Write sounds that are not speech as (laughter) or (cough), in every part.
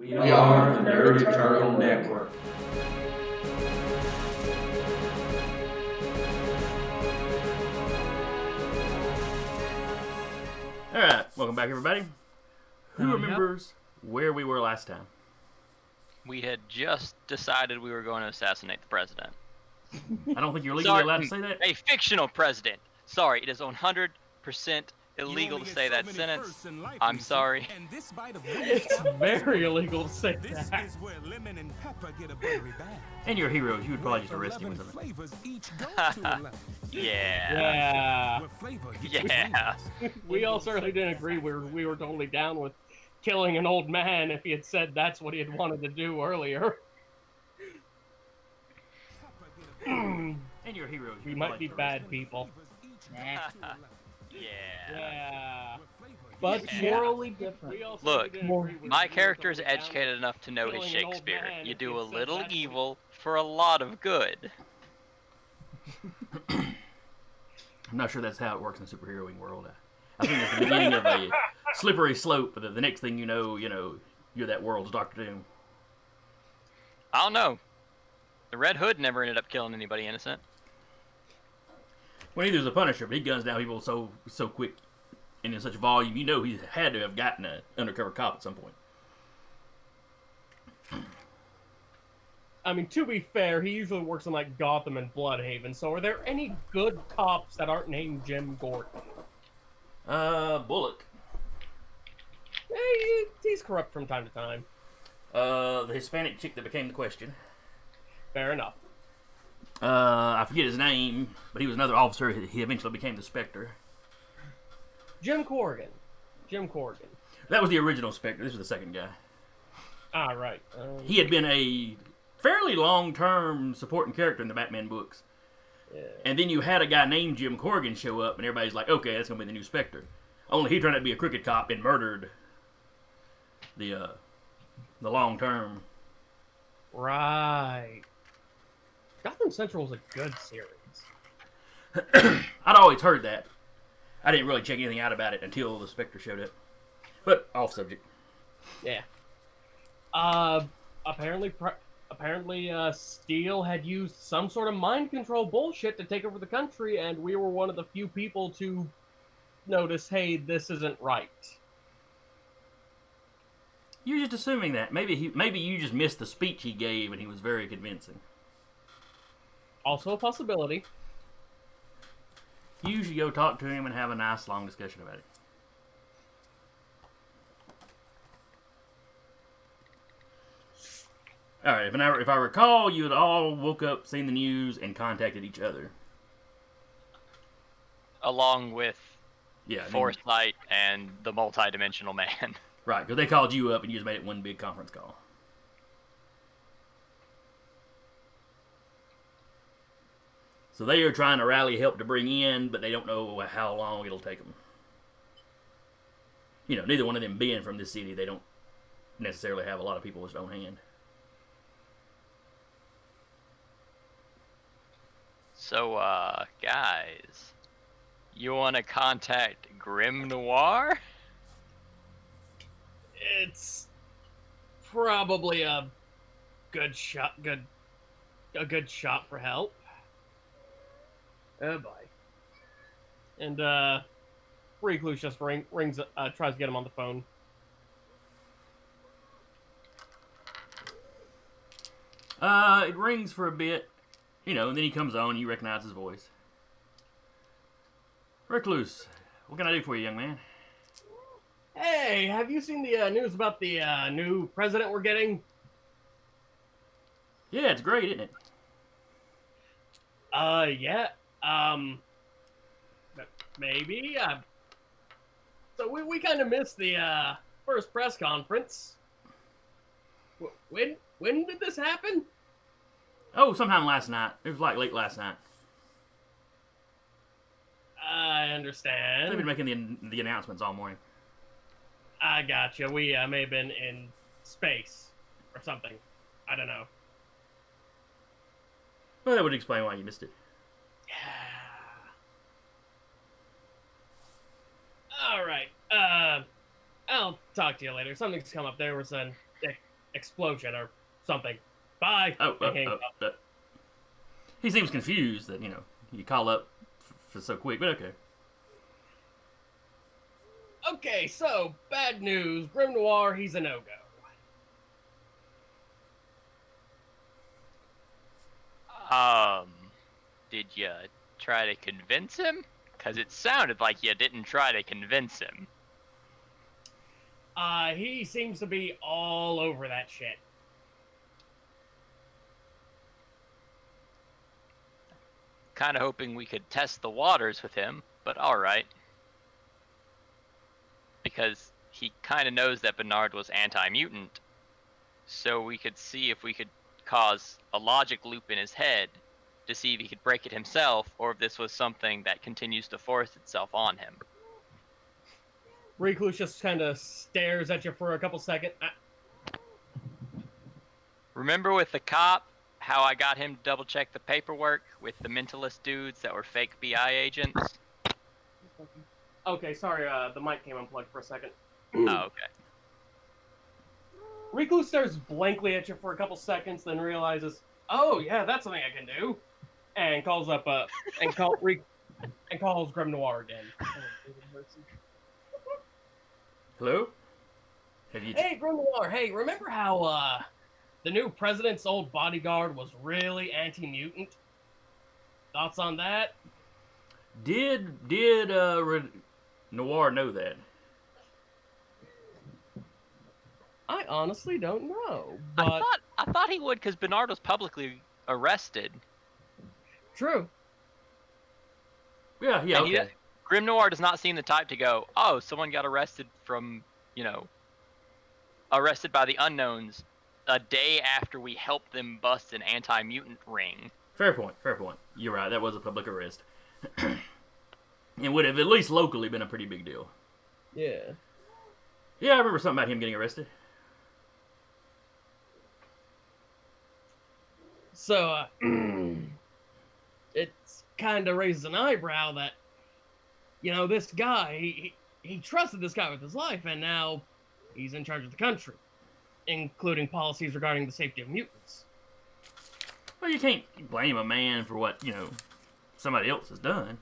We are the Nerd Eternal Network. All right, welcome back, everybody. Who yep. remembers where we were last time? We had just decided we were going to assassinate the president. I don't think you're legally Sorry, allowed to say that. A fictional president. Sorry, it is 100% illegal to say that sentence. I'm sorry. (laughs) It's very illegal to say This that. is where lemon and pepper get a. And you're heroes. You would probably just arrest him or 11 something. flavors each go (laughs) to Yeah. Yeah. Where flavor gets you Yeah. (laughs) We all certainly didn't agree. We were, we were totally down with killing an old man if he had said that's what he had wanted to do earlier. (clears throat) And you're heroes. You we might be bad him. people. Yeah. Yeah. But Yeah. morally different. We all certainly Look, didn't agree. We My character is educated enough to know his killing an old Shakespeare. You do a little evil for a lot of good. (coughs) I'm not sure that's how it works in the superheroing world. I, I think it's the beginning of a (laughs) slippery slope. But the, the next thing you know, you know, you're that world's Doctor Doom. I don't know. The Red Hood never ended up killing anybody innocent. Well, neither is the Punisher, but he guns down people so so quick and in such volume. You know, he had to have gotten an undercover cop at some point. I mean, to be fair, he usually works in like Gotham and Blüdhaven. So, are there any good cops that aren't named Jim Gordon? Uh, Bullock. Eh, he- he's corrupt from time to time. Uh, the Hispanic chick that became the question. Fair enough. Uh, I forget his name, but he was another officer. He eventually became the Spectre. Jim Corrigan. Jim Corrigan. That was the original Spectre. This was the second guy. Ah, right. Um, He had been a fairly long-term supporting character in the Batman books, yeah. and then you had a guy named Jim Corrigan show up, and everybody's like, "Okay, that's gonna be the new Spectre." Only he turned out to be a crooked cop and murdered the uh, the long-term. Right. Gotham Central was a good series. (clears throat) I'd always heard that. I didn't really check anything out about it until the Spectre showed up. But off subject. Yeah. Uh, apparently, apparently, uh, Steele had used some sort of mind control bullshit to take over the country, and we were one of the few people to notice, hey, this isn't right. You're just assuming that. Maybe he, maybe you just missed the speech he gave, and he was very convincing. Also a possibility. You should go talk to him and have a nice long discussion about it. All right. If I, if I recall, you had all woke up, seen the news, and contacted each other. Along with Yeah. I mean- Foresight and the multi-dimensional man. (laughs) Right, because they called you up and you just made it one big conference call. So they are trying to rally help to bring in, but they don't know how long it'll take them. You know, neither one of them being from this city, they don't necessarily have a lot of people just on hand. So, uh, guys, you want to contact Grim Noir? It's probably a good shot, good, a good shot for help. Oh boy. And uh, Recluse just ring, rings, uh, tries to get him on the phone. Uh, it rings for a bit, you know, and then he comes on you recognize his voice. Recluse, what can I do for you, young man? Hey, have you seen the uh, news about the uh, new president we're getting? Yeah, it's great, isn't it? Uh, yeah. Um, maybe. Uh, so we, we kind of missed the uh, first press conference. Wh- When when did this happen? Oh, sometime last night. It was like late last night. I understand. They've been making the, the announcements all morning. I gotcha. We uh, may have been in space or something. I don't know. Well, that would explain why you missed it. All right. Uh, I'll talk to you later. Something's come up. There was an explosion or something. Bye. Oh, oh, hang oh, up. oh. he seems confused that you know you call up f- for so quick, but okay. Okay, so bad news. Grim Noir, he's a no go. Um, did you try to convince him? Because it sounded like you didn't try to convince him. Uh, he seems to be all over that shit. Kind of hoping we could test the waters with him, but alright. Because he kind of knows that Bernard was anti mutant. So we could see if we could cause a logic loop in his head to see if he could break it himself or if this was something that continues to force itself on him. Recluse just kind of stares at you for a couple seconds. Uh, Remember with the cop how I got him to double check the paperwork with the mentalist dudes that were fake BI agents? okay, sorry, uh, the mic came unplugged for a second. oh, okay. Recluse stares blankly at you for a couple seconds, then realizes, "Oh yeah, that's something I can do," and calls up uh and call Re- and calls Grim Noir again. Hello. Have you? Hey, Grim Noir. Hey, remember how uh the new president's old bodyguard was really anti-mutant? Thoughts on that? Did did uh, Re- Noir know that? I honestly don't know, But... I thought I thought he would because Bernard was publicly arrested. True. Yeah, yeah, And he- okay. Grim Noir does not seem the type to go, oh, someone got arrested from, you know, arrested by the unknowns a day after we helped them bust an anti mutant ring. Fair point. Fair point. You're right. That was a public arrest. (clears throat) it would have at least locally been a pretty big deal. Yeah. Yeah, I remember something about him getting arrested. So, uh, it (clears throat) kind of raises an eyebrow that, you know, this guy, he, he, he trusted this guy with his life, and now he's in charge of the country, including policies regarding the safety of mutants. Well, you can't blame a man for what you know somebody else has done.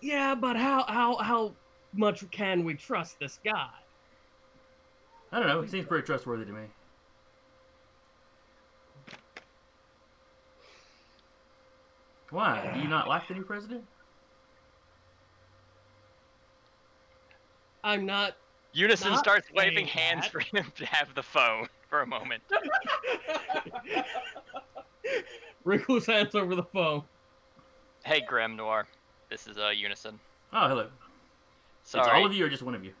Yeah, but how, how, how much can we trust this guy? I don't know. He seems pretty trustworthy to me. Why? Do you not like the new president? I'm not. Unison Not starts saying waving hands for him to have the phone for a moment. (laughs) (laughs) Recluse hands over the phone. hey, Grim Noir. This is uh, Unison. Oh, hello. Sorry. It's all of you or just one of you?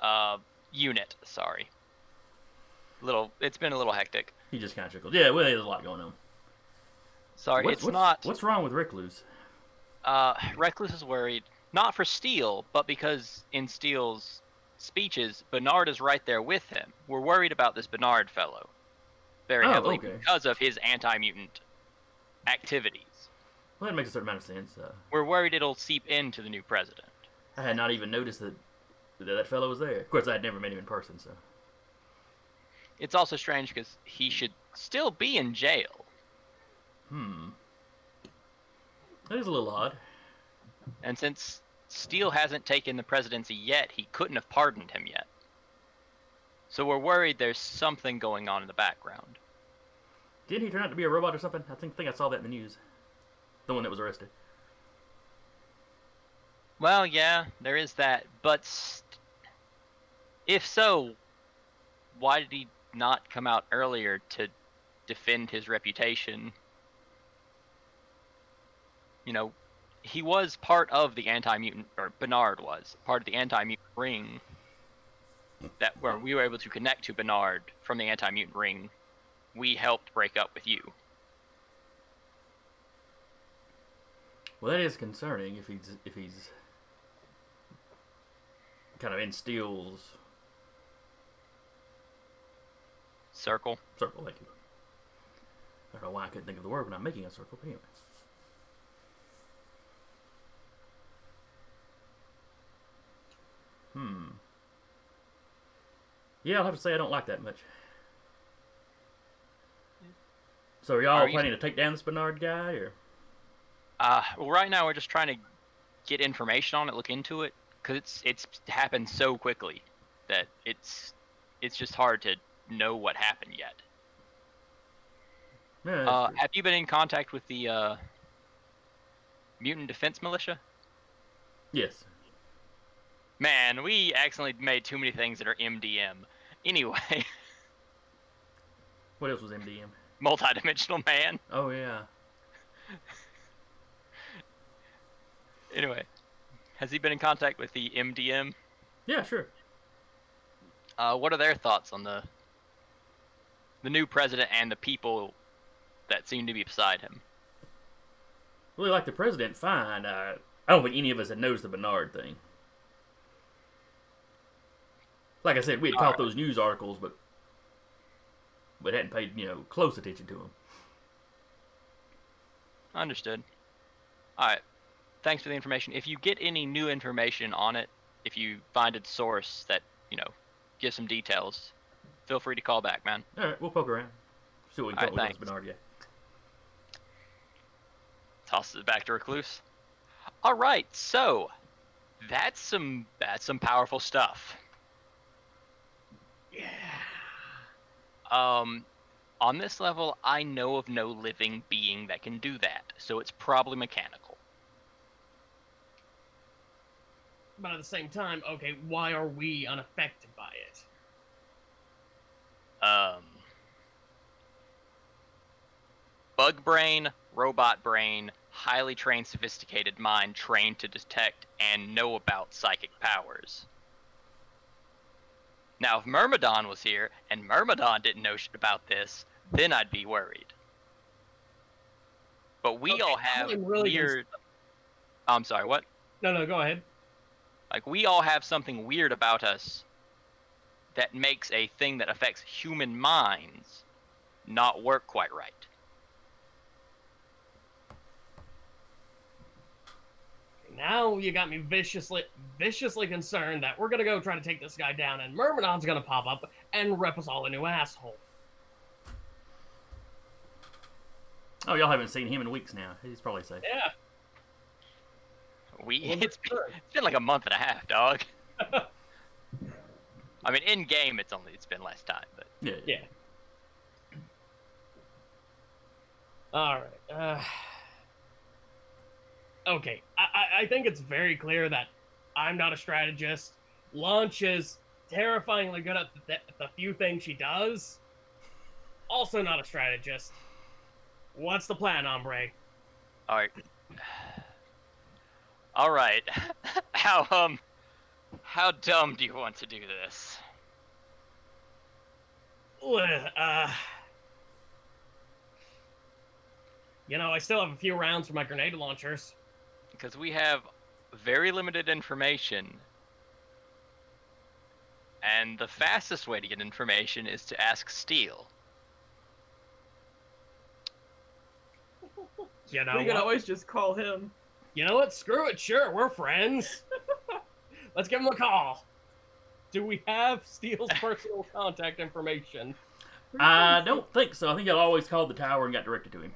Uh, unit, sorry. Little, it's been a little hectic. He just kind of chuckled. Yeah, well, there's a lot going on. Sorry, What's- it's what's- not. What's wrong with Recluse? Uh, Recluse is worried, not for Steele, but because in Steele's speeches, Bernard is right there with him. We're worried about this Bernard fellow very Oh, heavily okay. because of his anti-mutant activities. Well, that makes a certain amount of sense. Uh, We're worried it'll seep into the new president. I had not even noticed that that, that fellow was there. Of course, I had never met him in person, so. It's also strange because he should still be in jail, Hmm. That is a little odd. and since Steele hasn't taken the presidency yet, he couldn't have pardoned him yet. So we're worried there's something going on in the background. Didn't he turn out to be a robot or something? I think, think I saw that in the news. The one that was arrested. Well, yeah, there is that, but st- if so, why did he not come out earlier to defend his reputation? You know, he was part of the anti-mutant, or Bernard was part of the anti-mutant ring. That where we were able to connect to Bernard from the anti-mutant ring, we helped break up with you. Well, that is concerning if he's if he's kind of in Steele's Circle. circle. Thank you. I don't know why I couldn't think of the word when I'm making a circle, but anyway. Hmm. Yeah, I'll have to say I don't like that much. So are y'all Are you- planning to take down this Bernard guy, or Uh, well, right now we're just trying to get information on it, look into it, because it's it's happened so quickly that it's it's just hard to know what happened yet. Yeah, Uh, have you been in contact with the uh, mutant defense militia? yes. Man, we accidentally made too many things that are MDM. Anyway, (laughs) What else was MDM? multidimensional man. Oh yeah. Anyway, has he been in contact with the MDM? Yeah, sure. Uh, what are their thoughts on the the new president and the people that seem to be beside him? Really like the president, fine. Uh, I don't think any of us had noticed the Bernard thing. Like I said, we had caught those news articles, but but hadn't paid you know close attention to them. Understood. All right. Thanks for the information. If you get any new information on it, if you find a source that you know gives some details, feel free to call back, man. All right, we'll poke around. See what we can with thanks. Bernard guy. Tosses it back to Recluse. All right. So that's some that's some powerful stuff. Yeah. Um, on this level, I know of no living being that can do that, so it's probably mechanical. But at the same time, okay, why are we unaffected by it? Um, bug brain, robot brain, highly trained, sophisticated mind trained to detect and know about psychic powers. Now, if Myrmidon was here and Myrmidon didn't know shit about this, then I'd be worried. But we Okay, all have I'm really weird. Oh, I'm sorry, what? No, no, go ahead. Like we all have something weird about us that makes a thing that affects human minds not work quite right. Now you got me viciously, viciously concerned that we're gonna go try to take this guy down, and Myrmidon's gonna pop up and rip us all a new asshole. Oh, y'all haven't seen him in weeks now. He's probably safe. Yeah. We it's been, it's been like a month and a half, dog. (laughs) I mean, in game it's only it's been less time, but Yeah. Yeah. All right. Uh, okay. I, I, think it's very clear that I'm not a strategist. Launch is terrifyingly good at the, the few things she does. Also, not a strategist. What's the plan, hombre? all right, all right. (laughs) how um, how dumb do you want to do this? Uh, you know, I still have a few rounds for my grenade launchers. Because we have very limited information. And the fastest way to get information is to ask Steele. You know we can what? always just call him. You know what? Screw it. Sure, we're friends. (laughs) Let's give him a call. Do we have Steele's personal contact information? I don't think so. I think y'all always called the tower and got directed to him.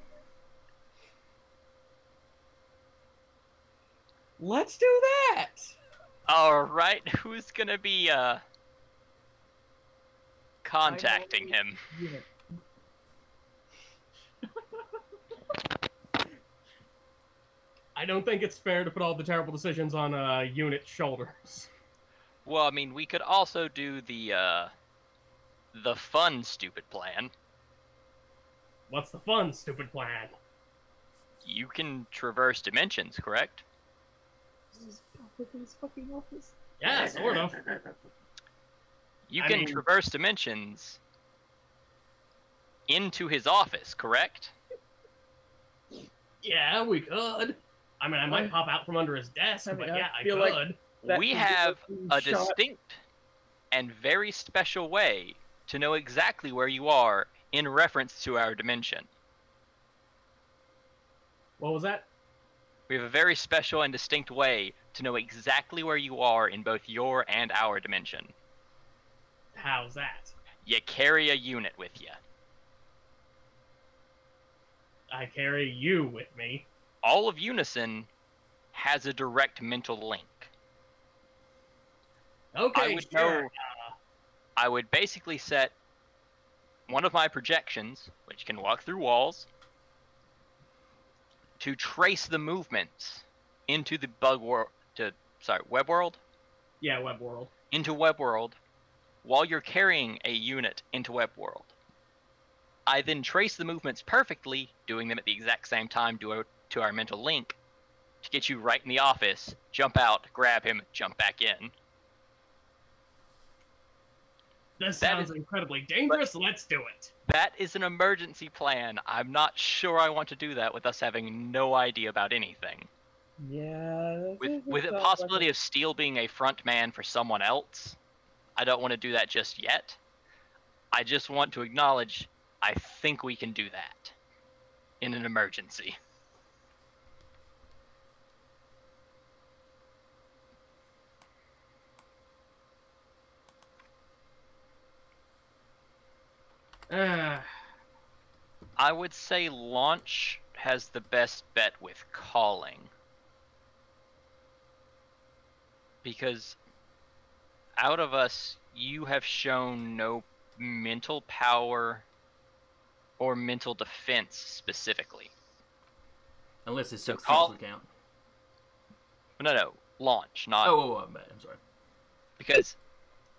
Let's do that. All right, who's gonna be uh contacting him? I don't think it's fair to put all the terrible decisions on uh, unit's shoulders. Well, I mean, we could also do the uh the fun stupid plan. What's the fun, stupid plan? You can traverse dimensions, correct? Yeah, sort of. (laughs) You I can mean- traverse dimensions into his office, correct? Yeah, we could. I mean, I might pop out from under his desk, I mean, but I yeah, I feel could. like- That we could be have a a shot. distinct and very special way to know exactly where you are in reference to our dimension. What was that? We have a very special and distinct way to know exactly where you are in both your and our dimension. How's that? You carry a unit with you. I carry you with me. All of Unison has a direct mental link. Okay, I would sure. know. I would basically set one of my projections, which can walk through walls, to trace the movements into the bug world. To sorry, web world Yeah, web world. into web world, while you're carrying a unit into web world. I then trace the movements perfectly, doing them at the exact same time to, to our mental link, to get you right in the office, jump out, grab him, jump back in. This That sounds is- incredibly dangerous. Let's do it. That is an emergency plan. I'm not sure I want to do that with us having no idea about anything. Yeah. With with the possibility of Steele being a front man for someone else, I don't want to do that just yet. I just want to acknowledge I think we can do that in an emergency. (sighs) I would say launch has the best bet with calling. Because out of us, you have shown no mental power or mental defense specifically. Unless it's So call- count. No, no, launch, not Oh, oh, oh, I'm. I'm sorry. because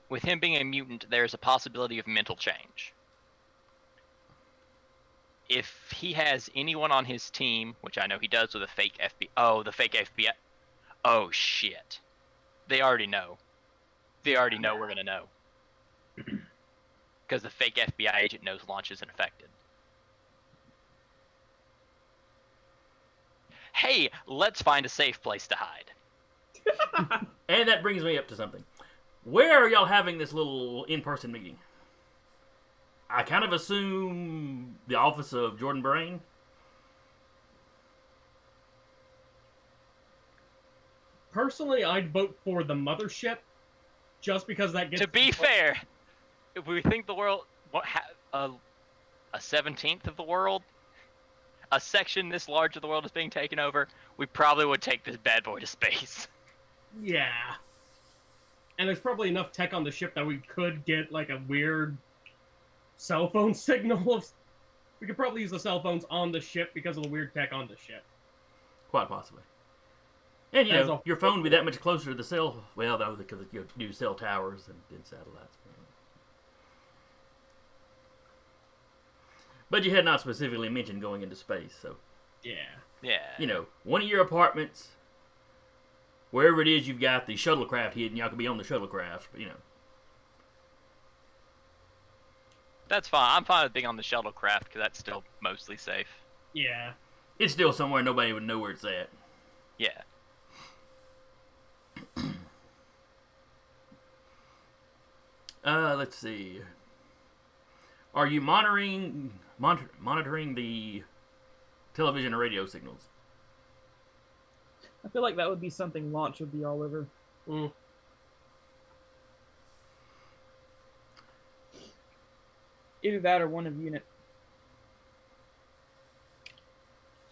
with him being a mutant, there's a possibility of mental change. If he has anyone on his team, which I know he does with a fake FBI, oh, the fake FBI, oh shit, they already know. They already know we're gonna know (clears throat) because the fake FBI agent knows launch isn't affected. Hey, let's find a safe place to hide. (laughs) And that brings me up to something. Where are y'all having this little in-person meeting? I kind of assume the office of Jordan Brain. personally, I'd vote for the mothership, just because that gets. to be fair, if we think the world what ha, a a seventeenth of the world, a section this large of the world is being taken over, we probably would take this bad boy to space. (laughs) Yeah. And there's probably enough tech on the ship that we could get like a weird cell phone (laughs) signal. Of... We could probably use the cell phones on the ship because of the weird tech on the ship. Quite possibly. And you As know, a- your phone would be that much closer to the cell. Well, that was because you do cell towers and, and satellites. But you had not specifically mentioned going into space, so Yeah. Yeah. you know, one of your apartments, wherever it is you've got the shuttlecraft hidden, y'all could be on the shuttlecraft. You know, That's fine. I'm fine with being on the shuttlecraft because that's still mostly safe. Yeah. it's still somewhere nobody would know where it's at. Yeah. (clears throat) Uh, let's see. Are you monitoring monitor, monitoring the television and radio signals? I feel like that would be something launch would be all over. Mm. Either that or one of unit.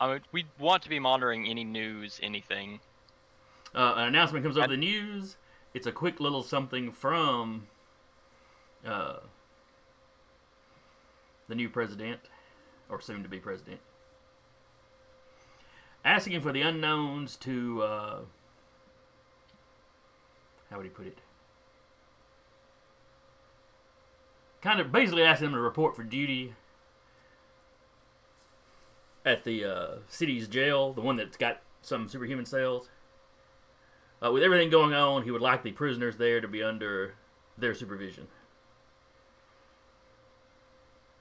I mean, we want to be monitoring any news, anything. Uh, an announcement comes over the news. It's a quick little something from uh, the new president, or soon to be president, asking for the unknowns to, uh, how would he put it? Kind of basically asking them to report for duty at the uh, city's jail, the one that's got some superhuman cells. Uh, with everything going on, he would like the prisoners there to be under their supervision.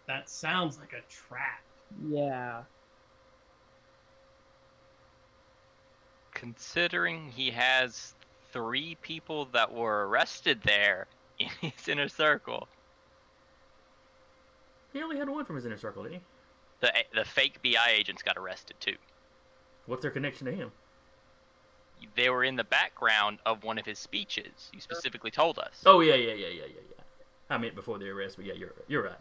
That sounds like a trap. Yeah. Considering he has three people that were arrested there (laughs) in his inner circle, He only had one from his inner circle, didn't he? the the fake BI agents got arrested too. What's their connection to him? They were in the background of one of his speeches. You specifically told us. Oh yeah, yeah, yeah, yeah, yeah, yeah. I meant before the arrest, but yeah, you're you're right.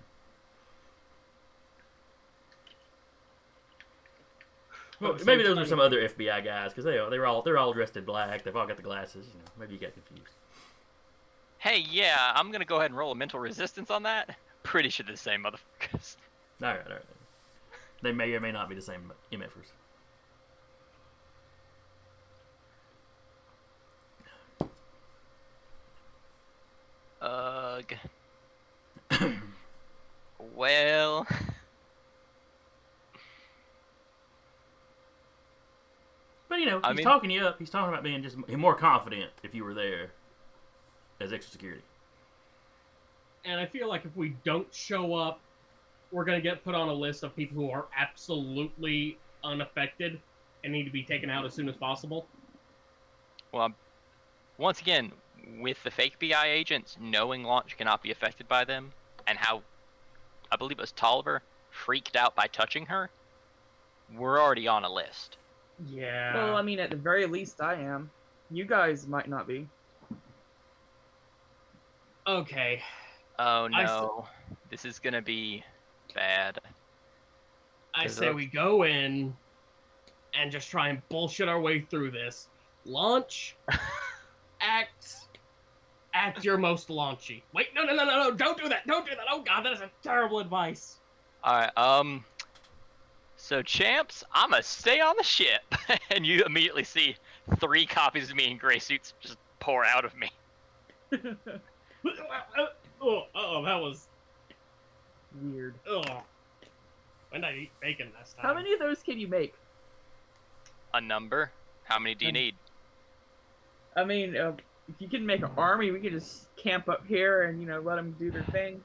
Well, maybe it's those are some other FBI guys because they are they're all they're all dressed in black. They've all got the glasses. You know, maybe you got confused. Hey, yeah, I'm gonna go ahead and roll a mental resistance on that. Pretty sure they're the same motherfuckers. All right, all right. They may or may not be the same MFers. Ugh. (coughs) well, But you know, I he's mean- talking you up. He's talking about being just more confident if you were there as extra security. And I feel like if we don't show up, we're gonna get put on a list of people who are absolutely unaffected and need to be taken out as soon as possible. well, once again, with the fake BI agents, knowing launch cannot be affected by them, and how I believe it was Tolliver freaked out by touching her, we're already on a list. Yeah. Well, I mean, at the very least, I am. You guys might not be. okay. Oh no, this is gonna be bad. I say we go in and just try and bullshit our way through this. Launch, (laughs) act, act your most launchy. Wait, no, no, no, no, no! Don't do that! Don't do that! Oh god, that is a terrible advice. All right, um. So champs, I'ma stay on the ship, (laughs) and you immediately see three copies of me in gray suits just pour out of me. (laughs) oh, oh, that was. Weird. Ugh. When did I eat bacon last time? How many of those can you make? A number? How many do you Um, need? I mean, uh, if you can make an army, we could just camp up here and you know let them do their thing.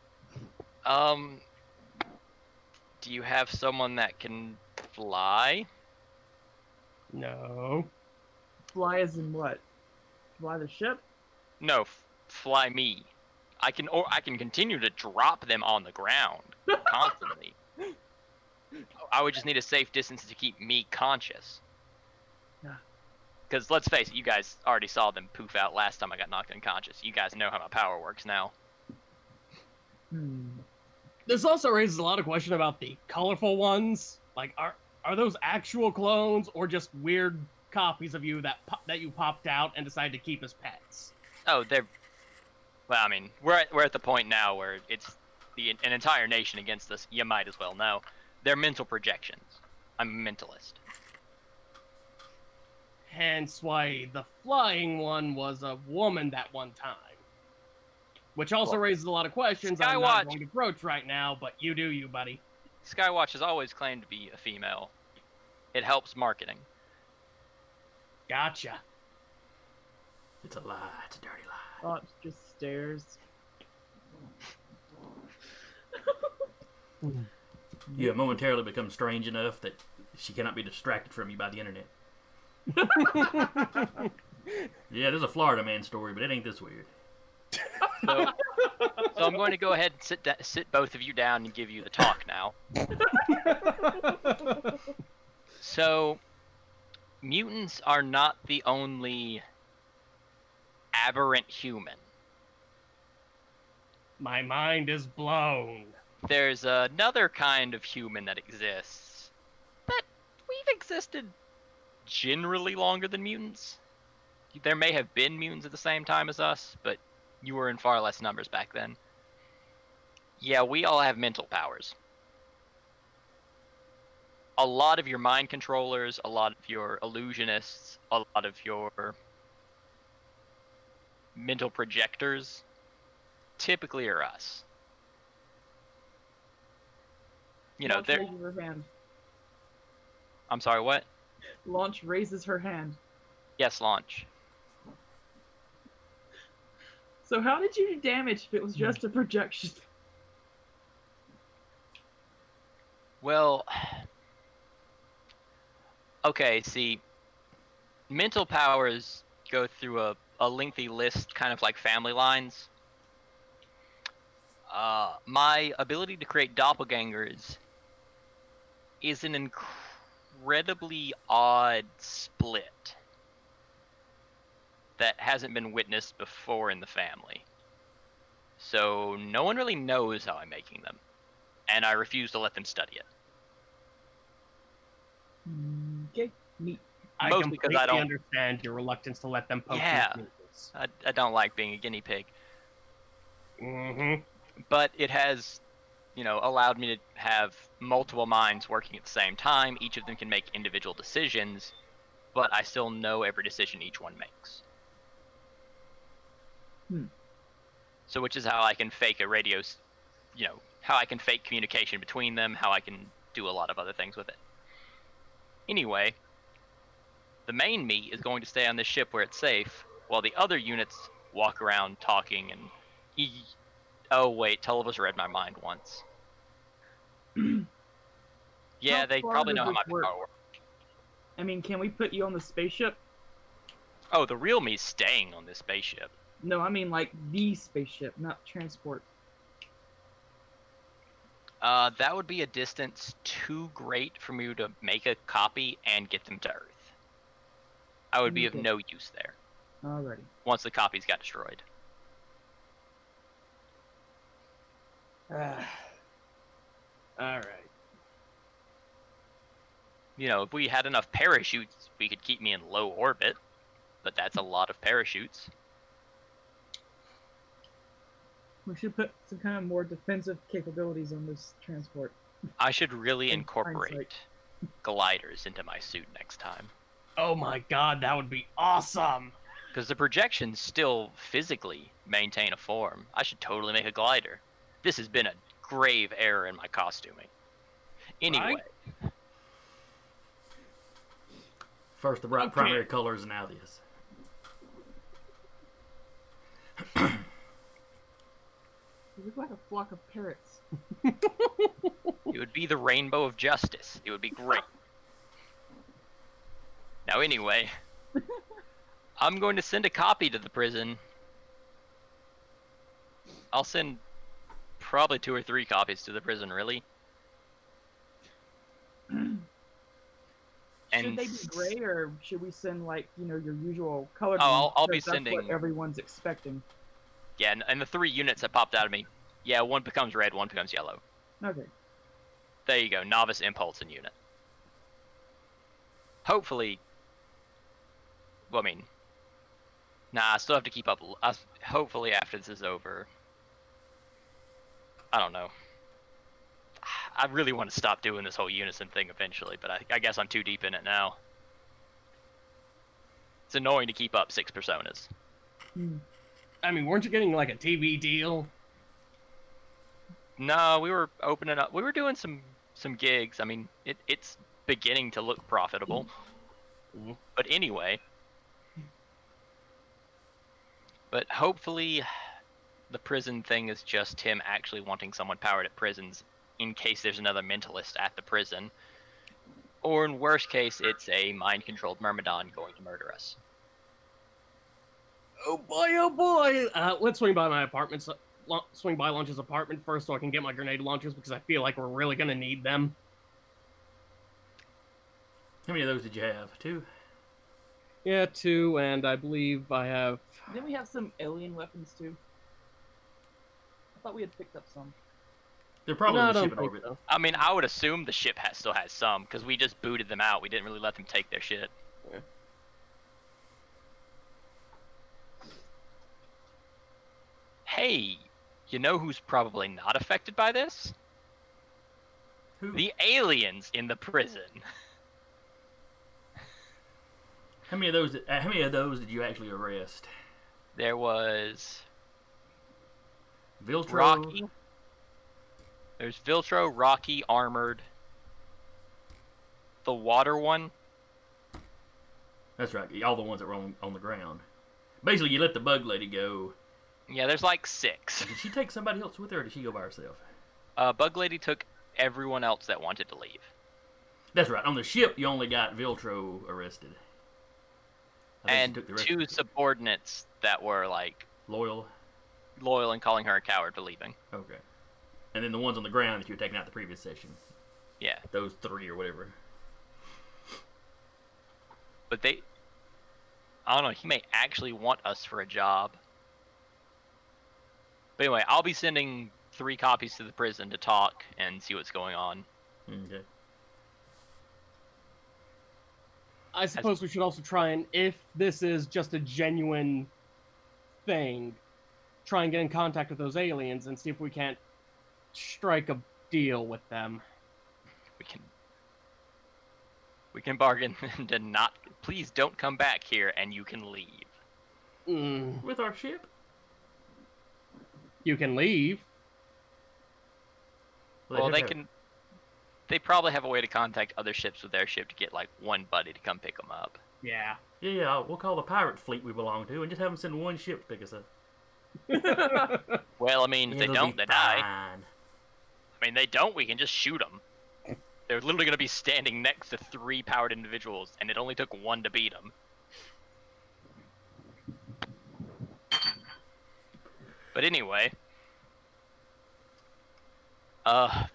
Um. Do you have someone that can fly? No. Fly as in what? Fly the ship? No, f- fly me. I can, or I can continue to drop them on the ground constantly. (laughs) I would just need a safe distance to keep me conscious. Yeah. Because let's face it, you guys already saw them poof out last time I got knocked unconscious. You guys know how my power works now. Hmm. This also raises a lot of question about the colorful ones. Like, are are those actual clones or just weird copies of you that po- that you popped out and decided to keep as pets? Oh, they're. Well, I mean, we're at, we're at the point now where it's the an entire nation against us. You might as well know. They're mental projections. I'm a mentalist. Hence why the flying one was a woman that one time. Which also Well, raises a lot of questions I'm not going to broach right now, but you do you, buddy. Skywatch has always claimed to be a female. It helps marketing. Gotcha. It's a lie. It's a dirty lie. Oh, it's just stairs. You have momentarily become strange enough that she cannot be distracted from you by the internet. (laughs) Yeah, there's a Florida man story, but it ain't this weird. So, so I'm going to go ahead and sit da- sit both of you down and give you the talk now. (laughs) So, mutants are not the only aberrant human. My mind is blown. There's another kind of human that exists. But we've existed generally longer than mutants. There may have been mutants at the same time as us, but you were in far less numbers back then. Yeah, we all have mental powers. A lot of your mind controllers, a lot of your illusionists, a lot of your mental projectors typically are us. You know, Launch they're. raises her hand. I'm sorry, what? Launch raises her hand. Yes, launch. So how did you do damage if it was hmm. just a projection? (laughs) Well, okay, see, mental powers go through a, a lengthy list, kind of like family lines. Uh, my ability to create doppelgangers is an incredibly odd split that hasn't been witnessed before in the family. So no one really knows how I'm making them, and I refuse to let them study it. Okay, neat. I Mostly 'cause completely I don't- understand your reluctance to let them poke Yeah. I, I don't like being a guinea pig, Mm-hmm. But it has, you know, allowed me to have multiple minds working at the same time. Each of them can make individual decisions, but I still know every decision each one makes. Hmm. So, which is how I can fake a radio, you know, how I can fake communication between them, how I can do a lot of other things with it. Anyway, the main me is going to stay on this ship where it's safe, while the other units walk around talking and. E- oh wait, Tulliver's read my mind once. (clears throat) yeah, they probably know how my work? power works. I mean, can we put you on the spaceship? Oh, the real me's staying on this spaceship. No, I mean like the spaceship, not transport. Uh, that would be a distance too great for me to make a copy and get them to Earth. I would be of no use there Alrighty. once the copies got destroyed. All right. You know, if we had enough parachutes, we could keep me in low orbit, but that's a lot of parachutes. We should put some kind of more defensive capabilities on this transport. I should really In incorporate hindsight. gliders into my suit next time. Oh my god, that would be awesome. Because the projections still physically maintain a form. I should totally make a glider. This has been a grave error in my costuming. Anyway, First the bright Okay. primary colors, and now this. You look like a flock of parrots. it would be the rainbow of justice. It would be great. Now, anyway, (laughs) I'm going to send a copy to the prison. I'll send probably two or three copies to the prison, really. (clears throat) should they be gray or should we send like you know your usual color? Oh, I'll- I'll be that's what sending- everyone's expecting. Yeah, and, and the three units that popped out of me, yeah, one becomes red, one becomes yellow. Okay. There you go, novice, impulse, and unit. Hopefully, well, I mean, nah, I still have to keep up. I hopefully, after this is over, I don't know. I really want to stop doing this whole unison thing eventually, but I, I guess I'm too deep in it now. It's annoying to keep up six personas. Hmm. I mean, weren't you getting like a TV deal? No, we were opening up. We were doing some some gigs. I mean, it, it's beginning to look profitable. Mhm. But anyway, but hopefully, the prison thing is just him actually wanting someone powered at prisons in case there's another mentalist at the prison. Or in worst case, it's a mind-controlled Myrmidon going to murder us. Oh boy, oh boy! Uh, let's swing by my apartment. So, lo- swing by Launch's apartment first, so I can get my grenade launchers because I feel like we're really gonna need them. How many of those did you have? Two. Yeah, two, and I believe I have. Then we have some alien weapons too. I thought we had picked up some. They're probably no, I in the ship in orbit. so. I mean, I would assume the ship has, still has some because we just booted them out. We didn't really let them take their shit. Yeah. Hey, you know who's probably not affected by this? Who? The aliens in the prison. How many of those? Did, uh, how many of those did you actually arrest? There was Viltro. Rocky. There's Viltro, Rocky, Armored. The water one. That's right. All the ones that were on, on the ground. Basically, you let the bug lady go. Yeah, there's like six. Did she take somebody else with her, or did she go by herself? Uh, Bug Lady took everyone else that wanted to leave. That's right. On the ship, you only got Viltro arrested. I think she And took the rest two subordinates that were like loyal. Loyal and calling her a coward for leaving. Okay. And then the ones on the ground that you had taking out the previous session. Yeah. Those three or whatever. But they I don't know, he may actually want us for a job. But anyway, I'll be sending three copies to the prison to talk and see what's going on. Okay. I suppose we should also try and, if this is just a genuine thing, try and get in contact with those aliens and see if we can't strike a deal with them. We can we can bargain (laughs) to not please don't come back here and you can leave. Mm, With our ship? you can leave. Well, have they can they probably have a way to contact other ships with their ship to get like one buddy to come pick them up. Yeah. Yeah, yeah, we'll call the pirate fleet we belong to and just have them send one ship to pick us up. (laughs) Well, I mean, if they It'll don't, they die. I mean, they don't. We can just shoot them. They're literally going to be standing next to three powered individuals, and it only took one to beat them. But anyway, uh,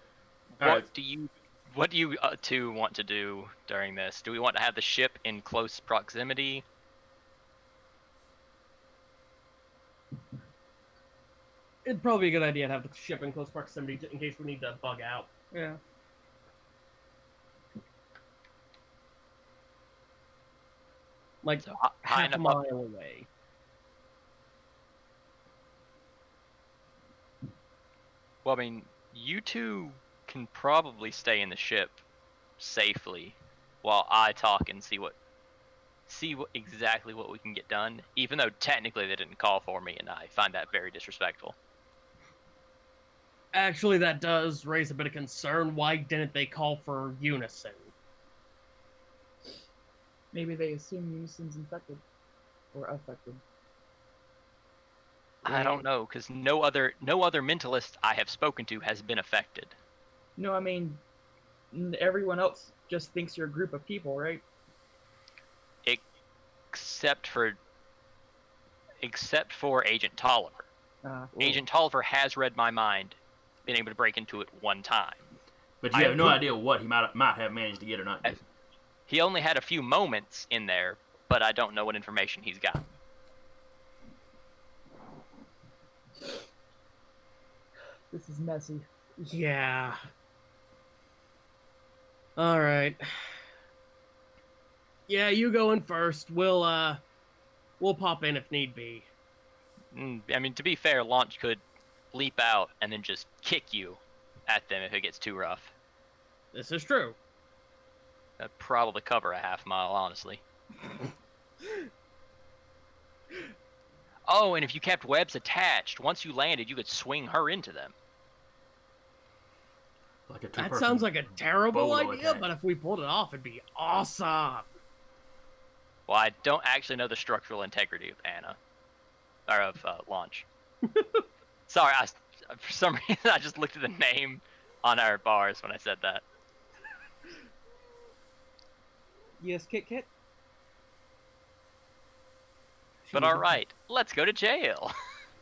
what Alright. do you, what do you uh, two want to do during this? Do we want to have the ship in close proximity? It'd probably be a good idea to have the ship in close proximity j- in case we need to bug out. Yeah. Like So hi- half a enough up mile away. Well, I mean, you two can probably stay in the ship safely while I talk and see what see what exactly what we can get done. Even though technically they didn't call for me, and I find that very disrespectful. Actually, that does raise a bit of concern. Why didn't they call for unison? Maybe they assume Unison's infected or affected. I don't know, because no other no other mentalist I have spoken to has been affected. No, I mean, everyone else just thinks you're a group of people, right? Except for except for Agent Tolliver. Uh, Agent Tolliver has read my mind, been able to break into it one time. But you I have no appro- idea what he might might have managed to get or not. I- He only had a few moments in there, but I don't know what information he's got. this is messy. Yeah. All right. Yeah, you go in first. We'll uh, we'll pop in if need be. Mm, I mean, to be fair, Launch could leap out and then just kick you at them if it gets too rough. This is true. That'd probably cover a half mile, honestly. oh, and if you kept webs attached, once you landed, you could swing her into them. Like a That sounds like a terrible idea, attack. but if we pulled it off, it'd be awesome. Well, I don't actually know the structural integrity of Anna, or of uh, Launch. (laughs) Sorry, I, s- for some (laughs) reason I just looked at the name on our bars when I said that. Yes, Kit Kit. But all right, let's go to jail.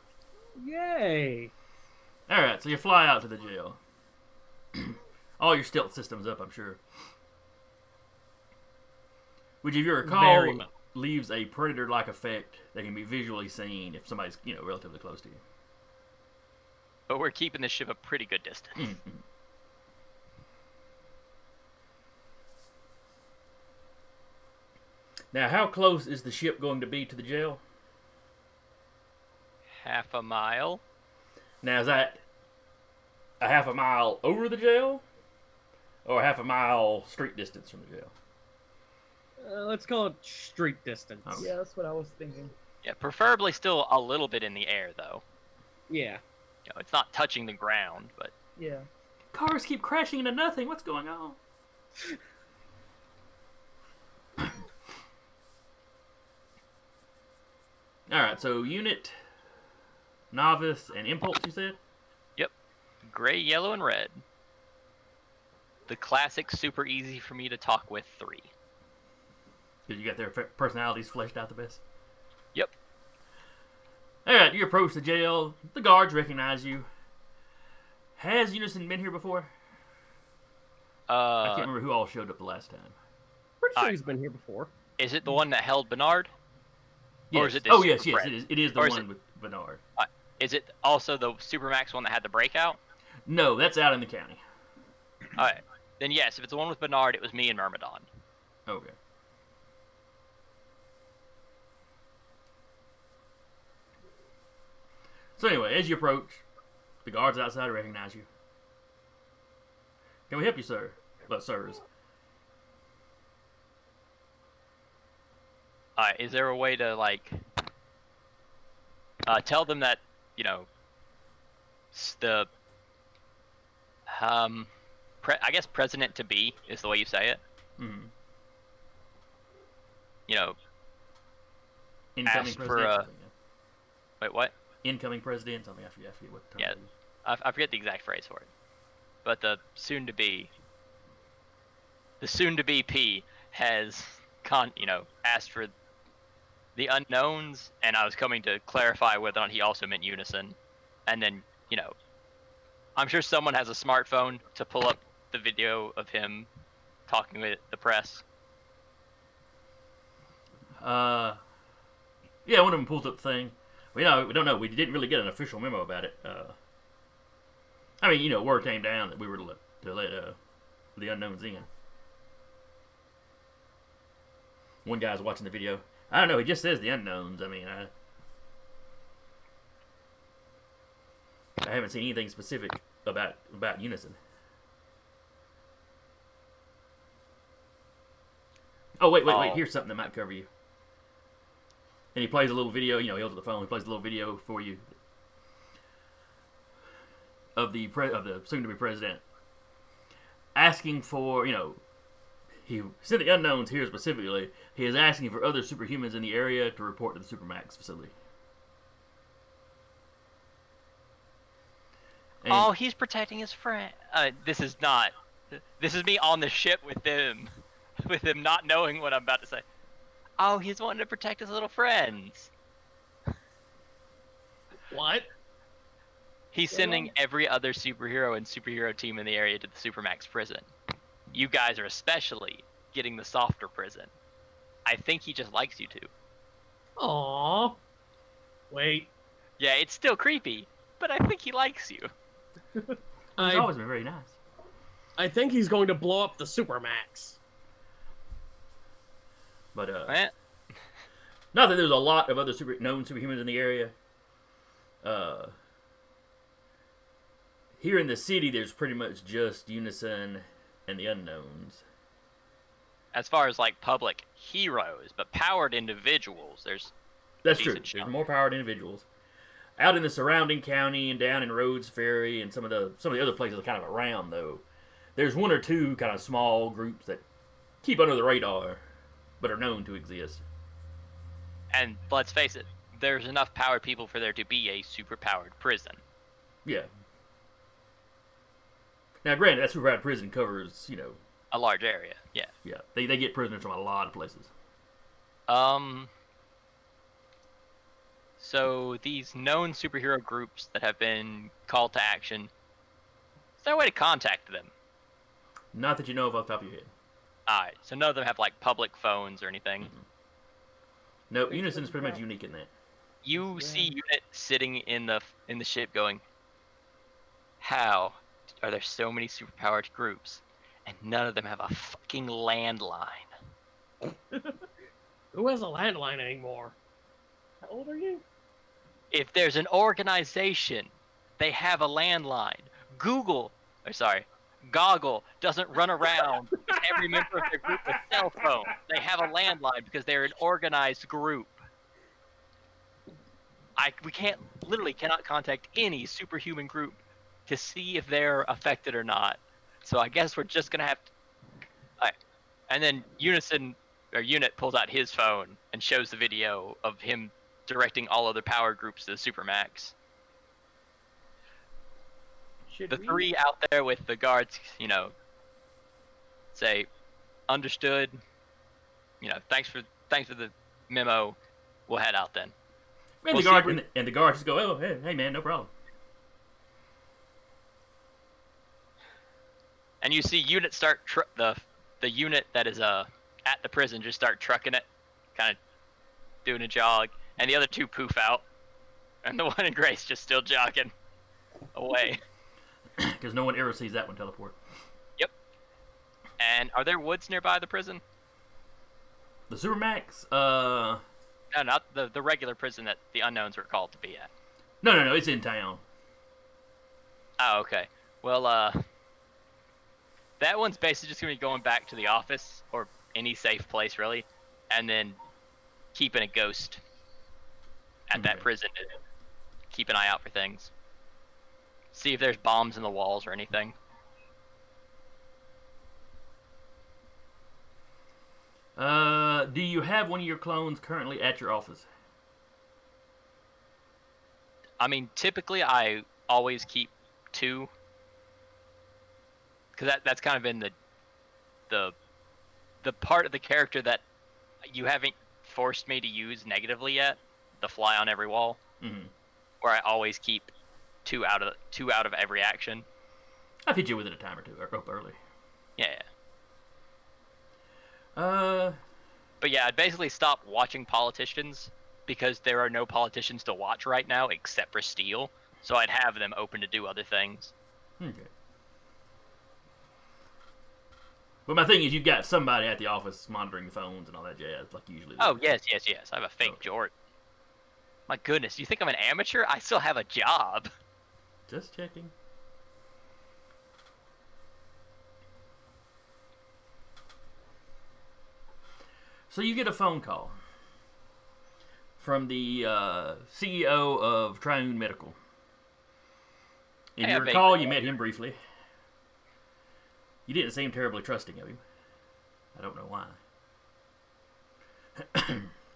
(laughs) Yay! All right, so you fly out to the jail. (clears throat) All your stealth systems up, I'm sure. Which, if you recall, Very much. leaves a predator-like effect that can be visually seen if somebody's, you know, relatively close to you. But we're keeping the ship a pretty good distance. Mhm. Now, how close is the ship going to be to the jail? Half a mile. Now, is that a half a mile over the jail, or half a mile street distance from the jail? Uh, let's call it street distance. Oh. Yeah, that's what I was thinking. Yeah, preferably still a little bit in the air though. Yeah. You know, it's not touching the ground, but Yeah. Cars keep crashing into nothing. What's going on? (coughs) All right, so unit, novice, and impulse. You said. Yep. Gray, yellow, and red. The classic, super easy for me to talk with three. Because you got their personalities fleshed out the best. Yep. All right, you approach the jail. The guards recognize you. Has Unison been here before? I Uh, can't remember who all showed up the last time. Pretty sure Alright. he's been here before. is it the one that held Bernard? Yes. Or is it this oh yes, yes, Fred? it is. It is the is one it- with Bernard. Is it also the Supermax one that had the breakout? No, that's out in the county. All right. Then yes, if it's the one with Bernard, it was me and Myrmidon. Okay. So anyway, as you approach, the guards outside recognize you. Can we help you, sir? But sirs. Right. Is there a way to like uh, tell them that you know the um pre- I guess president to be is the way you say it. Mm-hmm. You know, Incoming Ask for, uh, yeah. wait, what? Incoming president. Something I forget, I forget what term Yeah. I, I forget the exact phrase for it, but the soon to be, the soon to be P has con, you know, asked for the unknowns, and I was coming to clarify whether or not he also meant unison, and then you know, I'm sure someone has a smartphone to pull up the video of him talking with the press. Uh, yeah, one of them pulls up the thing. We know we don't know. We didn't really get an official memo about it. Uh, I mean, you know, word came down that we were to let, to let uh, the unknowns in. One guy's watching the video. I don't know. He just says the unknowns. I mean, I, I haven't seen anything specific about about Unison. Oh wait, wait, wait! Oh. Here's something that might cover you. And he plays a little video. You know, he holds up the phone. He plays a little video for you of the pre- of the soon-to-be president asking for you know he said the unknowns here specifically. He is asking for other superhumans in the area to report to the Supermax facility. And- Oh, he's protecting his friend. Uh, this is not. This is me on the ship with them, (laughs) with him not knowing what I'm about to say. Oh, he's wanting to protect his little friends. What? He's sending every other superhero and superhero team in the area to the Supermax prison. You guys are especially getting the softer prison. I think he just likes you two. Aww. Wait. Yeah, it's still creepy, but I think he likes you. (laughs) he's I always been very nice. I think he's going to blow up the Supermax. But uh, Eh, Not that there's a lot of other super known superhumans in the area. Uh, here in the city, there's pretty much just Unison and the Unknowns. As far as like public heroes, but powered individuals, there's That's true. show. There's more powered individuals out in the surrounding county and down in Rhodes Ferry and some of the some of the other places kind of around though. There's one or two kind of small groups that keep under the radar, but are known to exist. And let's face it, there's enough powered people for there to be a super powered prison. Yeah. Now, granted, that superpowered prison covers, you know, A large area, yeah. yeah, they, they get prisoners from a lot of places. Um. So these known superhero groups that have been called to action, is there a way to contact them? Not that you know of off the top of your head. Alright, so none of them have like public phones or anything. Mm-hmm. No, Unison is pretty much unique in that. You see Unit sitting in the in the ship going, How are there so many superpowered groups and none of them have a fucking landline? (laughs) Who has a landline anymore? How old are you? if there's an organization, they have a landline. Google, or sorry, Goggle doesn't run around with (laughs) every (laughs) member of their group with cell phone. They have a landline because they're an organized group. I we can't literally cannot contact any superhuman group to see if they're affected or not. So I guess we're just gonna have to. Alright. And then Unison or Unit pulls out his phone and shows the video of him directing all other power groups to the Supermax. Should The we? three out there with the guards, you know, say, understood. You know, thanks for thanks for the memo. We'll head out then. And, Well, the guard, and, the, and the guards just go, oh, hey, hey, man, no problem. And you see unit start tr- the the unit that is uh at the prison just start trucking it, kind of doing a jog, and the other two poof out, And the (laughs) one in Grace just still jogging away. (clears throat) Because no one ever sees that one teleport. And are there woods nearby the prison? The Supermax? Uh, No, not the the regular prison that the unknowns were called to be at. no, no, no. It's in town. Oh, okay. Well, uh, that one's basically just gonna be going back to the office or any safe place really, and then keeping a ghost at that prison to keep an eye out for things. See if there's bombs in the walls or anything. Uh, do you have one of your clones currently at your office? I mean, typically I always keep two, because that that's kind of been the the the part of the character that you haven't forced me to use negatively yet. The fly on every wall, Mm-hmm. where I always keep two out of two out of every action. I've hit you within a time or two or up early. Yeah. Uh, But yeah, I'd basically stop watching politicians because there are no politicians to watch right now except for Steele. So I'd have them open to do other things. okay. But my thing is, you've got somebody at the office monitoring the phones and all that jazz, like usually. Oh yes, yes, yes. I have a fake Okay. Jort. My goodness, you think I'm an amateur? I still have a job. Just checking. So you get a phone call from the uh, CEO of Triune Medical. If Hey, you I recall, you- you met him briefly. You didn't seem terribly trusting of him. I don't know why.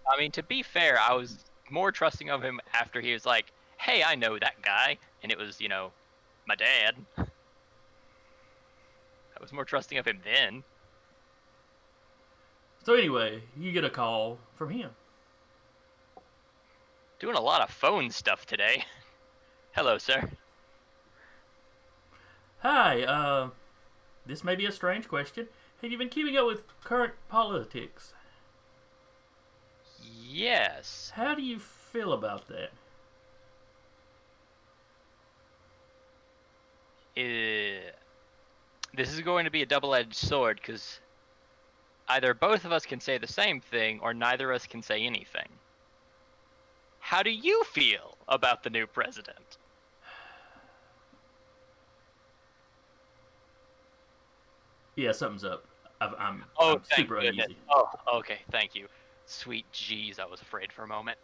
I mean, to be fair, I was more trusting of him after he was like, "Hey, I know that guy," and it was, you know, my dad. (laughs) I was more trusting of him then. So anyway, you get a call from him. Doing a lot of phone stuff today. (laughs) Hello, sir. Hi, uh, this may be a strange question. Have you been keeping up with current politics? Yes. How do you feel about that? Uh, this is going to be a double-edged sword because either both of us can say the same thing or neither of us can say anything. How do you feel about the new president? Yeah, something's up. I've, I'm, Oh, I'm super goodness. uneasy. Oh, okay, thank you. Sweet jeez, I was afraid for a moment.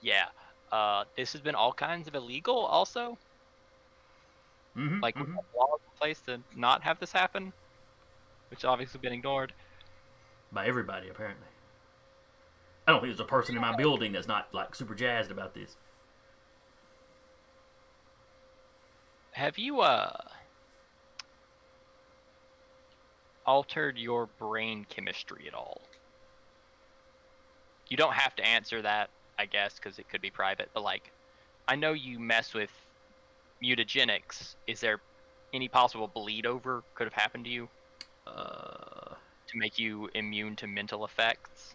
Yeah, uh, this has been all kinds of illegal also. Mm-hmm, Like, we have laws in place to not have this happen, which obviously been ignored. by everybody apparently. I don't think there's a person in my building that's not like super jazzed about this. Have you uh altered your brain chemistry at all? You don't have to answer that, I guess, because it could be private. But like, I know you mess with mutagenics. Is there any possible bleed over could have happened to you Uh, to make you immune to mental effects?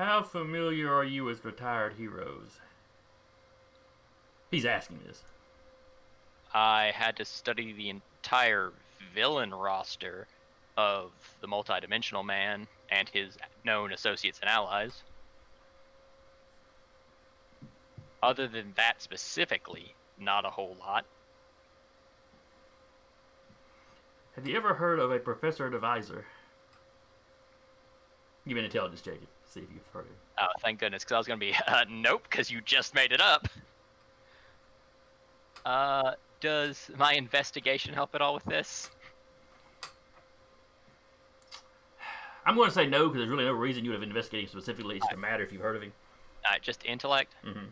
how familiar are you with retired heroes? He's asking this. I had to study the entire villain roster of the multidimensional man and his known associates and allies. Other than that specifically, not a whole lot. Have you ever heard of a Professor advisor? Give me an intelligence check. See if you've heard of him. Oh, thank goodness, because I was going to be, (laughs) uh, nope, because you just made it up. Uh, does my investigation help at all with this? I'm going to say no because there's really no reason you would have investigated specifically. It's just a matter if you've heard of him. Uh, just intellect? Mm-hmm.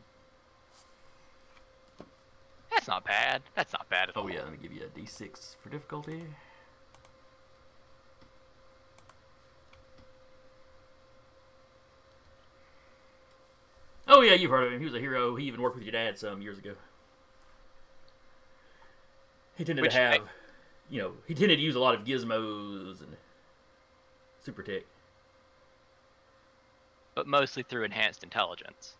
That's not bad. That's not bad at all. Oh yeah, let me give you a D6 for difficulty. Oh yeah, you've heard of him. He was a hero. He even worked with your dad some years ago. He tended Which to have, I- you know, he tended to use a lot of gizmos and super tech. But mostly through enhanced intelligence.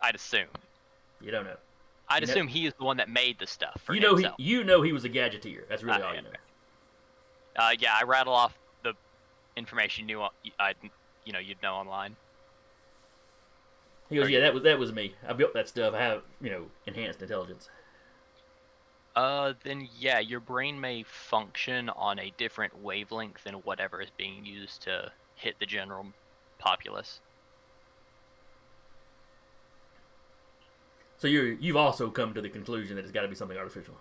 I'd assume. You don't know. I'd You know- assume he is the one that made the stuff for you know he. You know he was a gadgeteer. That's really Uh, all you know. Uh, yeah, I rattle off the information you knew. I, you know, you'd know online. He goes, yeah, that was that was me. I built that stuff. I have you know enhanced intelligence. Uh, then yeah, your brain may function on a different wavelength than whatever is being used to hit the general populace. So you you've also come to the conclusion that it's got to be something artificial.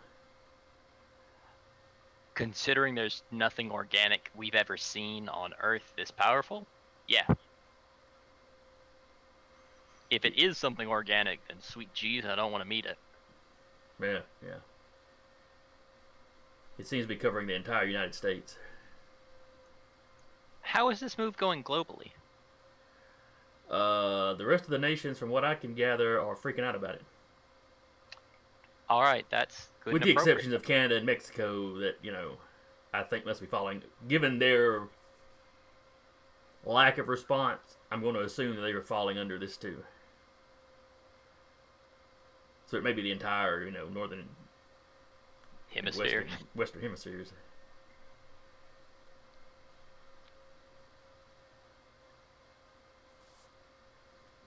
Considering there's nothing organic we've ever seen on Earth this powerful, yeah. If it is something organic, then sweet jeez, I don't want to meet it. Yeah, yeah. It seems to be covering the entire United States. How is this move going globally? Uh, the rest of the nations, from what I can gather, are freaking out about it. All right, that's good. With the exceptions of Canada and Mexico, that you know, I think must be following. Given their lack of response, I'm going to assume that they are falling under this too. So it may be the entire, you know, northern hemisphere. western, western hemispheres.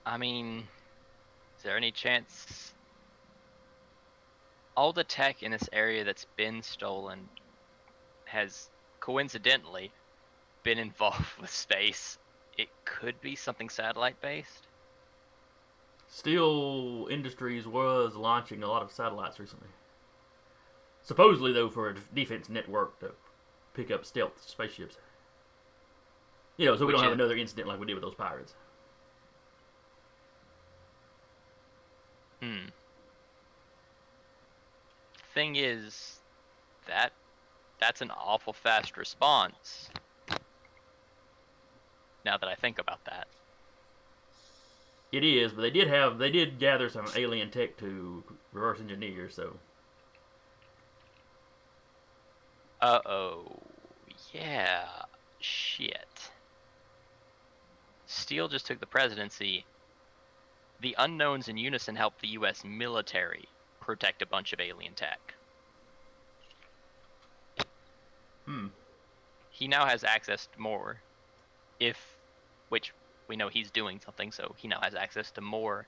I mean, is there any chance all the tech in this area that's been stolen has coincidentally been involved (laughs) with space? It could be something satellite based. Steele Industries was launching a lot of satellites recently. Supposedly, though, for a defense network to pick up stealth spaceships. You know, so we Which don't have is- another incident like we did with those pirates. Hmm. Thing is, that that's an awful fast response. Now that I think about that. It is, but they did have they did gather some alien tech to reverse engineer. So Uh oh. Yeah. Shit. Steele just took the presidency. The unknowns in unison helped the U.S. military protect a bunch of alien tech. hmm, He now has access to more. If, which we know he's doing something, so he now has access to more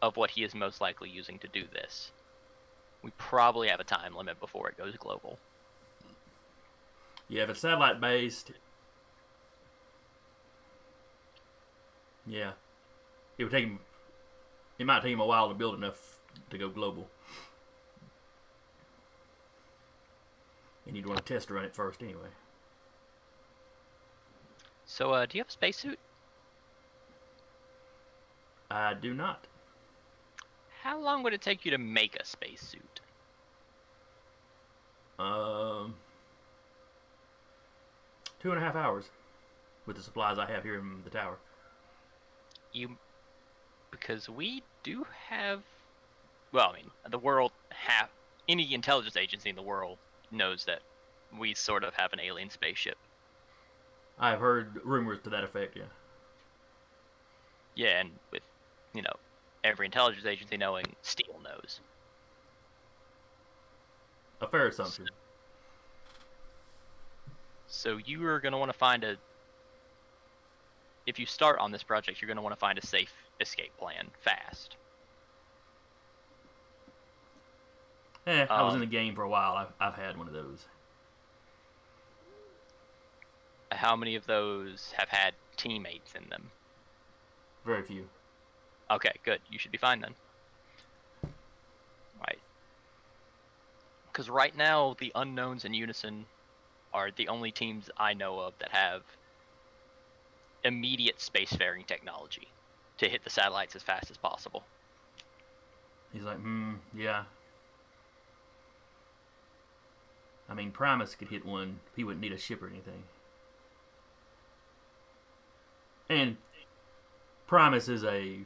of what he is most likely using to do this. We probably have a time limit before it goes global. yeah, if it's satellite based, yeah, it would take him. It might take him a while to build enough to go global. And you'd want to test run it first anyway. So, uh, do you have a spacesuit? I do not. How long would it take you to make a spacesuit? Um, two and a half hours with the supplies I have here in the tower. You, because we do have, well, I mean, the world have any intelligence agency in the world knows that we sort of have an alien spaceship. I've heard rumors to that effect. Yeah. Yeah, and with, you know, every intelligence agency knowing, Steele knows. A fair assumption. So you are going to want to find a. If you start on this project, you're going to want to find a safe escape plan fast. Eh, I was in Um, the game for a while. I've, I've had one of those. How many of those have had teammates in them? Very few. Okay, good. You should be fine then. Right. Because right now, the unknowns and Unison are the only teams I know of that have immediate spacefaring technology to hit the satellites as fast as possible. He's like, hmm, yeah. I mean, Primus could hit one. He wouldn't need a ship or anything. And Primus is a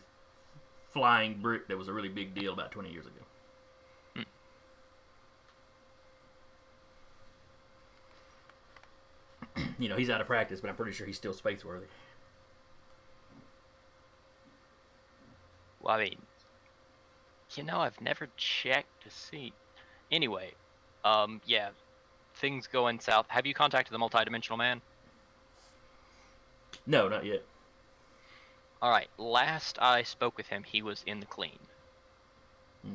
flying brick that was a really big deal about 20 years ago. Hmm. (clears throat) you know, he's out of practice, but I'm pretty sure he's still space worthy. Well, I mean, You know, I've never checked to see. Anyway, um, yeah, things going south. Have you contacted the multidimensional man? No, not yet. All right. Last I spoke with him, he was in the clean,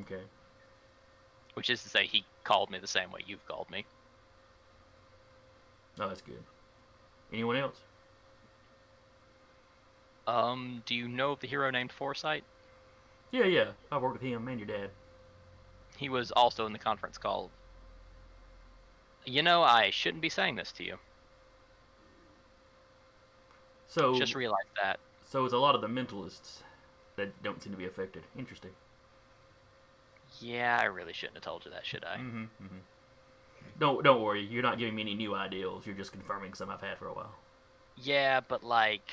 Okay. which is to say, he called me the same way you've called me. No, that's good. Anyone else? Um, do you know of the hero named Foresight? Yeah, yeah. I've worked with him and your dad. He was also in the conference call. You know, I shouldn't be saying this to you. So, Just realize that. So it's a lot of the mentalists that don't seem to be affected. Interesting. Yeah, I really shouldn't have told you that, should I? Mm-hmm, mm-hmm. Don't don't worry. You're not giving me any new ideals. You're just confirming some I've had for a while. Yeah, but like,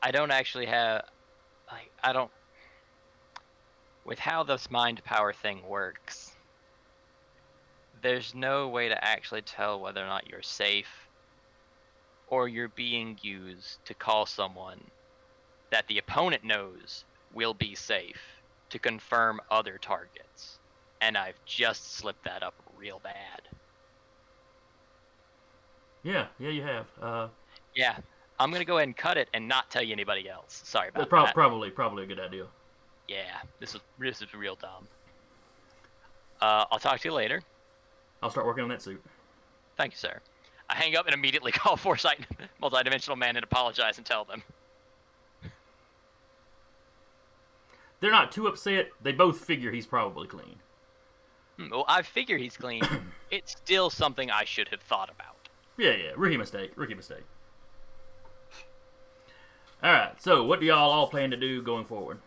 I don't actually have, like, I don't. With how this mind power thing works, there's no way to actually tell whether or not you're safe or you're being used to call someone that the opponent knows will be safe to confirm other targets. And I've just slipped that up real bad. Yeah, yeah, you have. Uh, Yeah, I'm gonna go ahead and cut it and not tell you anybody else. Sorry about prob- that. probably probably a good idea. yeah, this is this is real dumb. Uh, I'll talk to you later. I'll start working on that suit. Thank you, sir. I hang up and immediately (laughs) call Foresight Multidimensional Man and apologize and tell them. They're not too upset. They both figure he's probably clean. Hmm, well, I figure he's clean. (clears throat) it's still something I should have thought about. Yeah, yeah. Rookie mistake. Rookie mistake. All right. So, what do y'all all plan to do going forward?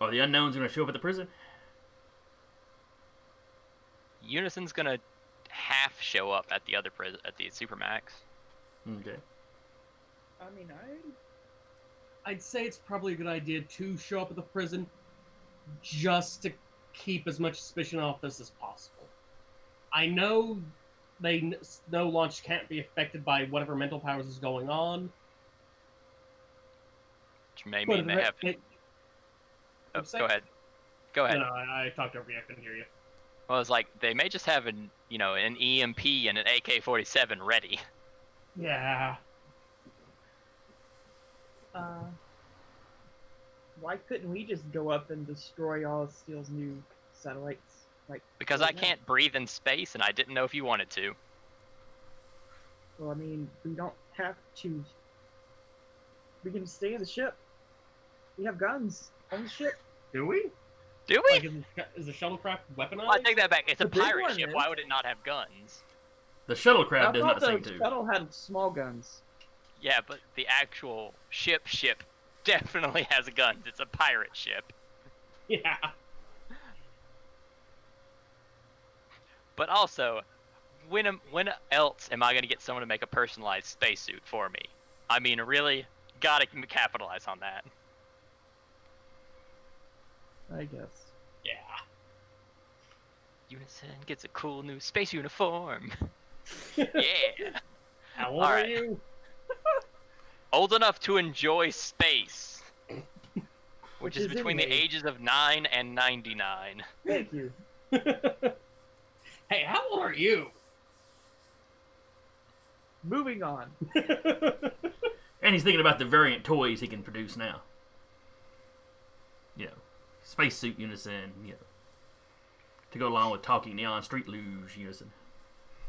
Are the unknowns going to show up at the prison? Unison's gonna half show up at the other prison at the Supermax. Okay. I mean, I I'd say it's probably a good idea to show up at the prison just to keep as much suspicion off this as possible. I know they n- know launch can't be affected by whatever mental powers is going on. Which may but mean they have. it- Oh, go ahead. Go ahead. No, I, I talked over you. I couldn't hear you. Well, it's like they may just have an you know an EMP and an AK-47 ready. Yeah. uh, why couldn't we just go up and destroy all of Steele's new satellites? Like, Because right I can't breathe in space, and I didn't know if you wanted to. Well, I mean, we don't have to. We can stay in the ship. We have guns on the ship. Do we? Do we? Like, is the, is the shuttlecraft weaponized? Well, I take that back. It's a The big pirate ship. is. Why would it not have guns? The shuttlecraft does thought not seem the to. shuttle had small guns. Yeah, but the actual ship ship (laughs) definitely has guns. It's a pirate ship. Yeah. But also, when am, when else am I gonna get someone to make a personalized spacesuit for me? I mean, really, gotta capitalize on that. I guess. Yeah. Unison gets a cool new space uniform. (laughs) yeah, How old Alright. are you? (laughs) old enough to enjoy space, (laughs) which, Which is is between the ages of nine and ninety-nine. Thank you. hey, how old are you? Moving on. And he's thinking about the variant toys he can produce now. You know, spacesuit unison, you know. To go along with talking neon street luge unison.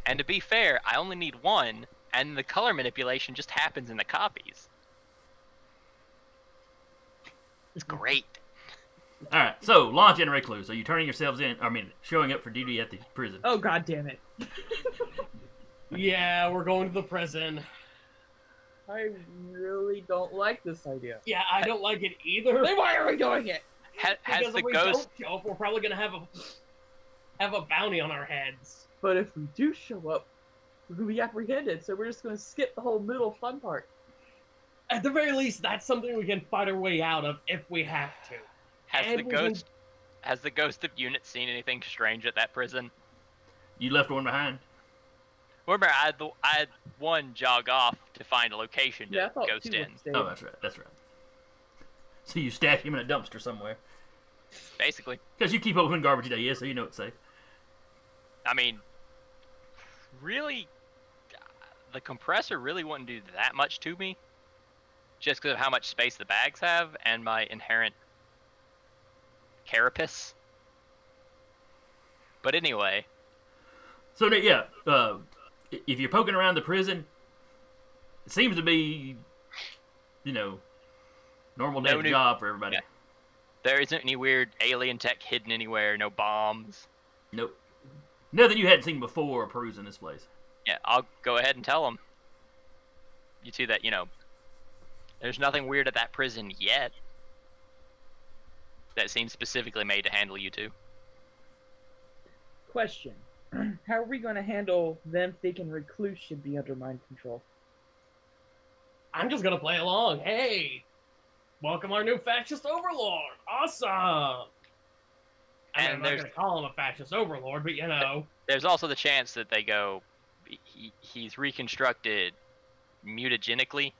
And to be fair, I only need one, and the color manipulation just happens in the copies. It's great. Alright, so launch and recluse. Are you turning yourselves in? I mean, showing up for duty at the prison. Oh god damn it. (laughs) yeah, we're going to the prison. I really don't like this idea. Yeah, I don't like it either. Then why are we doing it? Ha- has because the if we ghost don't show up, we're probably gonna have a have a bounty on our heads. But if we do show up, we're gonna be apprehended, so we're just gonna skip the whole middle fun part. At the very least, that's something we can fight our way out of if we have to. has and the we can- ghost has the ghost of unit seen anything strange at that prison? You left one behind? Remember, I had, the, I had one jog off to find a location to Yeah, ghost in. would. Oh, that's right. That's right. So you stash him in a dumpster somewhere. Basically. Because you keep open garbage day, yeah, so you know it's safe. I mean, really, the compressor really wouldn't do that much to me, just because of how much space the bags have and my inherent carapace. But anyway, So yeah, uh, if you're poking around the prison, it seems to be, you know, normal day No new- job for everybody. Yeah. There isn't any weird alien tech hidden anywhere, no bombs. Nope. Nothing you hadn't seen before perusing this place. Yeah, I'll go ahead and tell them. You two that, you know, there's nothing weird at that prison yet that seems specifically made to handle you two. Question: (clears throat) How are we going to handle them thinking Recluse should be under mind control? I'm just gonna play along. Hey, welcome our new fascist overlord. Awesome. And I'm not there's- gonna call him a fascist overlord, but you know, There's also the chance that they go, he, he's reconstructed mutagenically.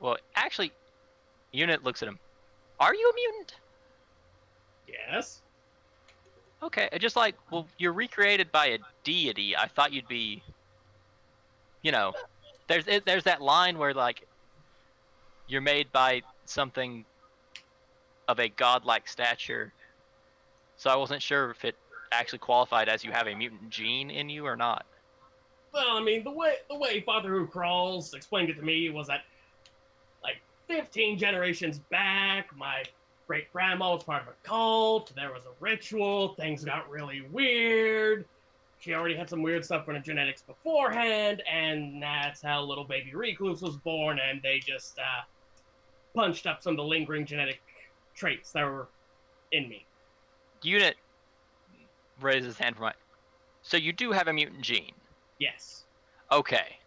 Well, actually, Unit looks at him. Are you a mutant? yes. Okay, just like, well, you're recreated by a deity. I thought you'd be, you know, there's there's that line where like, you're made by something of a godlike stature. So I wasn't sure if it actually qualified as you have a mutant gene in you or not. Well, I mean, the way the way Father Who Crawls explained it to me was that, like, 15 generations back, my great grandma was part of a cult. There was a ritual. Things got really weird. She already had some weird stuff from the genetics beforehand, and that's how little baby Recluse was born. And they just uh, punched up some of the lingering genetic traits that were in me. Unit raises his hand for my. So you do have a mutant gene. Yes. Okay.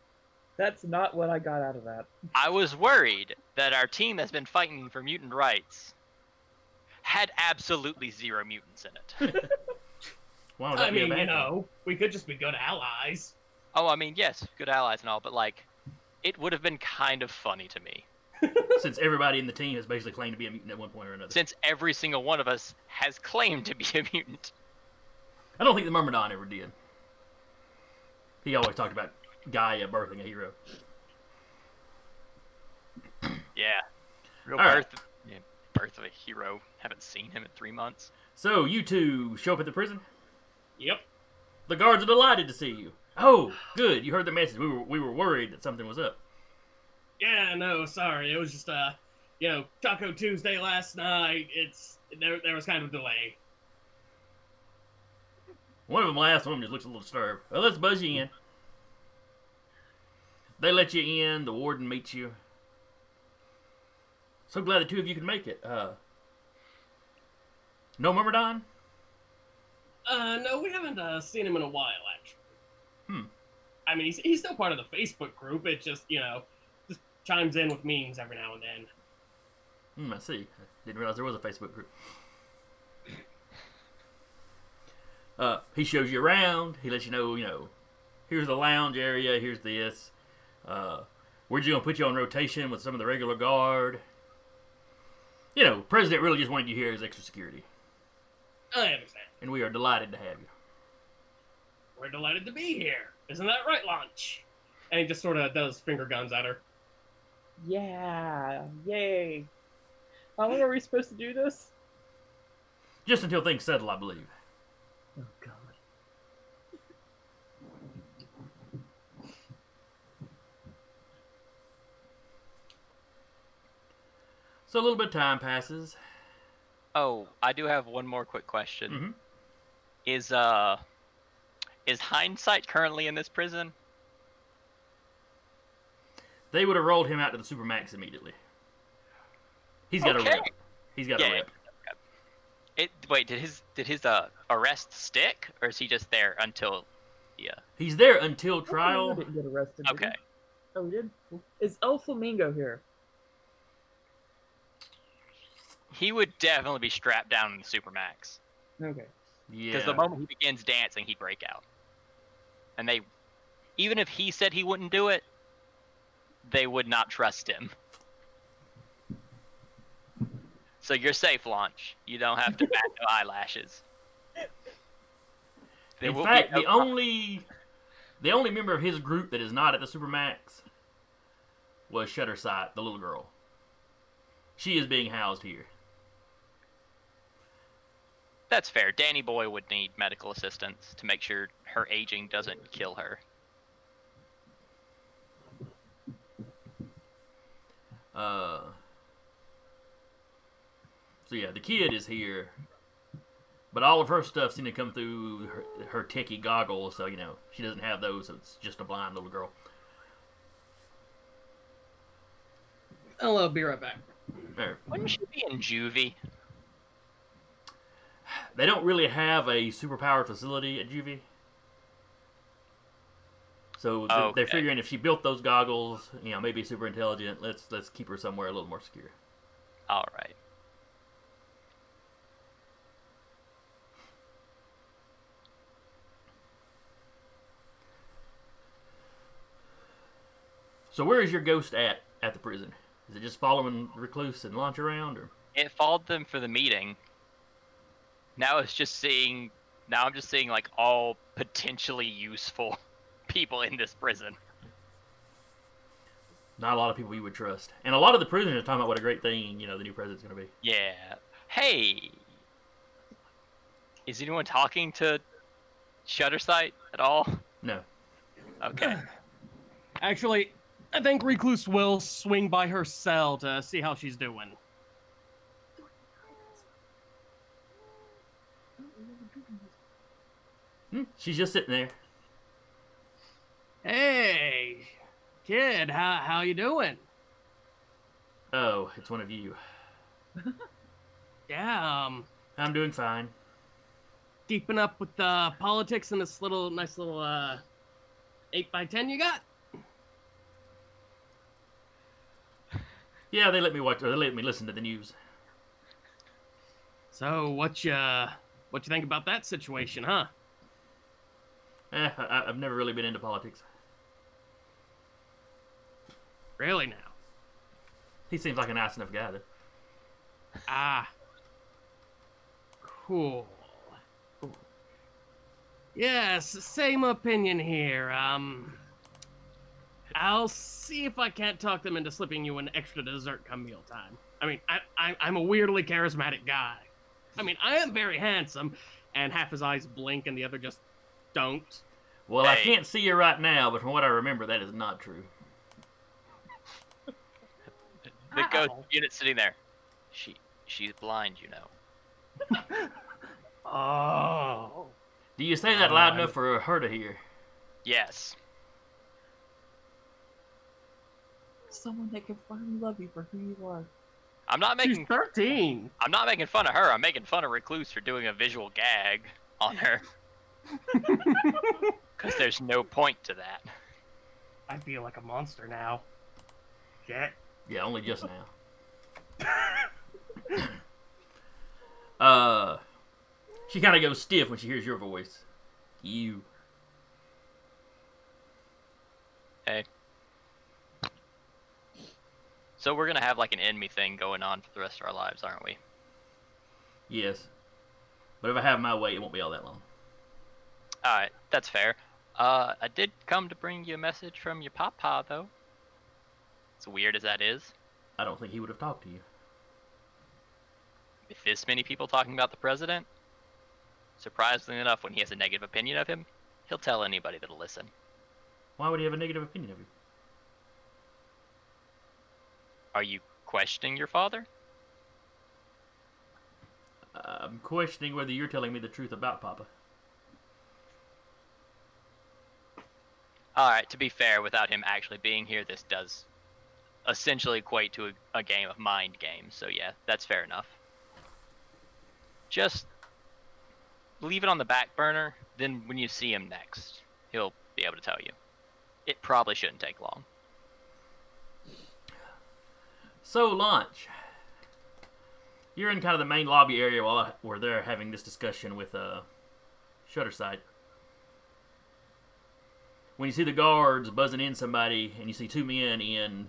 That's not what I got out of that. I was worried that our team that's been fighting for mutant rights had absolutely zero mutants in it. (laughs) Why would I mean, bad you know, we could just be good allies. oh, I mean, yes, good allies and all, but like, it would have been kind of funny to me Since everybody in the team has basically claimed to be a mutant at one point or another. since every single one of us has claimed to be a mutant. I don't think the Myrmidon ever did. He always talked about Gaia birthing a hero. Yeah. Real All right. birth, yeah, birth of a hero. Haven't seen him in three months. So you two show up at the prison. Yep. The guards are delighted to see you. Oh, good. You heard the message. We were we were worried that something was up. Yeah, no, sorry. It was just uh, you know, Taco Tuesday last night. It's there. There was kind of a delay. One of them last One just looks a little disturbed. Well, let's buzz you in. They let you in. The warden meets you. So glad the two of you can make it. Uh, no Myrmidon? Uh, no, we haven't uh, seen him in a while, actually. Hmm. I mean, he's he's still part of the Facebook group. It just you know, chimes in with memes every now and then. Hmm, I see. I didn't realize there was a Facebook group. (laughs) Uh, he shows you around. He lets you know, you know, here's the lounge area. Here's this. Uh, we're just gonna put you on rotation with some of the regular guard. You know, President really just wanted you here as extra security, I understand. and we are delighted to have you. We're delighted to be here. Isn't that right, Launch? And he just sort of does finger guns at her. Yeah, yay. How long are we supposed to do this? Just until things settle, I believe. Oh God. So a little bit of time passes. Oh, I do have one more quick question. Mhm. Is uh, is hindsight currently in this prison? They would have rolled him out to the supermax immediately. He's got Okay. a rep. He's got Yeah, a rep. It wait, did his did his uh arrest stick, or is he just there until? Yeah. He's there until El Flamingo trial. didn't get arrested. did he? Okay. Oh, he did. Is El Flamingo here? He would definitely be strapped down in the supermax Okay. Yeah. because the moment he begins dancing, he'd break out. And they, even if he said he wouldn't do it, they would not trust him. So you're safe, launch. You don't have to bat no eyelashes. There In fact, be the no pro- only the only member of his group that is not at the Supermax was Shuttersight, the little girl. She is being housed here. That's fair. Danny Boy would need medical assistance to make sure her aging doesn't kill her. Uh, so yeah, the kid is here, but all of her stuff seemed to come through her, her techie goggles. So you know she doesn't have those. So it's just a blind little girl. I'll uh, be right back. There. Wouldn't she be in juvie? They don't really have a superpowered facility at Juvie. So th- oh, they're figuring if she built those goggles, you know, maybe super intelligent. Let's let's keep her somewhere a little more secure. All right. So where is your ghost at at the prison? Is it just following Recluse and launch around, or It followed them for the meeting. Now it's just seeing. Now I'm just seeing like all potentially useful (laughs) people in this prison. not a lot of people you would trust? And a lot of the prisoners are talking about what a great thing you know the new president's going to be. Yeah. Hey. Is anyone talking to Shuttersight at all? No, Okay. (clears throat) Actually, I think Recluse will swing by her cell to see how she's doing. Hmm, she's just sitting there. Hey, kid, how how you doing? Oh, it's one of you. (laughs) Yeah, um, I'm doing fine. keeping up with the politics in this little nice little uh eight by ten you got. Yeah, they let me watch. Or they let me listen to the news. So what you what you think about that situation, huh? Eh, I, I've never really been into politics. Really now? He seems like a nice enough guy, though. Ah. Cool. Cool. Yes, same opinion here. Um I'll see if I can't talk them into slipping you an extra dessert come mealtime. I mean, I, I I'm a weirdly charismatic guy. I mean, I am very handsome, and half his eyes blink and the other just don't. Well, I can't see you right now, but from what I remember, that is not true. The ghost unit sitting there. She she's blind, you know. Oh. Do you say that loud enough for her to hear? Yes. Someone that can finally love you for who you are. I'm not She's making 13. I'm not making fun of her. I'm making fun of Recluse for doing a visual gag on her. (laughs) Because there's no point to that. I feel like a monster now. Shit. Yeah, only just now. (laughs) uh, she kind of goes stiff when she hears your voice. You. Hey. So we're gonna have like an enemy thing going on for the rest of our lives, aren't we? Yes. But if I have my way, it won't be all that long. Alright, that's fair. Uh, I did come to bring you a message from your papa, though. As weird as that is. I don't think he would have talked to you. With this many people talking about the president, surprisingly enough, when he has a negative opinion of him, he'll tell anybody that'll listen. Why would he have a negative opinion of you? Are you questioning your father? I'm questioning whether you're telling me the truth about Papa. Alright, to be fair, without him actually being here, this does essentially equate to a, a game of mind games, so yeah, that's fair enough. Just leave it on the back burner, then when you see him next, he'll be able to tell you. It probably shouldn't take long. So, launch. You're in kind of the main lobby area while they're there having this discussion with uh, Shuttersight. When you see the guards buzzing in somebody, and you see two men in,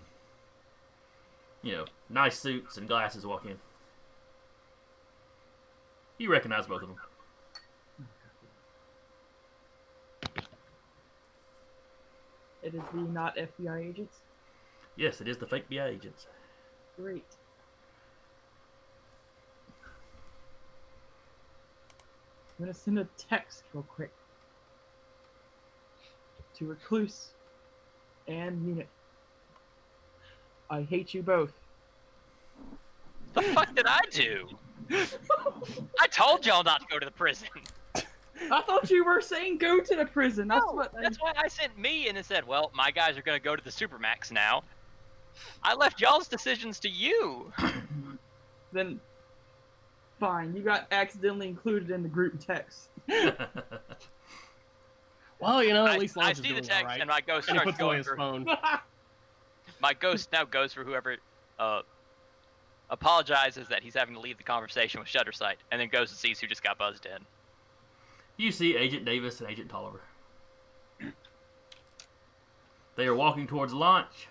you know, nice suits and glasses walk in. You recognize both of them. It is the not FBI agents. Yes, it is the fake BI agents. Great. I'm gonna send a text real quick to Recluse and Unit. I hate you both. The fuck did I do? (laughs) I told y'all not to go to the prison. I thought you were saying go to the prison. That's No, what. I- that's why I sent me in and said, well, my guys are gonna go to the Supermax now. I left y'all's decisions to you. (coughs) Then, fine. You got accidentally included in the group text. (laughs) Well, you know, at least I, least I Lance is see the text all right. and my ghost And he starts puts away going his for phone. (laughs) my ghost now goes for whoever uh apologizes that he's having to leave the conversation with Shuttersight, and then goes and sees who just got buzzed in. you see Agent Davis and Agent Tolliver. They are walking towards launch.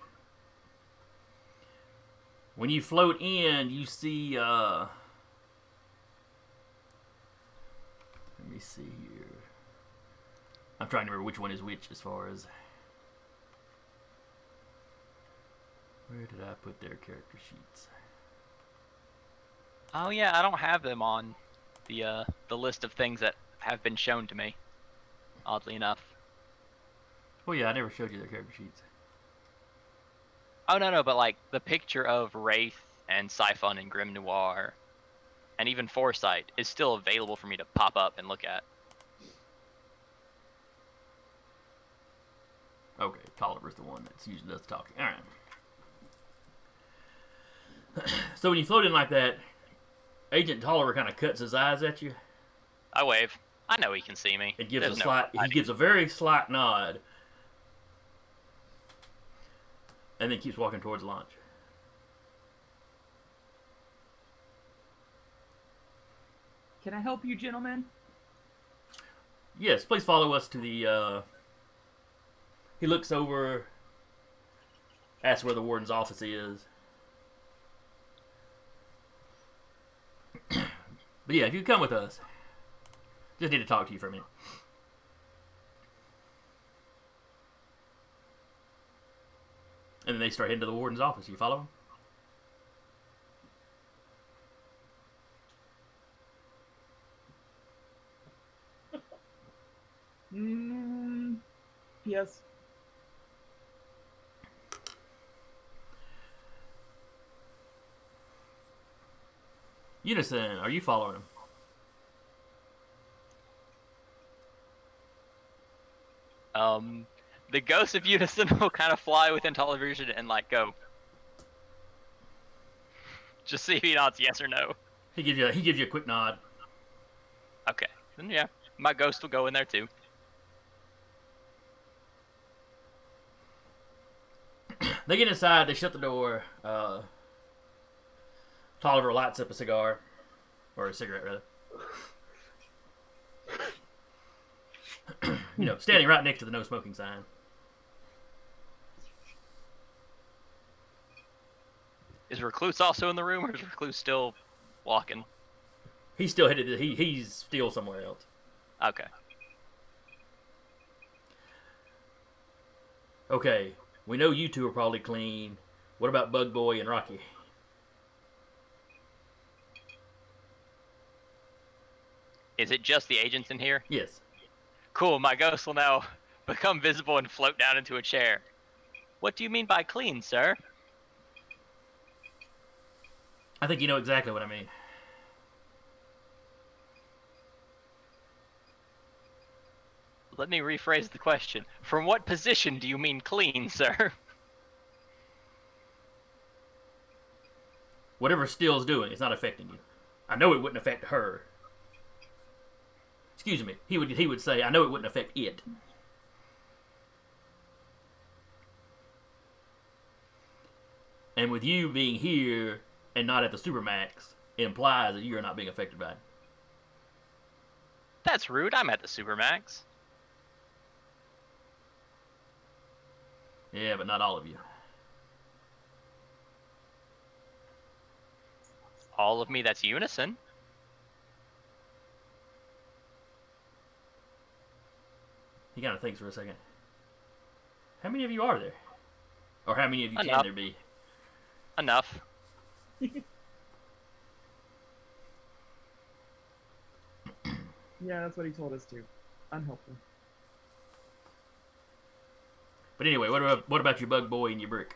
When you float in, you see. Uh, let me see here. I'm trying to remember which one is which as far as. Where did I put their character sheets? Oh yeah, I don't have them on the uh the list of things that have been shown to me. Oddly enough. Oh yeah, I never showed you their character sheets. Oh no no, but like the picture of Wraith and Siphon and Grim Noir and even Foresight is still available for me to pop up and look at. Okay, Tolliver's the one that's usually the talking. All right. So when you float in like that, Agent Tolliver kind of cuts his eyes at you I wave. I know he can see me. and gives There's a no slight. He gives a very slight nod, and then keeps walking towards launch. Can I help you, gentlemen? Yes, please follow us to the. Uh... He looks over, asks where the warden's office is. Yeah, if you come with us, just need to talk to you for a minute. And then they start heading to the warden's office. You follow him? Mm, yes. Unison, are you following him? Um, the ghost of Unison (laughs) will kind of fly within television and like go. Just see if he nods yes or no. He gives you he gives you a quick nod. Okay, then yeah, my ghost will go in there too. (clears throat) They get inside. They shut the door. Uh, Tolliver lights up a cigar, or a cigarette rather. you know, standing right next to the no smoking sign. Is Recluse also in the room, or is Recluse still walking? He's still headed. To, he he's still somewhere else. Okay. Okay, we know you two are probably clean. What about Bug Boy and Rocky? Is it just the agents in here? Yes. Cool, my ghost will now (laughs) become visible and float down into a chair. What do you mean by clean, sir? I think you know exactly what I mean. Let me rephrase the question. From what position do you mean clean, (laughs) sir? Whatever Steele's doing, it's not affecting you. I know it wouldn't affect her. Excuse me. He would he would say, I know it wouldn't affect it. And with you being here and not at the Supermax, it implies that you're not being affected by it. That's rude. I'm at the Supermax. Yeah, but not all of you. All of me that's unison. He kind of thinks for a second. How many of you are there? Or how many of you can there be? Enough. (laughs) Yeah, that's what he told us to. Unhelpful. But anyway, what about what about your bug boy and your brick?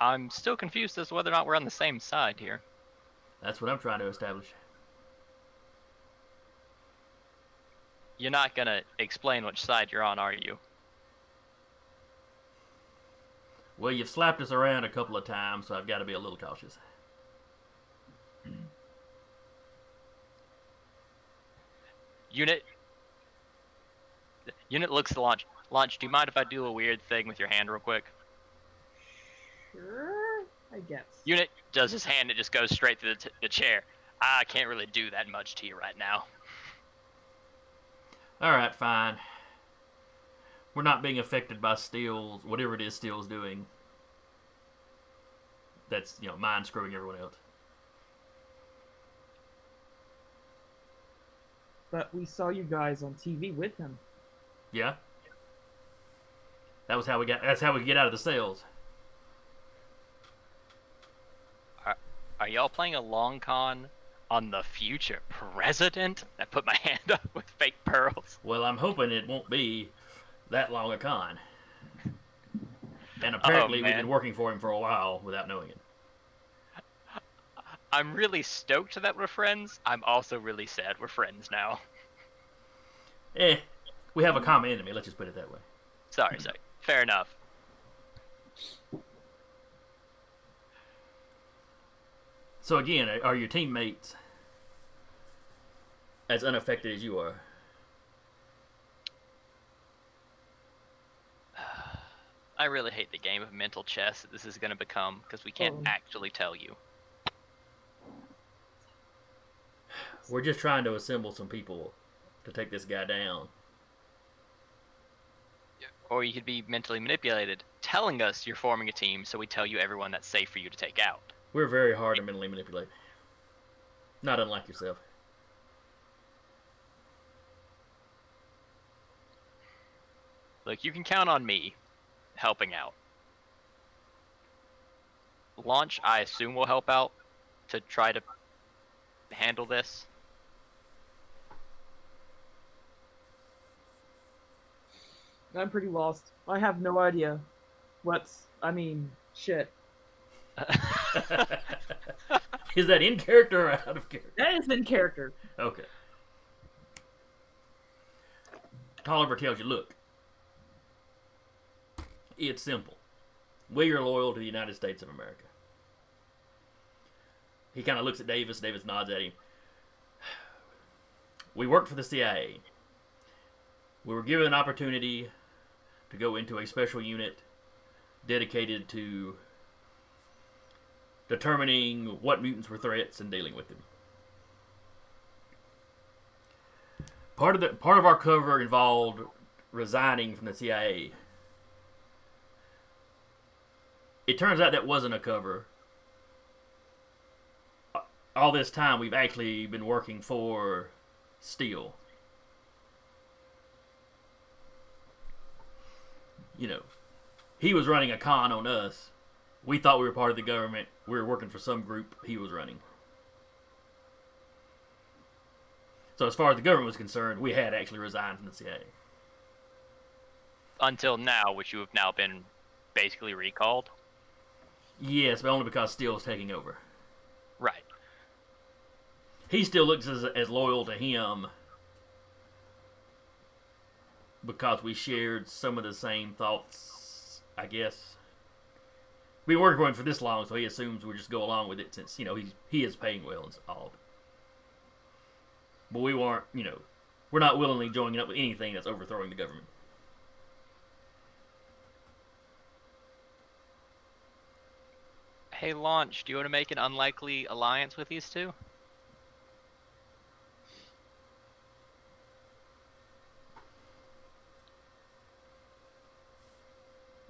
I'm still confused as to whether or not we're on the same side here. That's what I'm trying to establish. You're not gonna explain which side you're on, are you? Well, you've slapped us around a couple of times, so I've got to be a little cautious. Unit. Unit looks to launch. Launch. Do you mind if I do a weird thing with your hand real quick? Sure, I guess. Unit does his hand. It just goes straight through the, t- the chair. I can't really do that much to you right now. All right, fine. We're not being affected by Steele's whatever it is Steele's doing. That's you know mind screwing everyone else. But we saw you guys on TV with him. Yeah. That was how we got. That's how we get out of the cells. Are y'all playing a long con on the future president? I put my (laughs) hand up with fake pearls. Well, I'm hoping it won't be that long a con. And apparently, we've been working for him for a while without knowing it. I'm really stoked that we're friends. I'm also really sad we're friends now. Eh, we have a common enemy. Let's just put it that way. Sorry, sorry. Fair enough. So again, are- are your teammates as unaffected as you are? (sighs) I really hate the game of mental chess that this is going to become because we can't Oh. actually tell you. We're just trying to assemble some people to take this guy down. Or you could be mentally manipulated, telling us you're forming a team so we tell you everyone that's safe for you to take out. We're very hard to mentally manipulate. Not unlike yourself. Look, you can count on me helping out. Launch, I assume, will help out to try to handle this. I'm pretty lost. I have no idea what's. I mean, shit. (laughs) (laughs) Is that in character or out of character? That is in character. Okay. Tolliver tells you, look, it's simple. We are loyal to the United States of America. He kind of looks at Davis. Davis nods at him. We worked for the CIA. We were given an opportunity to go into a special unit dedicated to determining what mutants were threats and dealing with them. Part of the part of our cover involved resigning from the CIA. It turns out that wasn't a cover. All this time we've actually been working for Steele. You know, he was running a con on us. We thought we were part of the government. We were working for some group he was running. So as far as the government was concerned, we had actually resigned from the CIA. Until now, which you have now been basically recalled. Yes, but only because Steele's taking over. Right. He still looks as, as loyal to him because we shared some of the same thoughts, I guess. Working for him for this long, so he assumes we just go along with it since, you know, he's, he is paying well and all. But we weren't, you know, we're not willingly joining up with anything that's overthrowing the government. Hey, Launch, do you want to make an unlikely alliance with these two?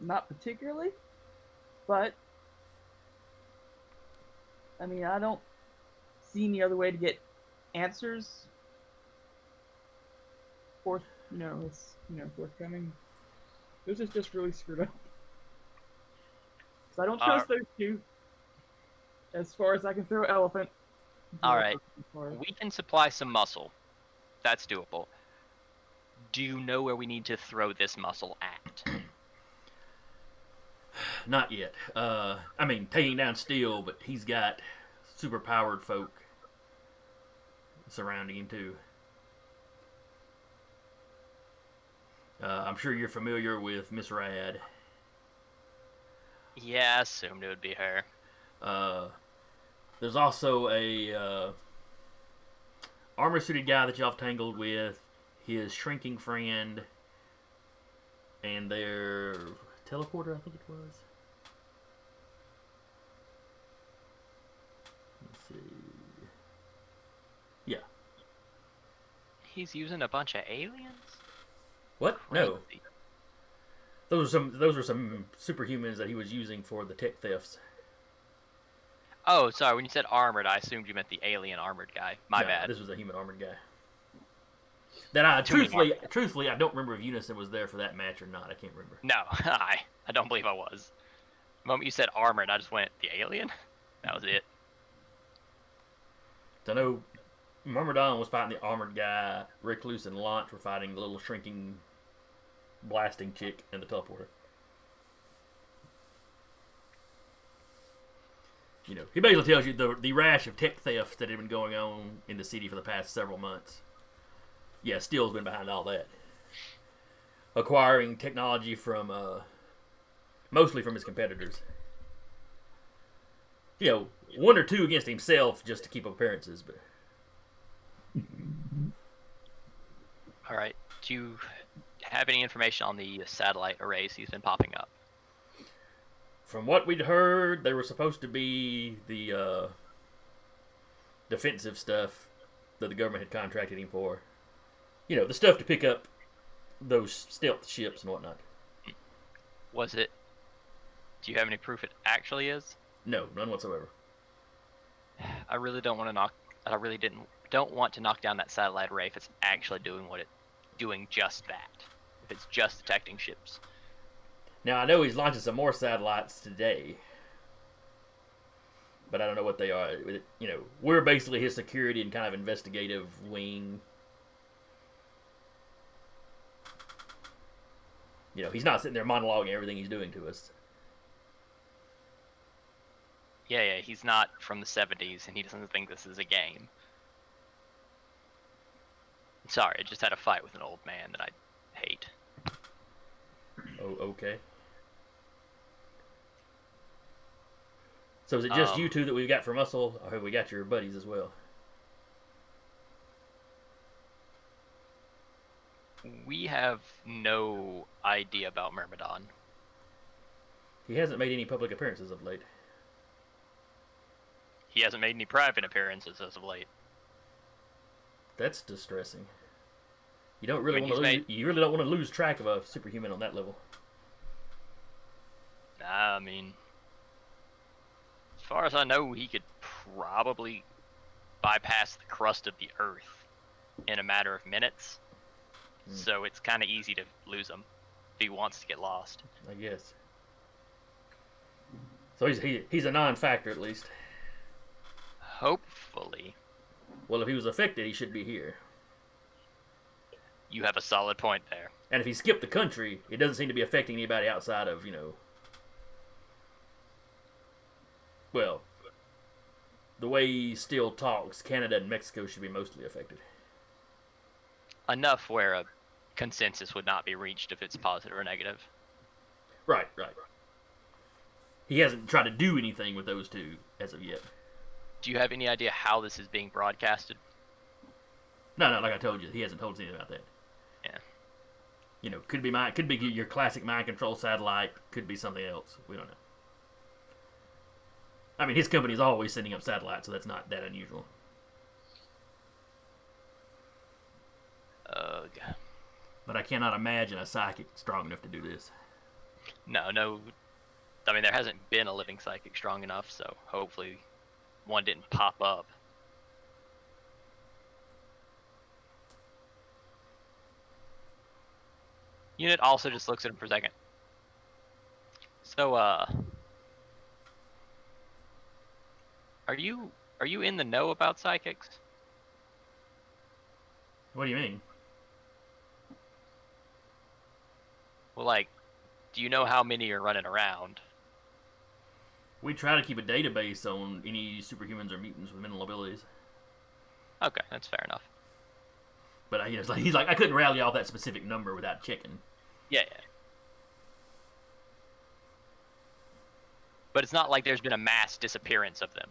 Not particularly, but I mean, I don't see any other way to get answers forth, you know, it's you know forthcoming. This is just really screwed up. 'Cause I don't uh, trust those two. As far as I can throw elephant. All right. As far as- We can supply some muscle. That's doable. Do you know where we need to throw this muscle at? (sighs) Not yet. Uh, I mean, taking down Steele, but he's got super powered folk surrounding him too. Uh, I'm sure you're familiar with Miss Rad. Yeah, I assumed it would be her. Uh, there's also a uh, armor suited guy that y'all tangled with, his shrinking friend, and their teleporter. I think it was. Let's see. Yeah. He's using a bunch of aliens? What? No. Those are some. Those are some superhumans that he was using for the tech thefts. Oh, sorry. When you said armored, I assumed you meant the alien armored guy. My No, bad. This was a human armored guy. That I Too truthfully, truthfully, I don't remember if Unison was there for that match or not. I can't remember. No, (laughs) I I don't believe I was. The moment you said armored, I just went the alien. That was it. I know Myrmidon was fighting the armored guy. Recluse and Launch were fighting the little shrinking, blasting chick and the teleporter. You know, he basically tells you the the rash of tech thefts that had been going on in the city for the past several months. Yeah, Steele's been behind all that. Acquiring technology from, uh, mostly from his competitors. You know, one or two against himself just to keep appearances, but All right. Do you have any information on the satellite arrays he's been popping up? From what we'd heard, they were supposed to be the uh, defensive stuff that the government had contracted him for. You know, the stuff to pick up those stealth ships and whatnot. Was it? Do you have any proof it actually is? No, none whatsoever. I really don't want to knock. I really didn't. Don't want to knock down that satellite array if it's actually doing what it, doing just that. If it's just detecting ships. Now I know he's launching some more satellites today, but I don't know what they are. You know, we're basically his security and kind of investigative wing. You know, he's not sitting there monologuing everything he's doing to us. Yeah, yeah. He's not from the '70s, and he doesn't think this is a game. Sorry, I just had a fight with an old man that I hate. Oh, okay. So is it just Um, you two that we've got for muscle, or have we got your buddies as well? We have no idea about Myrmidon. He hasn't made any public appearances of late. He hasn't made any private appearances as of late. That's distressing. You don't really When want to lose. You really don't want to lose track of a superhuman on that level. Nah, I mean, far as I know, he could probably bypass the crust of the Earth in a matter of minutes. Hmm. So it's kind of easy to lose him if he wants to get lost. I guess. So he's he, he's a non-factor at least. Hopefully, Well, if he was affected, he should be here. you have a solid point there. And if he skipped the country, it doesn't seem to be affecting anybody outside of you know. Well, the way he still talks, Canada and Mexico should be mostly affected. Enough where a consensus would not be reached if it's positive or negative. Right, right. He hasn't tried to do anything with those two as of yet. Do you have any idea how this is being broadcasted? No, no, like I told you, he hasn't told us anything about that. Yeah. You know, could be my, could be your classic mind control satellite, could be something else. We don't know. I mean, his company's always sending up satellites, so that's not that unusual. Ugh. But I cannot imagine a psychic strong enough to do this. No, no. I mean, there hasn't been a living psychic strong enough, so hopefully one didn't pop up. Unit also just looks at him for a second. So, uh, are you are you in the know about psychics? What do you mean? Well, like, do you know how many are running around? We try to keep a database on any superhumans or mutants with mental abilities. Okay, that's fair enough. But uh, you know, like, (laughs) he's like, I couldn't rally off that specific number without checking. Yeah, yeah. But it's not like there's been a mass disappearance of them.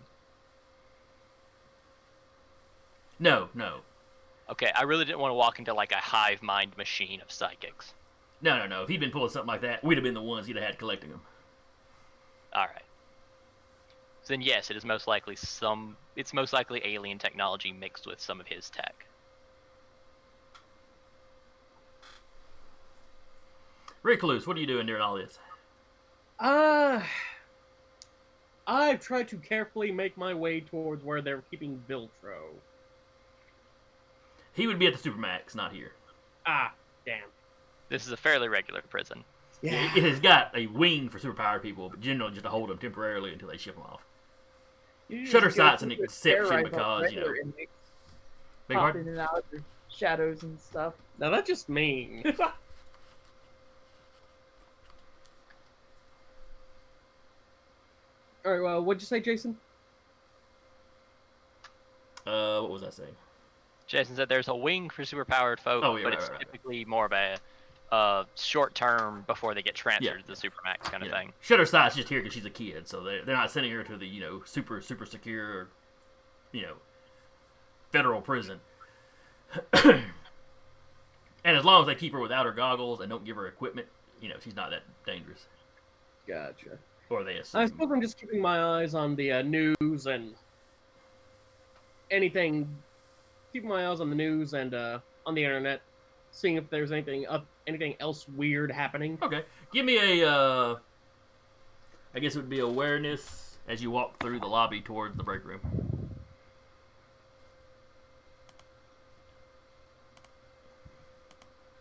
No, no, Okay, I really didn't want to walk into like a hive mind machine of psychics. no, no, no. If he'd been pulling something like that, we'd have been the ones he'd have had collecting them. All right. So then, yes, it is most likely some. It's most likely alien technology mixed with some of his tech. Recluse, what are you doing during all this? Uh, I've tried to carefully make my way towards where they're keeping Viltro. He would be at the Supermax, not here. Ah, damn. This is a fairly regular prison. It, it has got a wing for superpowered people, but generally just to hold them temporarily until they ship them off. Shutter just Sight's an exception because, you know, inmates Big pop in and out of shadows and stuff. Now that's just mean. (laughs) All right. Well, what'd you say, Jason? Uh, what was I saying? Jason said there's a wing for superpowered folk, Oh, yeah, but right, it's right, right. typically more of a uh, short term before they get transferred Yeah. to the supermax kind of Yeah. thing. Shutter Sight's just here because she's a kid, so they're, they're not sending her to the, you know, super, super secure, you know, federal prison. (coughs) and as long as they keep her without her goggles and don't give her equipment, you know, she's not that dangerous. Gotcha. Or they I assume. suppose I'm just keeping my eyes on the uh, news and anything. Keeping my eyes on the news and uh, on the internet, seeing if there's anything up, anything else weird happening. Okay. Give me a, uh, I guess it would be awareness as you walk through the lobby towards the break room.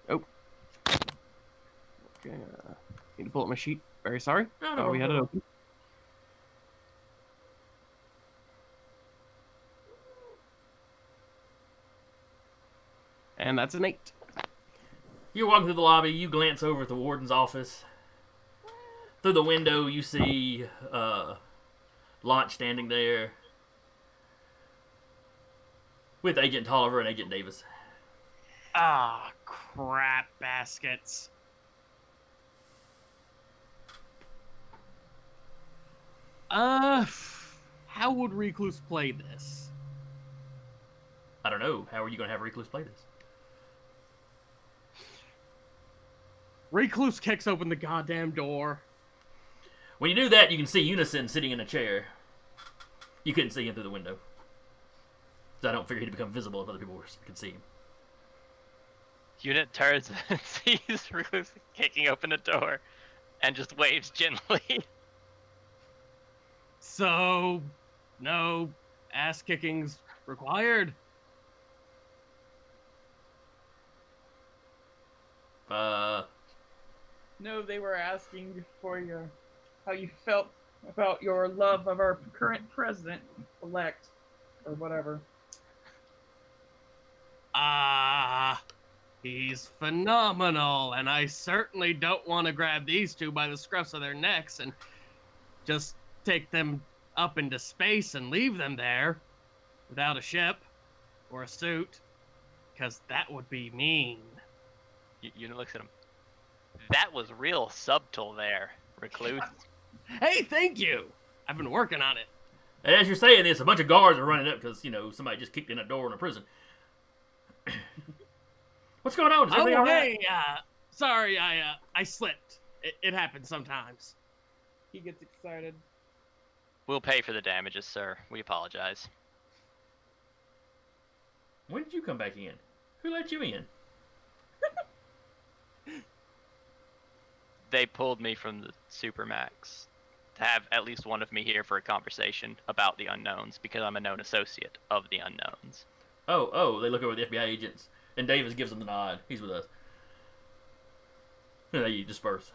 Oh. Okay, uh, need to pull up my sheet. Very sorry. No, no Oh, we had it open. And that's an eight. You're walking through the lobby. You glance over at the warden's office. Through the window, you see uh, Launch standing there with Agent Tolliver and Agent Davis. Ah, crap baskets. Uh, how would Recluse play this? I don't know. How are you going to have Recluse play this? Recluse kicks open the goddamn door. When you do that, you can see Unison sitting in a chair. You couldn't see him through the window. So I don't figure he'd become visible if other people were, could see him. Unit turns (laughs) and sees Recluse kicking open a door and just waves gently. (laughs) So, no ass kickings required. Uh, No, they were asking for your how you felt about your love of our current president elect or whatever. Ah, he's phenomenal, and I certainly don't want to grab these two by the scruffs of their necks and just take them up into space and leave them there without a ship or a suit, because that would be mean. Y- Unit looks at him. That was real subtle there, Recluse. (laughs) Hey, thank you. I've been working on it. and as you're saying this, a bunch of guards are running up because, you know, somebody just kicked in a door in a prison. (coughs) What's going on? Is Oh, everything all right? hey, uh, sorry, I uh, I slipped. It, it happens sometimes. He gets excited. We'll pay for the damages, sir. We apologize. When did you come back in? Who let you in? (laughs) They pulled me from the Supermax to have at least one of me here for a conversation about the unknowns because I'm a known associate of the unknowns. Oh, oh, they look over the FBI agents, and Davis gives them the nod. He's with us. (laughs) And then you disperse.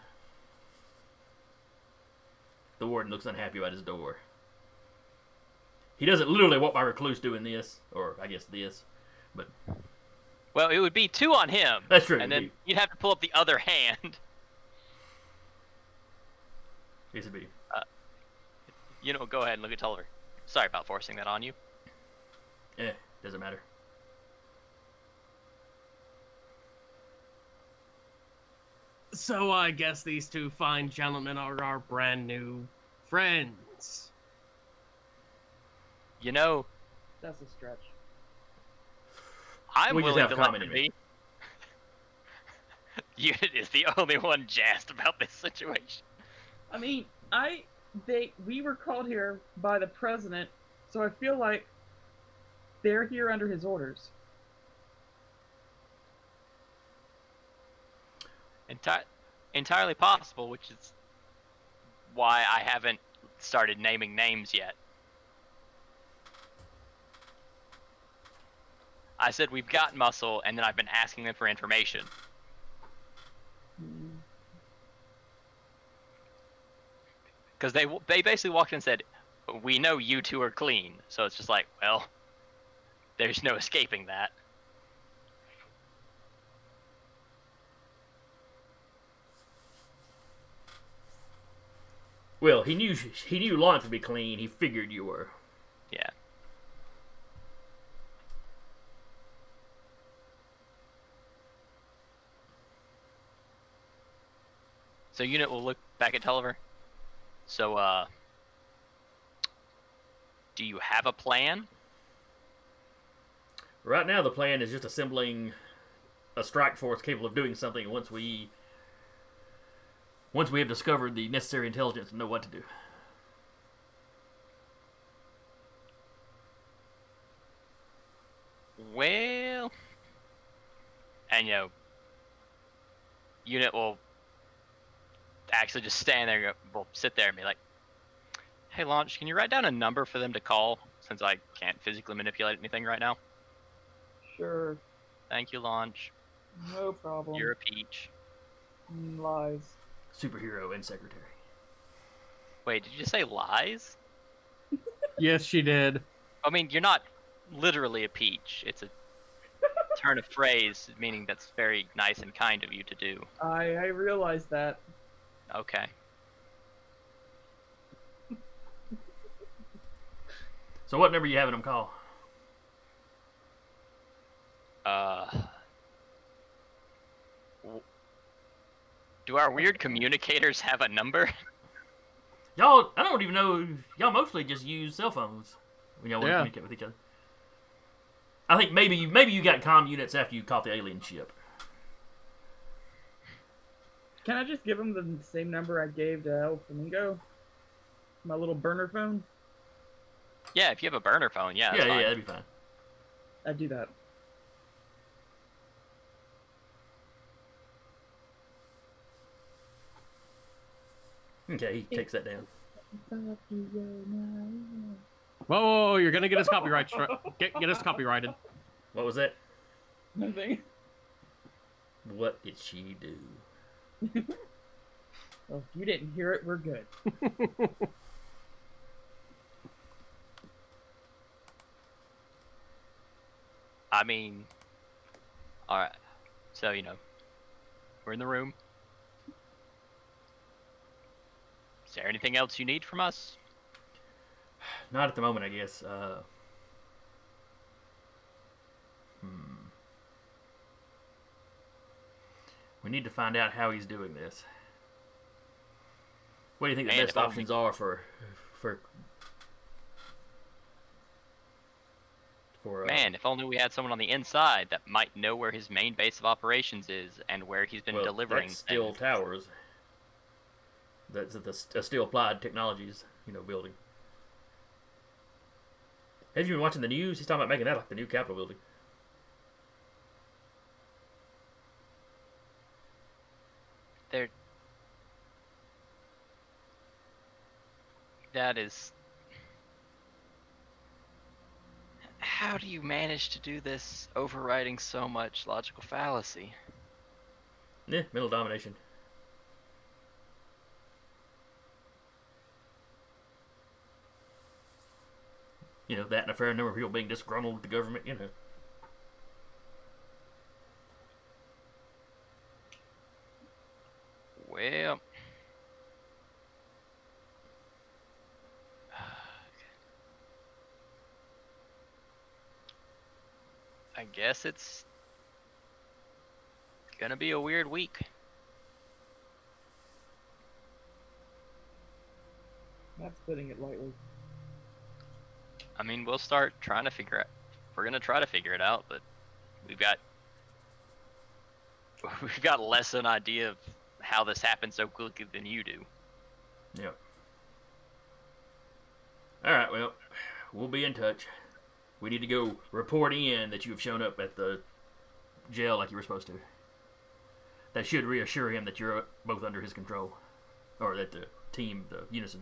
The warden looks unhappy about his door. He doesn't literally walk by recluse doing this, or I guess this, but Well, it would be two on him. That's true, And then you'd have to pull up the other (laughs) hand. Yes, it'd be. You know, go ahead and look at Tolliver. Sorry about forcing that on you. Eh, doesn't matter. So I guess these two fine gentlemen are our brand new friends. You know, That's a stretch. I'm We willing to let it be. Unit (laughs) is the only one jazzed about this situation. I mean, I they we were called here by the president, so I feel like they're here under his orders. Enti- entirely possible, which is why I haven't started naming names yet. I said we've got muscle, and then I've been asking them for information. Because they they basically walked in and said, "We know you two are clean," so it's just like, well, (laughs) there's no escaping that. Well, he knew he knew Lawrence would be clean. He figured you were. Yeah. So unit will look back at Tolliver. So uh do you have a plan? Right now, the plan is just assembling a strike force capable of doing something once we once we have discovered the necessary intelligence and know what to do. Well, and you know, unit will actually just stand there, and go, will sit there and be like, "Hey, launch, can you write down a number for them to call? Since I can't physically manipulate anything right now. Sure, Thank you, launch. no problem. You're a peach. Mm, Lies. Superhero and secretary. Wait, did you just say lies? (laughs) Yes, she did. I mean, you're not literally a peach. It's a turn of phrase meaning that's very nice and kind of you to do. I I realize that. Okay. So, what number you having them call? Uh. Do our weird communicators have a number? Y'all, I don't even know. Y'all mostly just use cell phones when y'all want to communicate with each other. I think maybe you maybe you got comm units after you caught the alien ship. Can I just give him the same number I gave to El Flamingo? My little burner phone. Yeah, if you have a burner phone, yeah. Yeah, yeah, that'd be fine. I'd do that. Okay, he takes that down. Whoa, whoa, whoa, you're gonna get us copyright stri- get get us copyrighted. What was that? Nothing. What did she do? (laughs) Well, if you didn't hear it, we're good. (laughs) I mean, all right. So you know, we're in the room. Is there anything else you need from us? (sighs) Not at the moment, I guess. Uh, We need to find out how he's doing this. What do you think the Man, best options are for for for uh, Man, if only we had someone on the inside that might know where his main base of operations is and where he's been well, delivering. that's Steele. Towers. That's the a Steele Applied Technologies, you know, building. Have you been watching the news? He's talking about making that like the new Capitol building. They're. That is. How do you manage to do this overriding so much logical fallacy? Yeah, middle domination. You know, that and a fair number of people being disgruntled with the government, you know. Well. (sighs) I guess it's gonna be a weird week. That's putting it lightly. I mean, we'll start trying to figure out. We're gonna try to figure it out, but we've got (laughs) we've got less an idea of how this happened so quickly than you do. Yeah. All right, well, we'll be in touch. We need to go report in that you have shown up at the jail like you were supposed to. That should reassure him that you're both under his control, or that the team, the unison,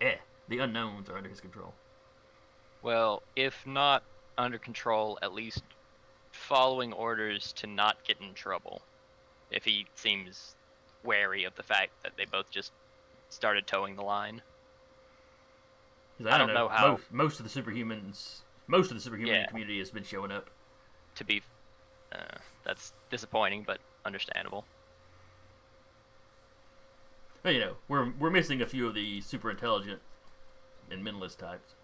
eh, the unknowns are under his control. Well, if not under control, at least following orders to not get in trouble. If he seems wary of the fact that they both just started toeing the line. 'Cause I don't know how- Most, most of the superhumans, most of the superhuman Yeah. community has been showing up. To be, uh, that's disappointing, but understandable. But, you know, we're we're missing a few of the super intelligent and mentalist types.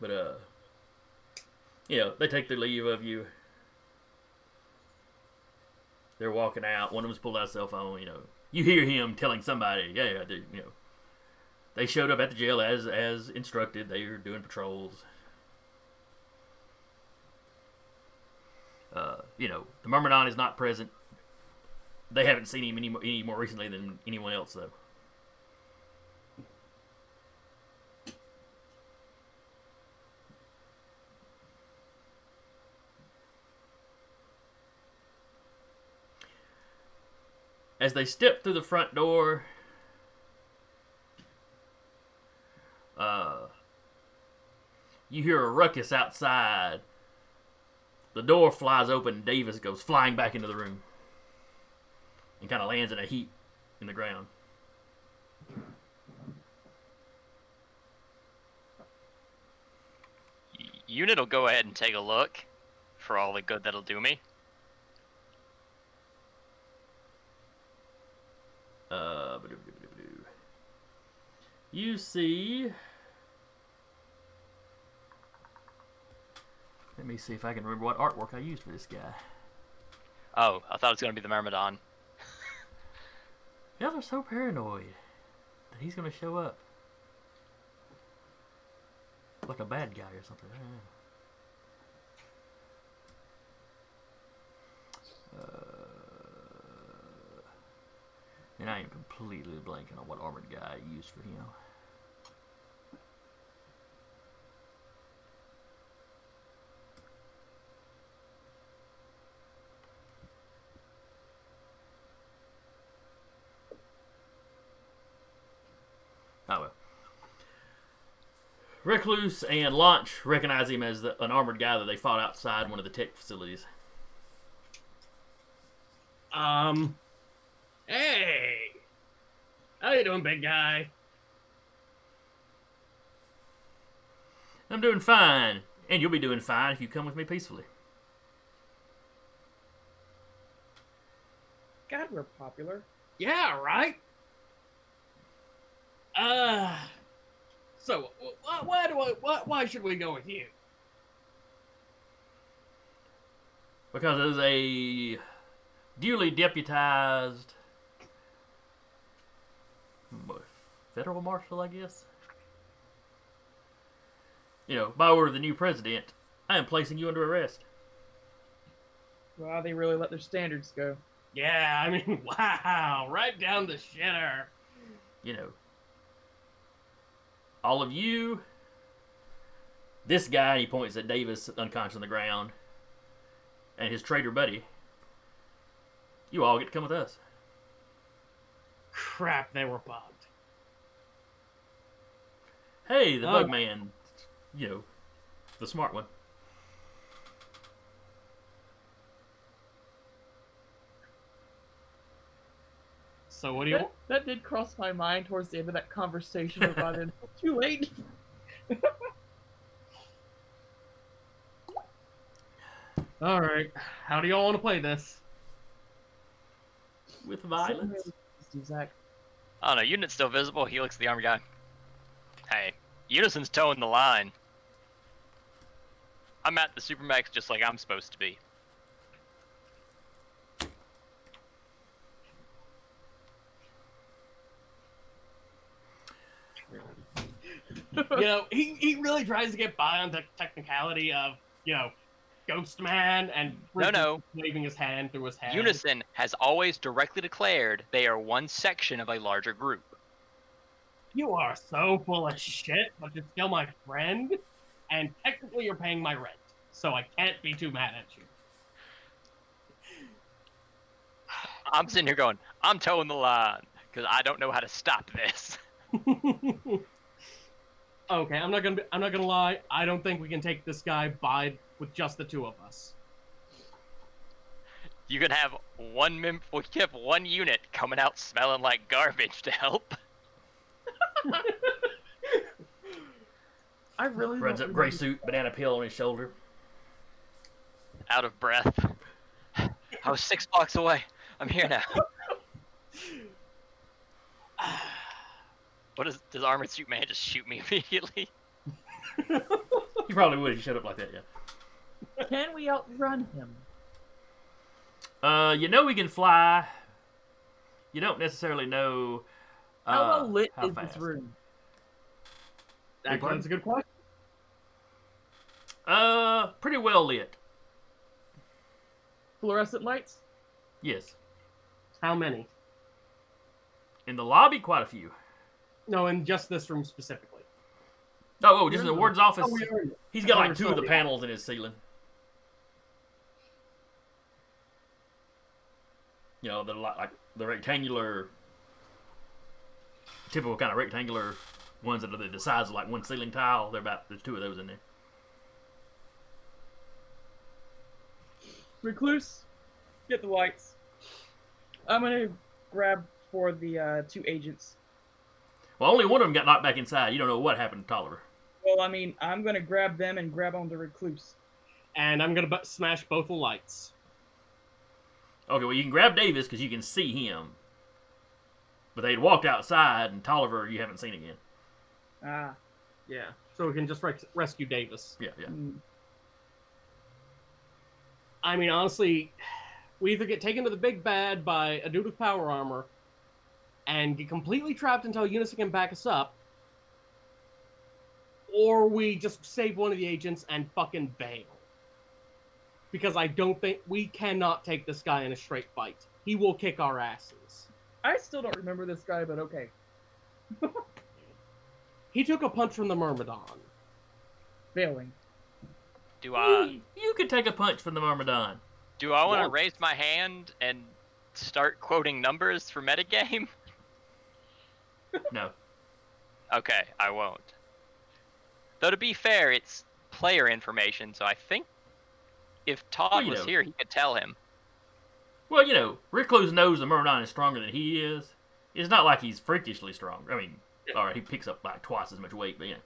But uh, you know, they take their leave of you. They're walking out. One of them's pulled out a cell phone. You know, you hear him telling somebody, "Yeah, yeah, you know." They showed up at the jail as as instructed. They were doing patrols. Uh, you know, the Myrmidon is not present. They haven't seen him any, any more recently than anyone else, though. As they step through the front door, uh, you hear a ruckus outside. The door flies open. and Davis goes flying back into the room and kind of lands in a heap in the ground. Unit will go ahead and take a look for all the good that'll do me. Uh, you see. Let me see if I can remember what artwork I used for this guy. Oh, I thought it was gonna be the Myrmidon. Y'all are so paranoid that he's gonna show up like a bad guy or something. I don't know. Uh, and I am completely blanking on what armored guy I used for him. Oh well. Recluse and Launch recognize him as the, an armored guy that they fought outside one of the tech facilities. Um. Hey. How you doing, big guy? I'm doing fine, and you'll be doing fine if you come with me peacefully. God, we're popular. Yeah, right. Uh. So, wh- why do I? Why, why should we go with you? Because as a duly deputized what, federal marshal, I guess. You know, by order of the new president, I am placing you under arrest. Wow, they really let their standards go. Yeah, I mean, (laughs) wow, right down the shitter. you know, all of you, this guy, he points at Davis unconscious on the ground, and his traitor buddy, you all get to come with us crap, they were bugged. Hey, the bug oh. Bugman, you know, the smart one. So what do you? That, that did cross my mind towards the end of that conversation about (laughs) it. Too late. All right, how do y'all want to play this? With violence. Zach. Oh no, Unit's still visible. He looks the army guy. Hey, Unison's toeing the line. I'm at the Supermax just like I'm supposed to be. (laughs) you know, he, he really tries to get by on the technicality of, you know, Ghost Man and No, no. waving his hand through his head. Unison has always directly declared they are one section of a larger group. You are so full of shit, but you're still my friend, and technically you're paying my rent, so I can't be too mad at you. I'm sitting here going, I'm toeing the line because I don't know how to stop this. (laughs) (laughs) okay, I'm not gonna be, I'm not gonna lie. I don't think we can take this guy by with just the two of us. You can have one mem- we can have one unit coming out smelling like garbage to help. (laughs) I really Runs up gray suit, banana peel on his shoulder. Out of breath. I was six blocks away. I'm here now. What does does armored suit man just shoot me (laughs) immediately? He probably would if he showed up like that, yeah. Can we outrun him? Uh, you know we can fly. You don't necessarily know. Uh, How well lit how is fast. this room? Actually, pardon? that's a good question. Uh, pretty well lit. Fluorescent lights? Yes. How many? In the lobby, quite a few. No, in just this room specifically. Oh, oh, just in the ward's office. Oh. He's got like two of the panels in his ceiling. You know, the like the rectangular, typical kind of rectangular ones that are the size of like one ceiling tile. They're about there's two of those in there. Recluse, get the lights. I'm gonna grab for the uh, two agents. Well, only one of them got knocked back inside. You don't know what happened to Tolliver. Well, I mean, I'm gonna grab them and grab on the recluse. And I'm gonna bu- smash both the lights. Okay, well you can grab Davis because you can see him. But they'd walked outside, and Tolliver you haven't seen again. Ah, Yeah. So we can just rec- rescue Davis. Yeah, yeah. mm, I mean, honestly, we either get taken to the big bad by a dude with power armor and get completely trapped until Unison can back us up, or we just save one of the agents and fucking bail. Because I don't think we cannot take this guy in a straight fight. He will kick our asses. I still don't remember this guy, but okay. (laughs) He took a punch from the Myrmidon. Failing. Do I you, you could take a punch from the Myrmidon. do I want to raise my hand and start quoting numbers for metagame? (laughs) No. Okay, I won't. Though to be fair, it's player information, so I think if Todd Well, was know. here, he could tell him. Well, you know, Recluse knows the Myrmidon is stronger than he is. It's not like he's freakishly strong. I mean, or he picks up like twice as much weight, but yeah.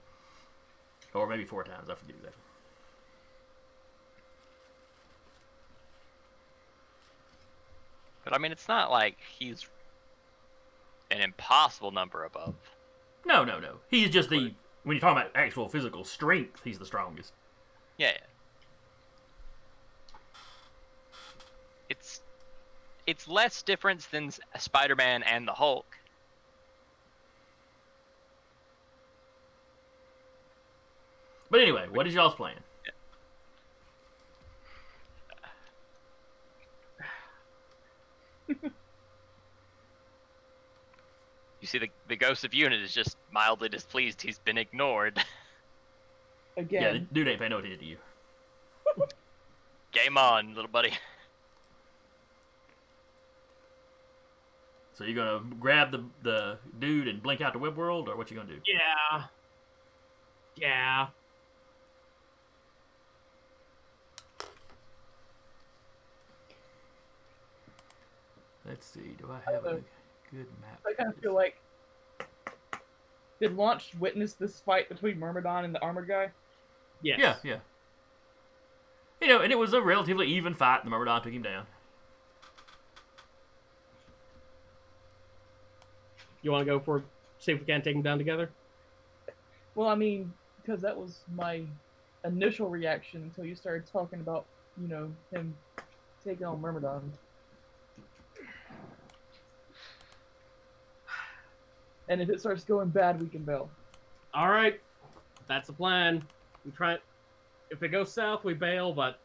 Or maybe four times, I forget exactly. But I mean, it's not like he's an impossible number above. No, no, no. He's just the when you're talking about actual physical strength, he's the strongest. Yeah. It's it's less difference than Spider-Man and the Hulk. But anyway, what is y'all's plan? (laughs) You see, the the ghost of Unit is just mildly displeased he's been ignored. (laughs) Yeah, Again. the dude ain't paying no attention to you. Game on, little buddy. (laughs) So you're gonna grab the the dude and blink out the web world, or what you gonna do? Yeah. Yeah. Let's see. Do I have a good map. I kind of feel like did Launch witness this fight between Myrmidon and the armored guy? Yes. Yeah, yeah. You know, and it was a relatively even fight. The Myrmidon took him down. You want to go for see if we can take them down together? Well, I mean, because that was my initial reaction until you started talking about, you know, him taking on Myrmidon. And if it starts going bad, we can bail. All right, that's the plan. We try. If it goes south, we bail, but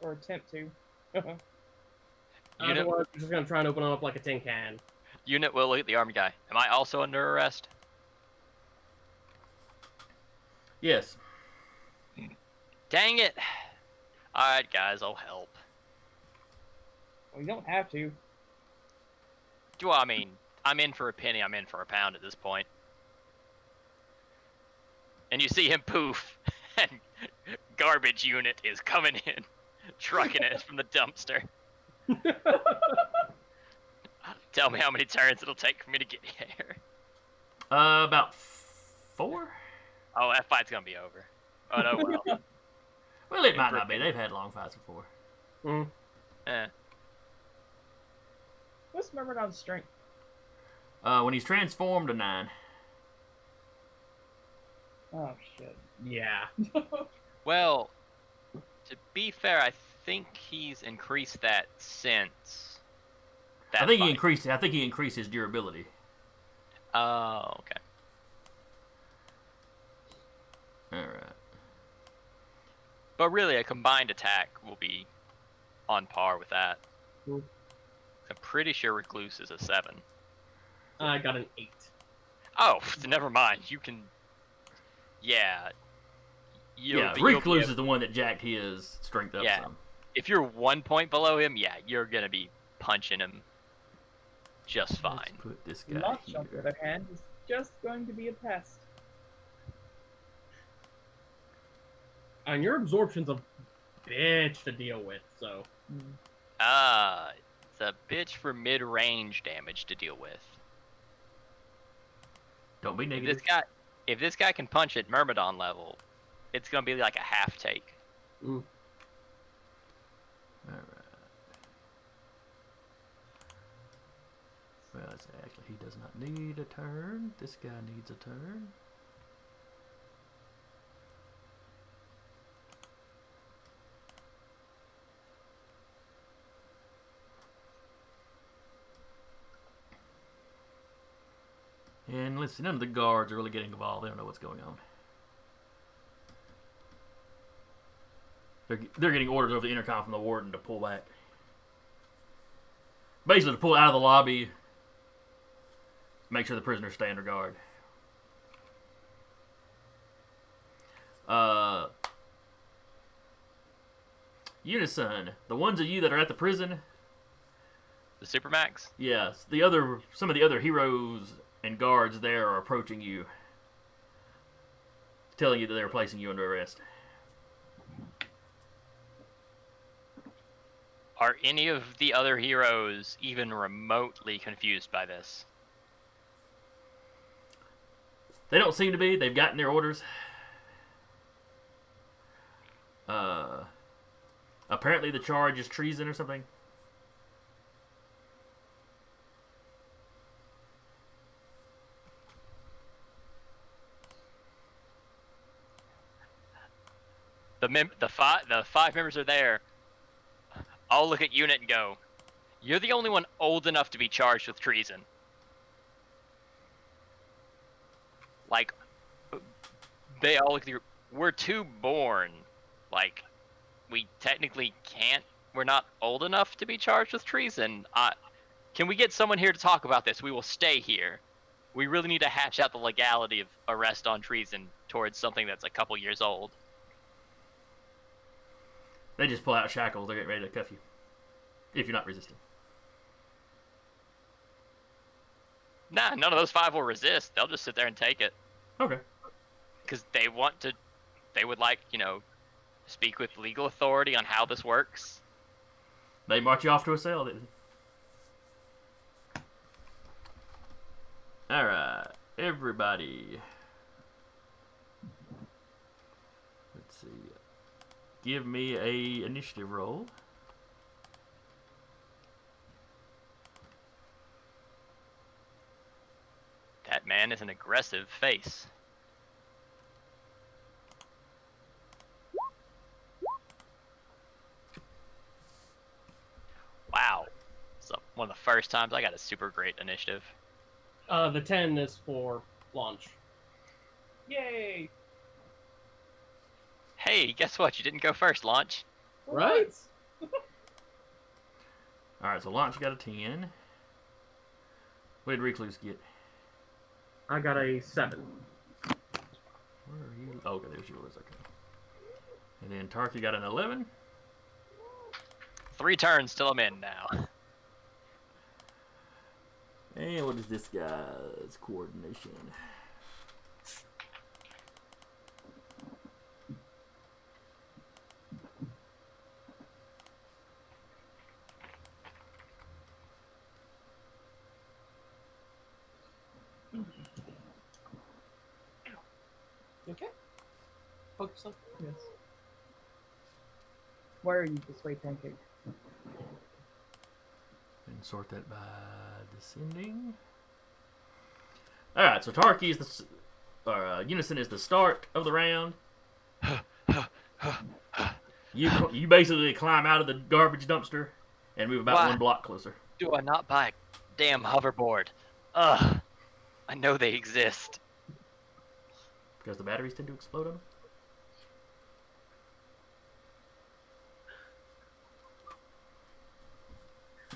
Or attempt to. (laughs) Unit, otherwise, we're just gonna try and open it up like a tin can. Unit will look at the army guy. Am I also under arrest? Yes. Dang it! Alright, guys, I'll help. You don't have to. Do I mean, I'm in for a penny, I'm in for a pound at this point. And you see him poof, (laughs) and garbage unit is coming in, (laughs) trucking it from the dumpster. (laughs) Tell me how many turns it'll take for me to get (laughs) here. Uh, about f- four. Oh, that fight's gonna be over. Oh no, well. (laughs) Well, it might not be. They've had long fights before. Mm. eh. What's Myrmidon's strength? Uh, when he's transformed to nine. Oh, shit. Yeah. (laughs) Well, to be fair, I think he's increased that since. That I think he fight. increased. I think he increased his durability. Oh, okay. All right. But really, a combined attack will be on par with that. Mm. I'm pretty sure Recluse is a 7. I got an eight. Oh, (laughs) never mind. You can. Yeah. You'll yeah, be- you'll be Recluse is the one that jacked his strength up Yeah. some. If you're one point below him, yeah, you're gonna be punching him just fine. Let's put this guy Launch, here. on the other hand, is just going to be a pest. And your absorption's a bitch to deal with, so. Ah, it's a bitch for mid-range damage to deal with. Don't be If negative. this guy, if this guy can punch at Myrmidon level, it's gonna be like a half take. All right. Well, it's actually he does not need a turn. This guy needs a turn. And see, none of the guards are really getting involved. They don't know what's going on. They're, they're getting orders over the intercom from the warden to pull back. Basically, to pull out of the lobby, make sure the prisoners stay under guard. Uh, Unison, the ones of you that are at the prison, The Supermax. yes, the other, some of the other heroes and guards there are approaching you, telling you that they're placing you under arrest. Are any of the other heroes even remotely confused by this? They don't seem to be. They've gotten their orders. (sighs) Uh, apparently the charge is treason or something. The mem- the five the five members are there. I'll look at unit and go, "You're the only one old enough to be charged with treason." Like, they all look at you. We're too born. Like, we technically can't. We're not old enough to be charged with treason. Uh, can we get someone here to talk about this? We will stay here. We really need to hatch out the legality of arrest on treason towards something that's a couple years old. They just pull out shackles. They're getting ready to cuff you. If you're not resisting. Nah, none of those five will resist. They'll just sit there and take it Okay. because they want to. They would like, you know, speak with legal authority on how this works. They march you off to a cell. Then. All right, everybody. Let's see. Give me a initiative roll. That man is an aggressive face. Wow. So one of the first times I got a super great initiative. Uh, the 10 is for launch. Yay! Hey, guess what? You didn't go first, launch. Right? (laughs) All right, so launch got a ten. What did Recluse get? I got a seven. Where are you? Oh, okay, there's yours. Okay. And then Tarky got an eleven. Three turns till I'm in now. And what is this guy's coordination? Okay. Focus on. Yes. Why are you this way, pancake? And sort that by descending. All right, so Tarky is the, or uh, Unison is the start of the round. you cl- you basically climb out of the garbage dumpster and move about Why? one block closer. Do I not buy a damn hoverboard? Ugh. I know they exist. Because the batteries tend to explode on them.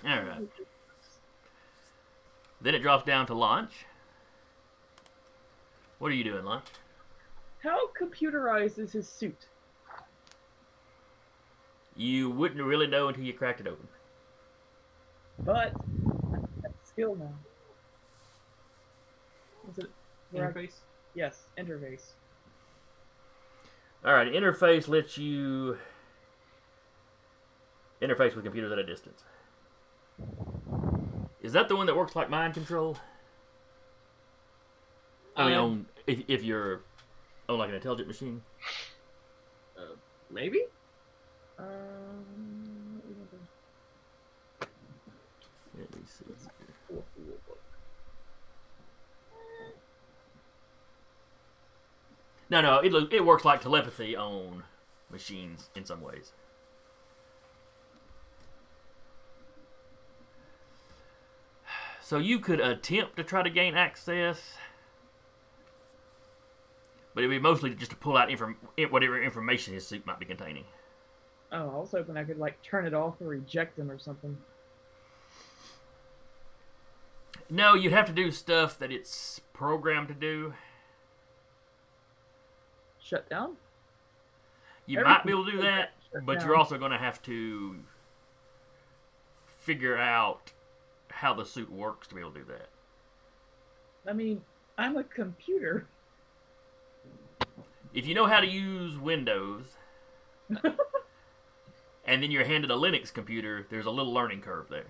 Alright. Then it drops down to launch. What are you doing, launch? How computerized is his suit? You wouldn't really know until you cracked it open. But I skill now. Is it Interface. Yes, interface. Alright, interface lets you interface with computers at a distance. Is that the one that works like mind control? I mean, Uh, on if, if you're on like an intelligent machine. Maybe? Um, Let me see. No, no, it it works like telepathy on machines in some ways. So you could attempt to try to gain access, but it'd be mostly just to pull out inform- whatever information his suit might be containing. oh, I was hoping I could like turn it off or reject him or something. No, you'd have to do stuff that it's programmed to do. Shut down. You Every might be able to do that, but down. you're also going to have to figure out how the suit works to be able to do that. I mean, I'm a computer. If you know how to use Windows, (laughs) and then you're handed a Linux computer, there's a little learning curve there.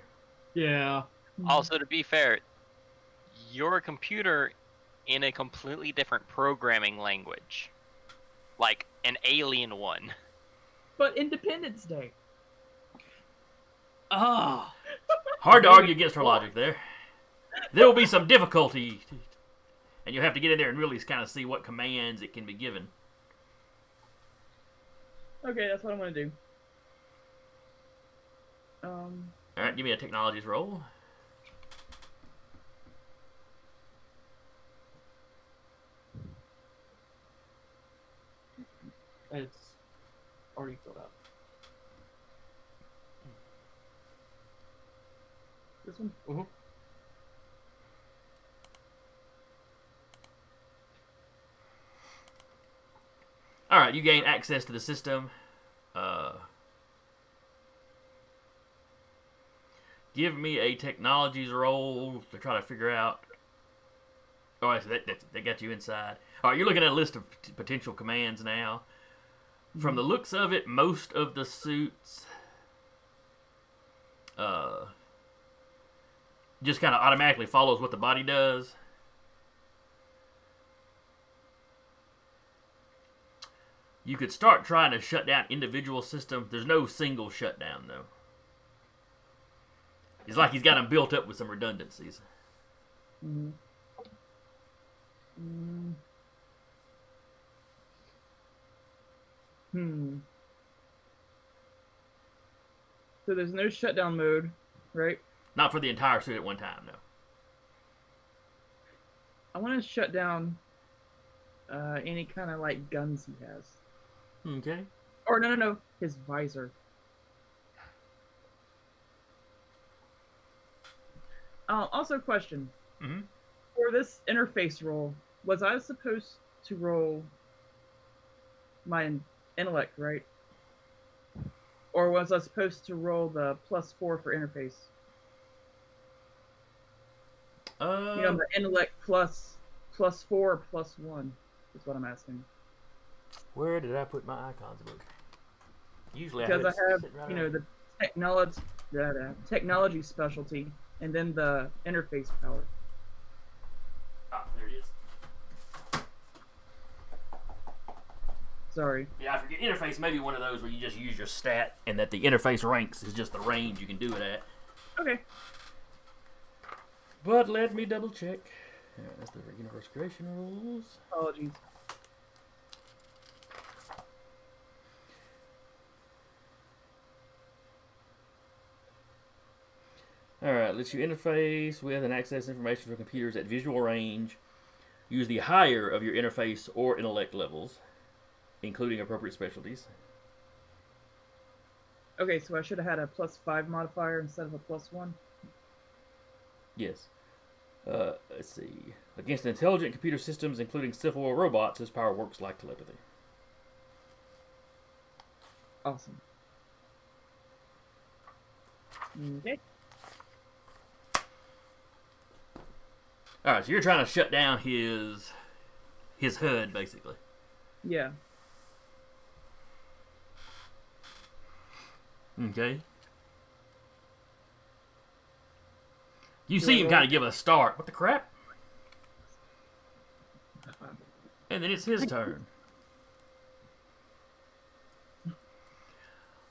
Yeah. Also, to be fair, you're a computer in a completely different programming language. Like an alien one. But Independence Day. Ah. Hard to argue against her logic there. There will be some difficulty, and you'll have to get in there and really kind of see what commands it can be given. Okay, that's what I'm gonna do. Um, All right, give me a technologies roll. It's already filled out. This one. Mhm. All right, you gain access to the system. Uh, give me a technologies roll to try to figure out. All right, I see, that, that, that got you inside. All right, you're looking at a list of p- potential commands now. From the looks of it, most of the suits uh, just kind of automatically follows what the body does. You could start trying to shut down individual systems. There's no single shutdown, though. It's like he's got them built up with some redundancies. Hmm. So there's no shutdown mode, right? Not for the entire suit at one time, no. I want to shut down uh, any kind of like guns he has. Okay. Or no, no, no, his visor. Uh, also, question. Mhm. For this interface roll, was I supposed to roll my intellect, right? Or was I supposed to roll the plus four for interface? Uh, You know, the intellect plus plus four plus one is what I'm asking. where did I put my icons book? Usually because I I have, it have, right you know, the technology, the technology specialty, and then the interface power. Ah, there it is. Sorry. Yeah, I forget. Interface may be one of those where you just use your stat, and that the interface ranks is just the range you can do it at. Okay. But let me double check. Yeah, that's the universe creation rules. Apologies. Alright, lets you interface with and access information from computers at visual range. Use the higher of your interface or intellect levels, including appropriate specialties. Okay, so I should have had a plus five modifier instead of a plus one. Yes. Uh, let's see. Against intelligent computer systems, including civil or robots, his power works like telepathy. Awesome. Okay. Alright, so you're trying to shut down his his hood, basically. Yeah. Okay. You see him kind of give a start. What the crap? And then it's his turn.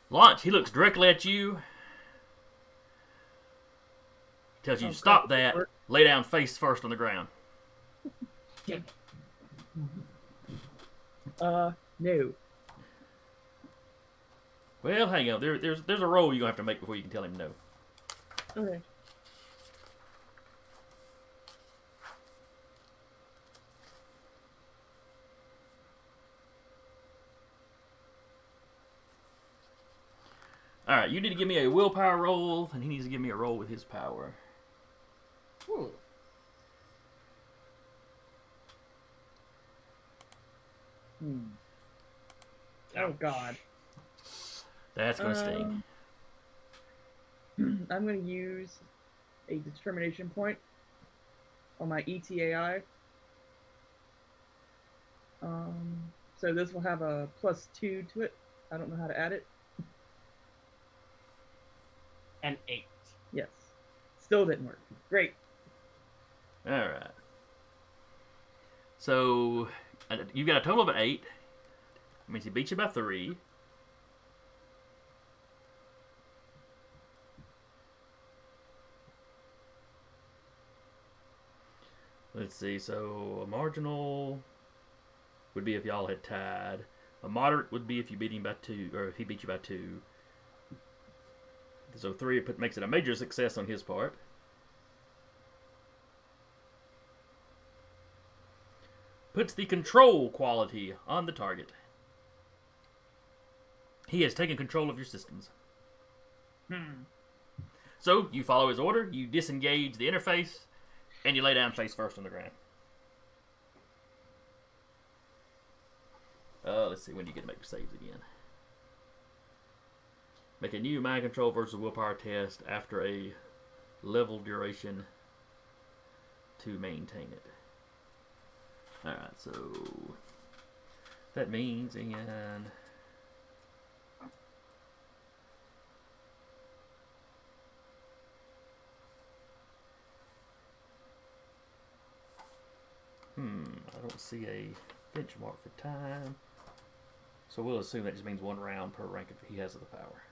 Launch. He looks directly at you. Tells you, stop that. Lay down face first on the ground. Uh, no. Well, hang on. There, there's, there's a roll you're going to have to make before you can tell him no. Okay. All right, you need to give me a willpower roll, and he needs to give me a roll with his power. Ooh. Hmm. Oh God. That's going to sting. Um, (clears throat) I'm going to use a determination point on my ETAI. Um, so this will have a plus two to it. I don't know how to add it. An eight. Yes. Still didn't work. Great. All right. So uh, you got a total of an eight. That means he beat you by three. Let's see. So a marginal would be if y'all had tied. A moderate would be if you beat him by two, or if he beat you by two. So three put, makes it a major success on his part. puts the control quality on the target. He has taken control of your systems. Hmm. So you follow his order, you disengage the interface, and you lay down face first on the ground. Uh, let's see, when do you get to make your saves again? Make a new mind control versus willpower test after a level duration to maintain it. Alright, so that means in Hmm, I don't see a benchmark for time. So we'll assume that just means one round per rank if he has the power.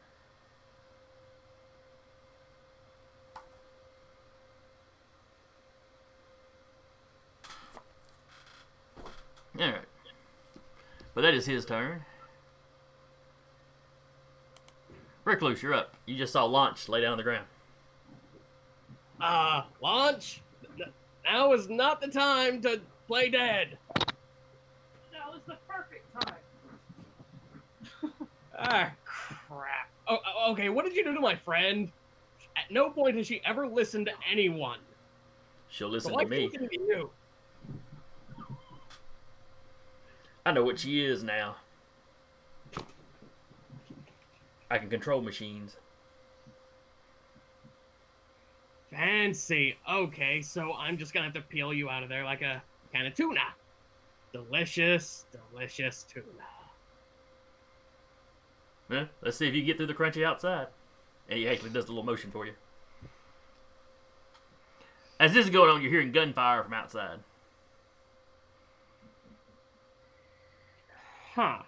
Alright. But that is his turn. Recluse, you're up. You just saw Launch lay down on the ground. Uh, launch. Now is not the time to play dead. Now is the perfect time. (laughs) Ah, crap. Oh, oh, okay. What did you do to my friend? At no point has she ever listened to anyone. She'll So listen why to me. listen to you? I know what she is now. I can control machines. Fancy. Okay, so I'm just gonna have to peel you out of there like a can of tuna. Delicious, delicious tuna. Yeah, let's see if you get through the crunchy outside. And he actually does a little motion for you. As this is going on, you're hearing gunfire from outside. Huh.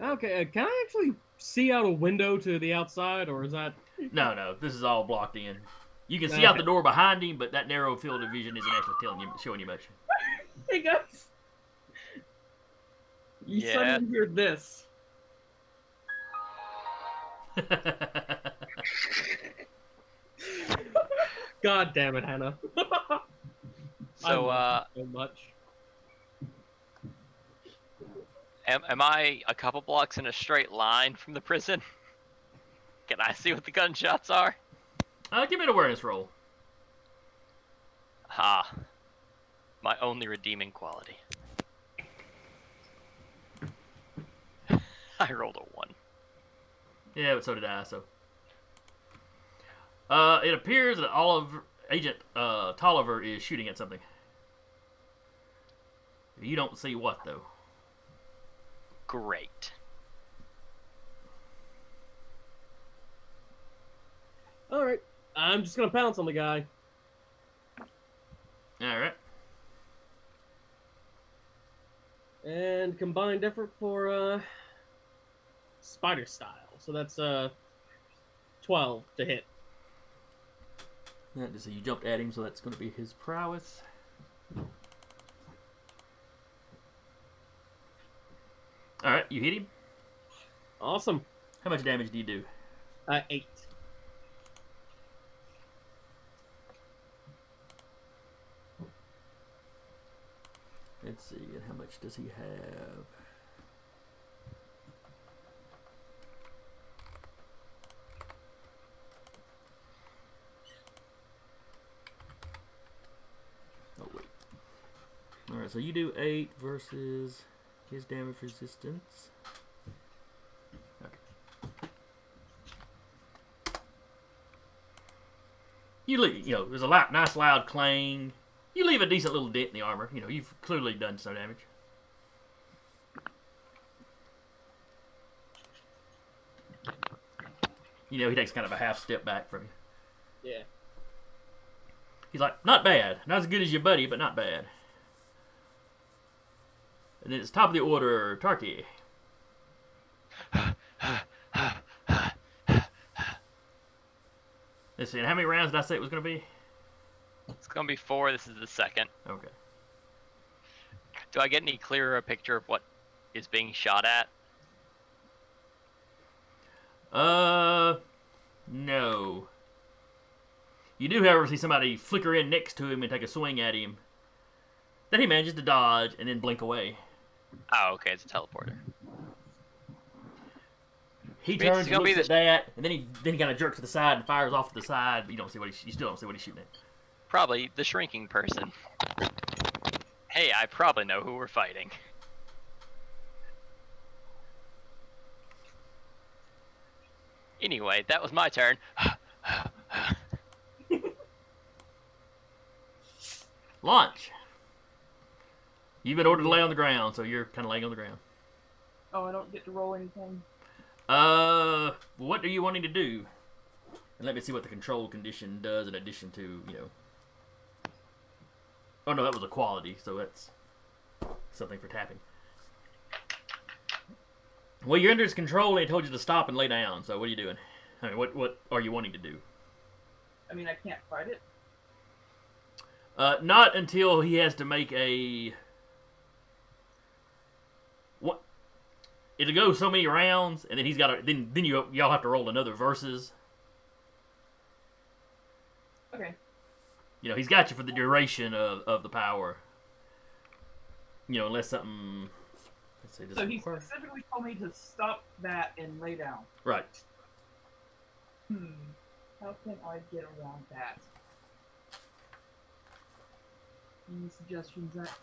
Okay, uh, can I actually see out a window to the outside, or is that? No, no, this is all blocked in. You can see out the door behind him, but that narrow field of vision isn't actually telling you, showing you much. (laughs) Hey guys. You Yeah. suddenly hear this. (laughs) God damn it, Hannah. (laughs) So, uh, so much. Am, am I a couple blocks in a straight line from the prison? (laughs) Can I see what the gunshots are? uh, give me an awareness roll. Ha. My only redeeming quality. (laughs) I rolled a one. Yeah, but so did I. So, uh, it appears that Oliver, Agent uh, Tolliver is shooting at something. You don't see what though. Great. All right, I'm just gonna pounce on the guy. All right. And combined effort for uh spider style. So that's uh 12 to hit. That is, you jumped at him, so that's going to be his prowess. All right, you hit him. Awesome. How much damage do you do? Uh 8. Let's see, and how much does he have? Oh wait. All right, so you do eight versus his damage resistance. Okay. You leave, you know, there's a loud, nice loud clang. You leave a decent little dent in the armor. You know, you've clearly done some damage. You know, he takes kind of a half step back from you. Yeah. He's like, not bad. Not as good as your buddy, but not bad. And then it's top of the order, Tarky. Let's see, and how many rounds did I say it was going to be? It's gonna be four. This is the second. Okay. Do I get any clearer a picture of what is being shot at? Uh, no. You do, however, see somebody flicker in next to him and take a swing at him. Then he manages to dodge and then blink away. Oh, okay, it's a teleporter. He It's turns gonna be looks at the- that, and then he then he kind of jerks to the side and fires off to the side. But you don't see what he, you still don't see what he's shooting at. Probably the shrinking person. Hey, I probably know who we're fighting. Anyway, that was my turn. (sighs) Launch. You've been ordered to lay on the ground, so you're kind of laying on the ground. Oh, I don't get to roll anything. Uh, what are you wanting to do? And let me see what the control condition does in addition to, you know. Oh no, that was a quality, so that's something for tapping. Well, you're under his control, and he told you to stop and lay down. So what are you doing? I mean, what what are you wanting to do? I mean, I can't fight it. Uh, not until he has to make a. It'll go so many rounds, and then he's got to. Then then you y'all have to roll another versus. Okay. You know, he's got you for the duration of, of the power. You know, unless something. Let's see. So he require- specifically told me to stop that and lay down. Right. Hmm. How can I get around that? Any suggestions, Zach?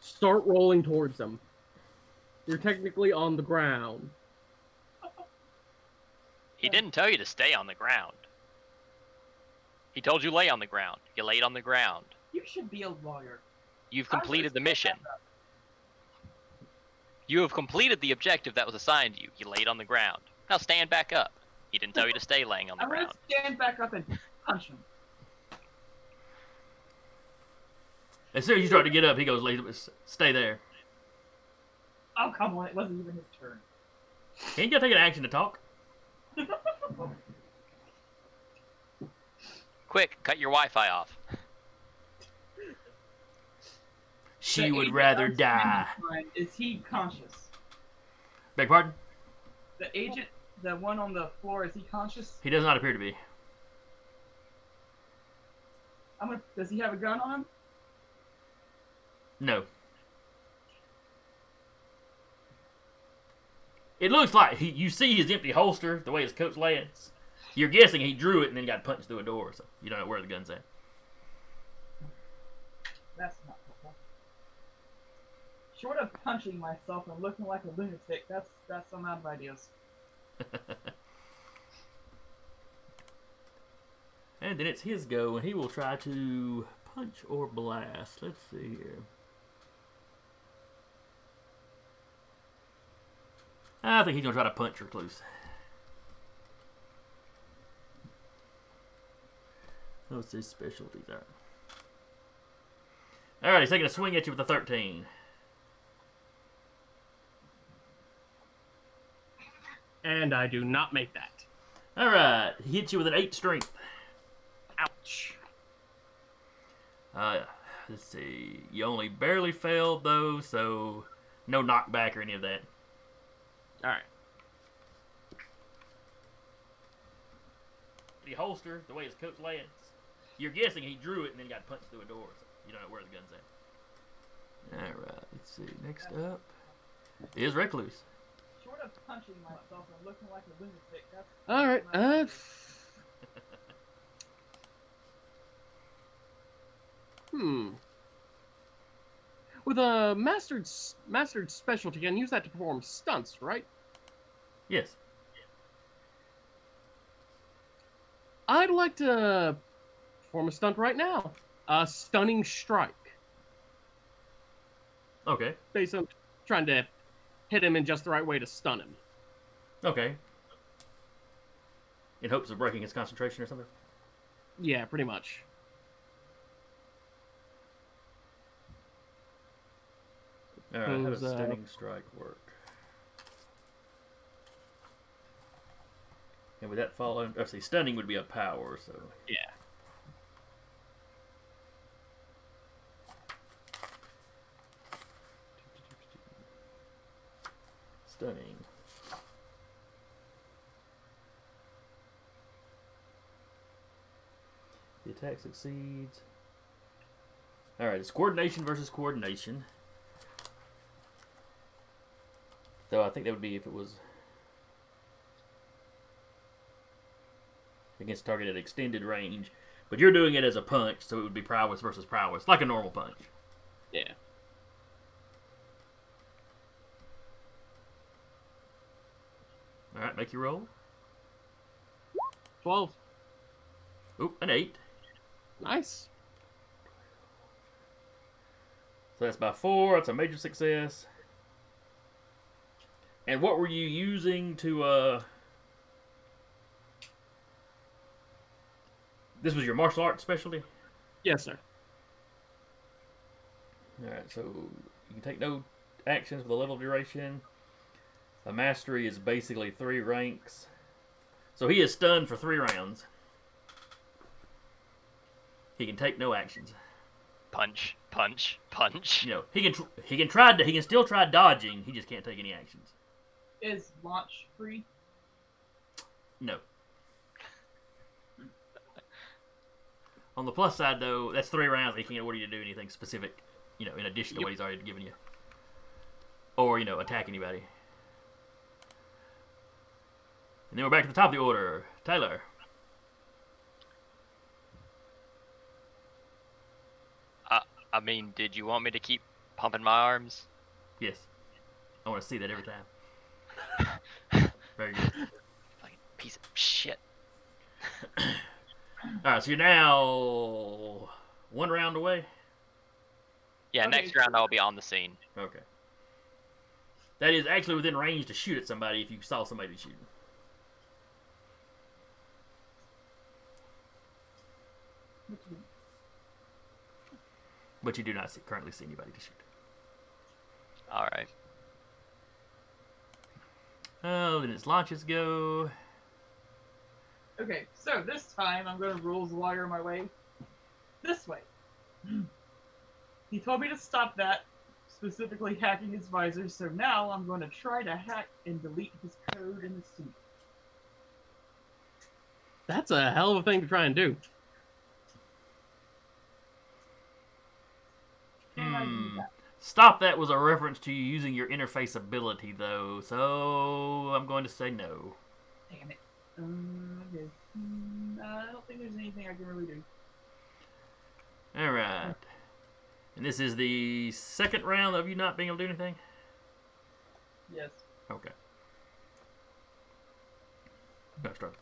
Start rolling towards them. You're technically on the ground. He didn't tell you to stay on the ground. He told you lay on the ground. You laid on the ground. You should be a lawyer. You've completed the mission. You have completed the objective that was assigned to you. You laid on the ground. Now stand back up. He didn't tell you to stay laying on the ground. (laughs) I'm gonna ground. stand back up and punch him. As soon as you start to get up, he goes, "Lay- "Stay there." Oh come on! It wasn't even his turn. Ain't you gotta take an action to talk? (laughs) Quick, cut your Wi-Fi off. She The would rather die. Is he conscious? Beg pardon? The agent, the one on the floor, is he conscious? He does not appear to be. I'm gonna. Does he have a gun on him? No. It looks like he, you see his empty holster, the way his coat's laying. You're guessing he drew it and then got punched through a door, so you don't know where the gun's at. That's not helpful. Short of punching myself and looking like a lunatic, that's that's some out of ideas. (laughs) and then it's his go, and he will try to punch or blast. Let's see here. I think he's gonna try to punch recluse. What's his specialties are? Alright, he's taking a swing at you with a 13. And I do not make that. Alright, he hits you with an 8 strength. Ouch. Uh, let's see. You only barely failed, though, so no knockback or any of that. Alright. The holster, the way his coat's laying, you're guessing he drew it and then got punched through a door, so you don't know where the gun's at. Alright, let's see. Next up is Recluse. Short of punching myself and looking like a lunatic, that's. Alright, some out of uh. (laughs) Hmm. With a mastered mastered specialty, you can use that to perform stunts, right? Yes. I'd like to perform a stunt right now. A stunning strike, Okay. based on trying to hit him in just the right way to stun him. Okay. In hopes of breaking his concentration or something? Yeah, pretty much. Alright, how does uh, stunning strike work? And would that fall under. Oh, Let's stunning would be a power, so. Yeah. Stunning. The attack succeeds. Alright, it's coordination versus coordination. Though I think that would be if it was against target at extended range. But you're doing it as a punch, so it would be prowess versus prowess, like a normal punch. Yeah. Alright, make your roll. 12. Oop, an 8. Nice. So that's by 4. That's a major success. And what were you using to, uh. This was your martial arts specialty? Yes, sir. Alright, so you can take no actions for the level duration. A mastery is basically three ranks. So he is stunned for three rounds. He can take no actions. Punch, punch, punch. You know, he can tr- he can try he can still try dodging. He just can't take any actions. Is launch free? No. On the plus side, though, that's three rounds. He can't order you to do anything specific, you know, in addition to what he's already given you, or you know, attack anybody. And then we're back to the top of the order. Tyler. I mean, did you want me to keep pumping my arms? Yes. I want to see that every time. (laughs) Very good. Fucking piece of shit. (clears throat) All right, so you're now one round away. Yeah, Okay. next round I'll be on the scene. Okay. That is actually within range to shoot at somebody if you saw somebody shooting. But you do not see, currently see anybody to shoot. All right. Oh, then its launches go. Okay, so this time I'm going to rules wire my way this way. He told me to stop that, specifically hacking his visor, so now I'm going to try to hack and delete his code in the suit. That's a hell of a thing to try and do. Can I do Hmm. that? Stop that was a reference to you using your interface ability, though, so I'm going to say no. Damn it. Um, okay. Hmm, I don't think there's anything I can really do. Alright. And this is the second round of you not being able to do anything? Yes. Okay. I'm gonna start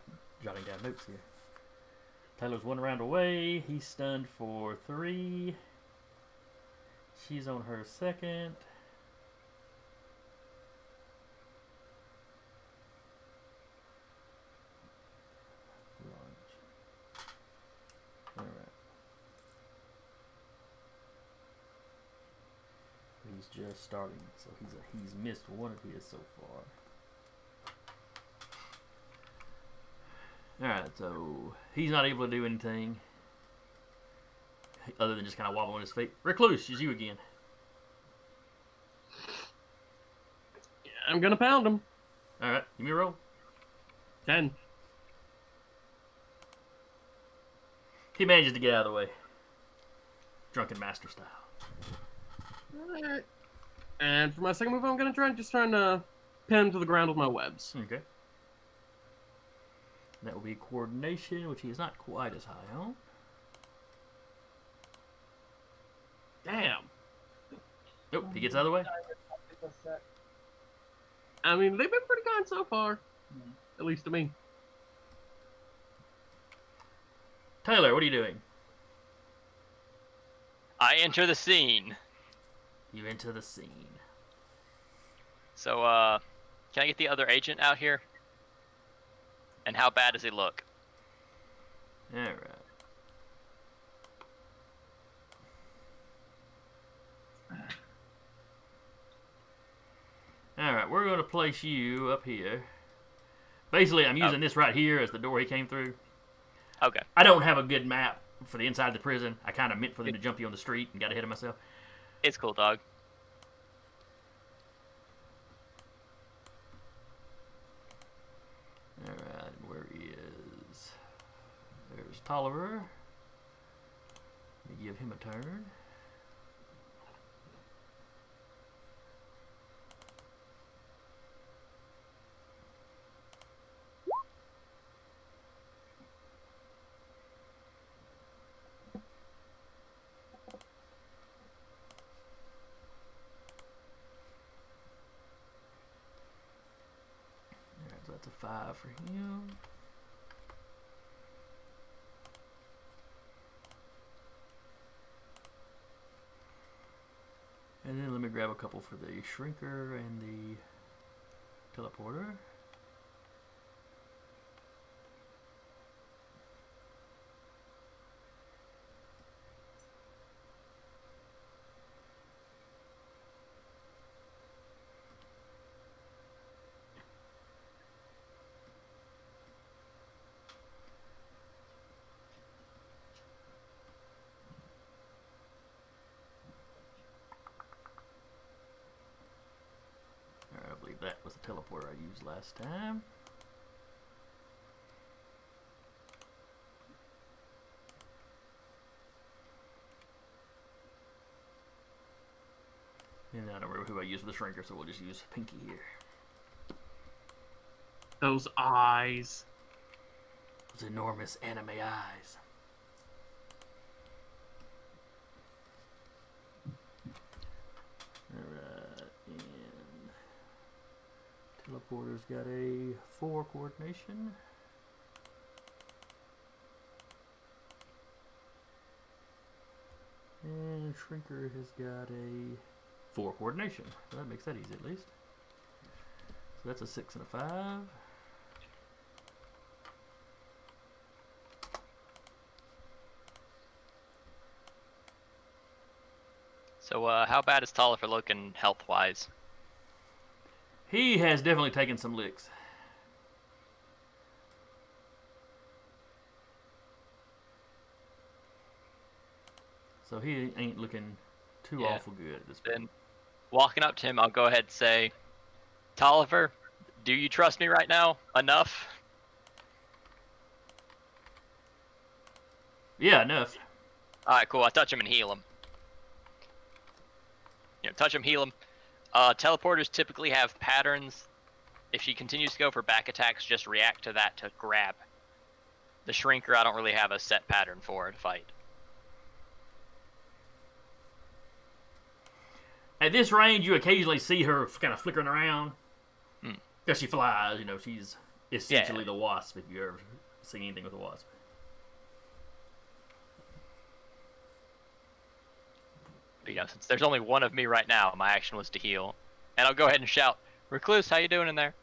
jotting down notes here. Taylor's one round away. He's stunned for three. She's on her second. Launch. Alright. He's just starting, so he's a, he's missed one of his so far. Alright, so he's not able to do anything other than just kind of wobble on his feet. Recluse, is you again. I'm gonna pound him. Alright, give me a roll. Ten. He manages to get out of the way. Drunken master style. Alright. And for my second move, I'm gonna try and just trying to pin him to the ground with my webs. Okay. That will be coordination, which he is not quite as high on. Damn. Nope, he gets out of the way. I mean, they've been pretty kind so far. Hmm. At least to me. Taylor, what are you doing? I enter the scene. You enter the scene. So, uh, can I get the other agent out here? And how bad does he look? Alright. Alright, we're going to place you up here. Basically, I'm using this right here as the door he came through. Okay. I don't have a good map for the inside of the prison. I kind of meant for them to jump you on the street and got ahead of myself. It's cool, dog. Alright, where is. There's Tolliver. Give him a turn. Alright, five for him. And then let me grab a couple for the shrinker and the teleporter. the teleporter I used last time. And I don't remember who I used for the shrinker, so we'll just use Pinky here. Those eyes. Those enormous anime eyes. Teleporter's got a four coordination. And Shrinker has got a four coordination. So that makes that easy at least. So that's a six and a five. So, uh, how bad is Tolliver looking health wise? He has definitely taken some licks. So he ain't looking too Yeah. awful good at this point. Then, walking up to him, I'll go ahead and say, Tolliver, do you trust me right now? Enough? Yeah, enough. Alright, cool. I touch him and heal him. You know, touch him, heal him. Uh, teleporters typically have patterns. If she continues to go for back attacks, just react to that to grab. The shrinker, I don't really have a set pattern for to fight. At this range, you occasionally see her kind of flickering around. Hmm. Because she flies, you know, she's essentially the wasp if you ever see anything with a wasp. You know, since there's only one of me right now, my action was to heal. And I'll go ahead and shout, Recluse, how you doing in there?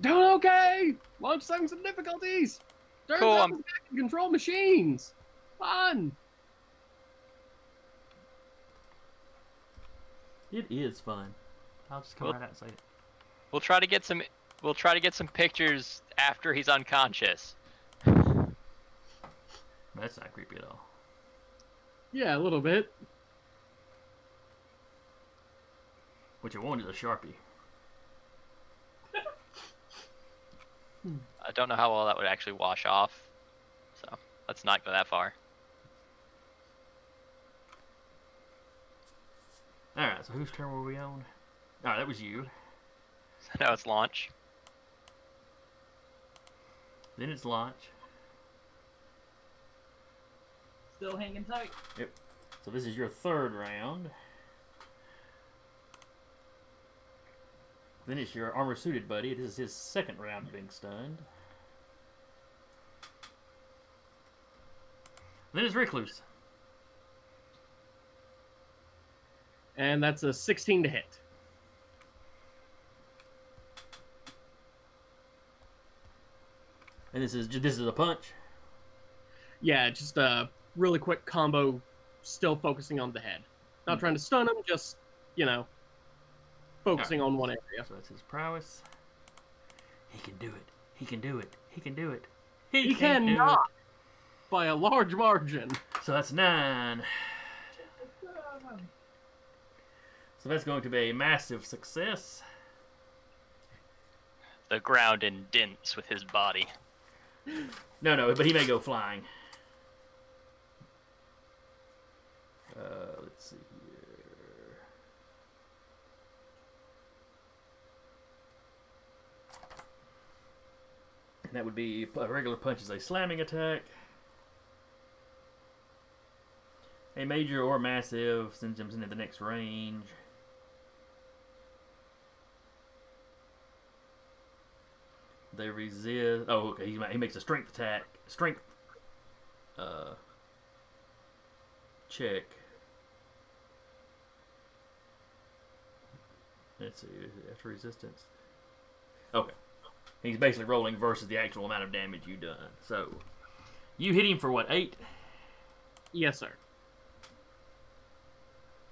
Doing okay. Launch having some difficulties. Turns Cool, out I'm- can control machines. Fun. It is fun. I'll just come Well- right out and say it. We'll try to get some. We'll try to get some pictures after he's unconscious. That's not creepy at all. Yeah, a little bit. What you want is a sharpie. Hmm. I don't know how well that would actually wash off, so let's not go that far. Alright, so whose turn were we on? Alright, that was you. So now it's launch. Then it's launch. Still hanging tight. Yep. So this is your third round. Then it's your armor suited buddy. This is his second round being stunned. Then it's recluse. And that's a 16 to hit. And this is this is a punch. Yeah, just a really quick combo, still focusing on the head. Not hmm. trying to stun him, just, you know, focusing on one area. So that's his prowess. He can do it. He can do it. He can do it. He can do it. cannot, by a large margin. So that's nine. So that's going to be a massive success. The ground indents with his body. No, no, but he may go flying. Uh, let's see here. And that would be a regular punch is a slamming attack. A major or massive sends him into the next range. They resist. Oh, okay. He, he makes a strength attack. Strength. Uh. Check. Let's see. After resistance. Okay. He's basically rolling versus the actual amount of damage you've done. So, you hit him for what? Eight. Yes, sir.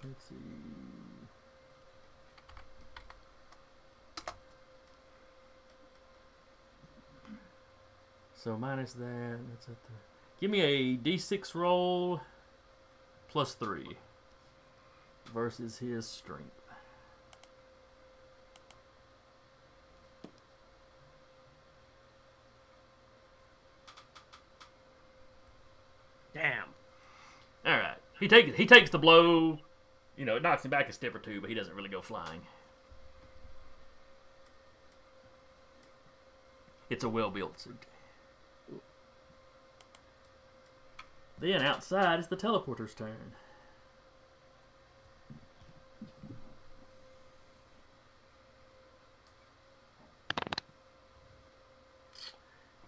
Let's see. So minus that, that's at the. Give me a d6 roll plus three versus his strength. He takes he takes the blow. You know, it knocks him back a step or two, but he doesn't really go flying. It's a well built suit. Then outside is the teleporter's turn.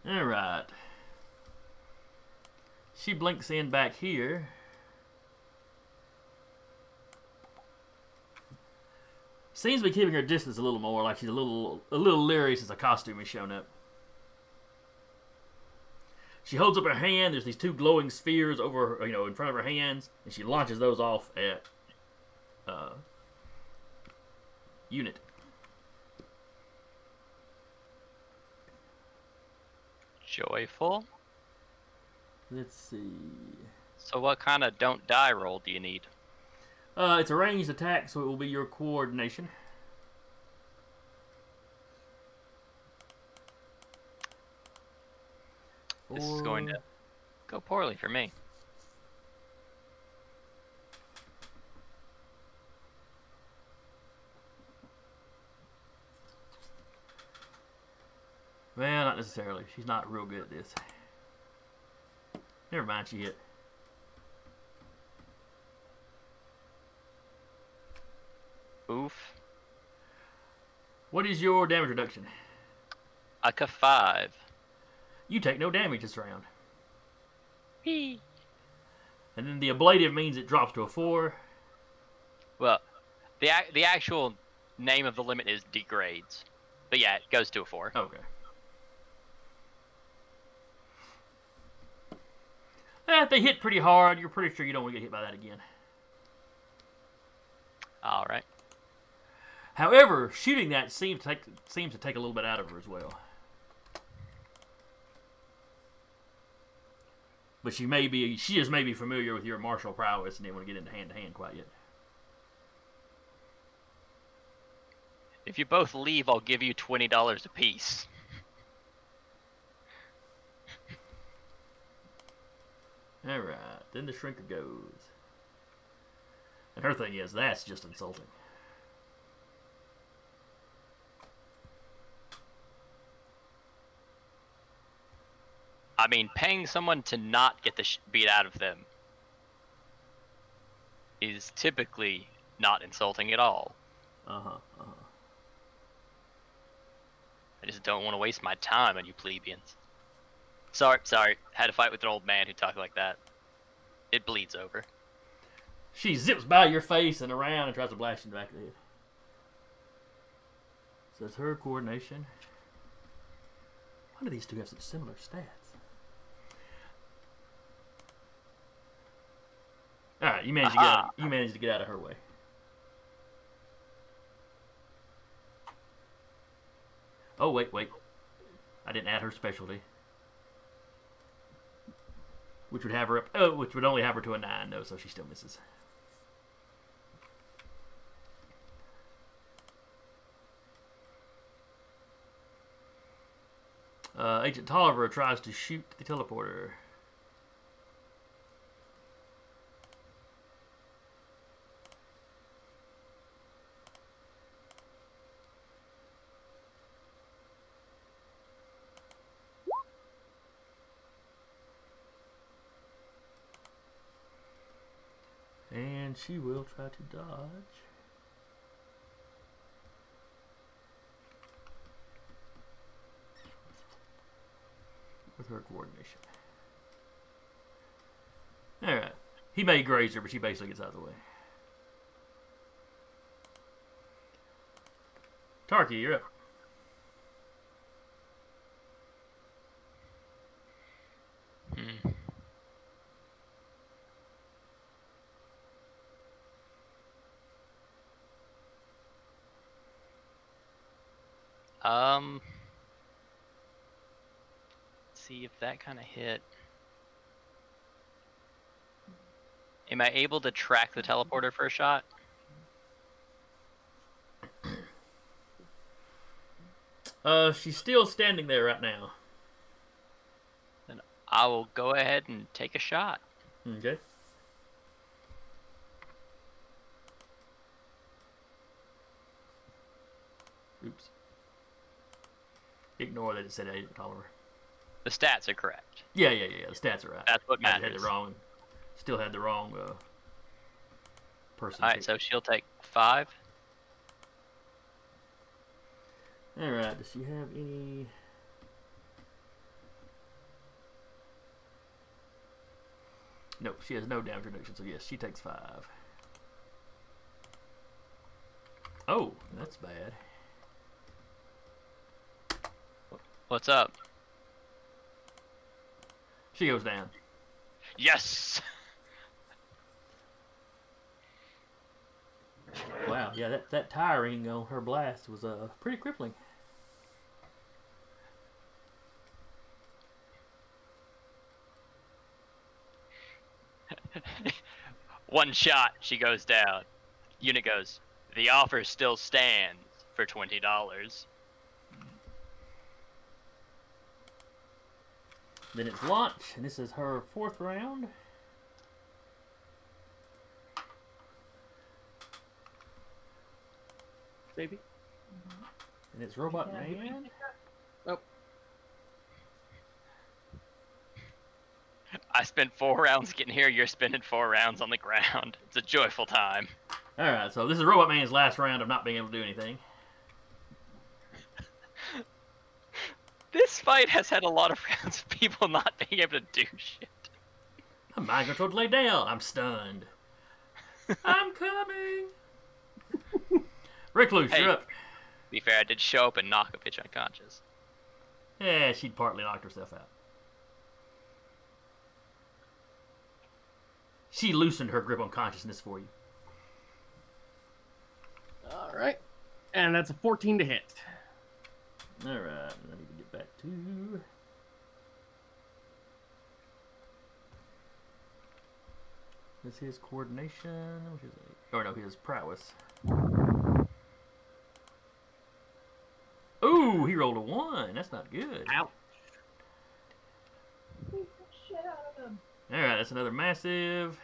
Alright. She blinks in back here. Seems to be keeping her distance a little more, like she's a little a little leery since the costume has shown up. She holds up her hand. There's these two glowing spheres over, you know, in front of her hands, and she launches those off at uh, unit. Joyful. Let's see. So what kind of don't die roll do you need? Uh, it's a ranged attack, so it will be your coordination. This is going to go poorly for me. Well, not necessarily. She's not real good at this. Never mind, she hit. Oof. What is your damage reduction? Aka five. You take no damage this round. Whee. And then the ablative means it drops to a four. Well, the the actual name of the limit is degrades, but yeah, it goes to a four. Okay. Eh, they hit pretty hard, you're pretty sure you don't want to get hit by that again. All right. However, shooting that seems to take seems to take a little bit out of her as well. But she may be she just may be familiar with your martial prowess and didn't want to get into hand to hand quite yet. If you both leave, I'll give you twenty dollars apiece. All right, then the shrinker goes, and her thing is that's just insulting. I mean, paying someone to not get the sh- beat out of them is typically not insulting at all. Uh huh. Uh huh. I just don't want to waste my time on you plebeians. Sorry, sorry. Had a fight with an old man who talked like that. It bleeds over. She zips by your face and around and tries to blast you in the back of the head. So it's her coordination. Why do these two have such similar stats? All right, you managed to get out, you managed to get out of her way. Oh wait, wait. I didn't add her specialty, which would have her up. Oh, which would only have her to a nine though, so she still misses. Uh, Agent Tolliver tries to shoot the teleporter. And she will try to dodge. with her coordination. Alright. He may graze her, but she basically gets out of the way. Tarky, you're up. Um. See if that kind of hit. Am I able to track the teleporter for a shot? Uh, she's still standing there right now. Then I will go ahead and take a shot. Okay. Ignore that it said Agent Tolliver. The stats are correct. Yeah, yeah, yeah. The stats are right. That's what I had the wrong. Still had the wrong uh, person. All right, so she'll take five. All right. Does she have any? Nope, she has no damage reduction. So yes, she takes five. Oh, that's bad. What's up? She goes down. Yes. Wow, yeah, that, that tiring on her blast was uh, pretty crippling. (laughs) One shot, she goes down. Unit goes, the offer still stands for $20. Then it's launch, and this is her fourth round. Baby. Mm-hmm. And it's Robot Yeah, you oh. Man. I spent four rounds getting here. You're spending four rounds on the ground. It's a joyful time. Alright, so this is Robot Man's last round of not being able to do anything. This fight has had a lot of (laughs) rounds of people not being able to do shit. I'm mind controlled to lay down. I'm stunned. I'm coming. Recluse, Hey. you're up. Be fair, I did show up and knock a bitch unconscious. Yeah, she'd partly knocked herself out. She loosened her grip on consciousness for you. All right. And that's a 14 to hit. Alright, I need to get back to. Is his coordination? Which is a, or no, his prowess. Ooh, he rolled a one. That's not good. Ouch. Alright, that's another massive.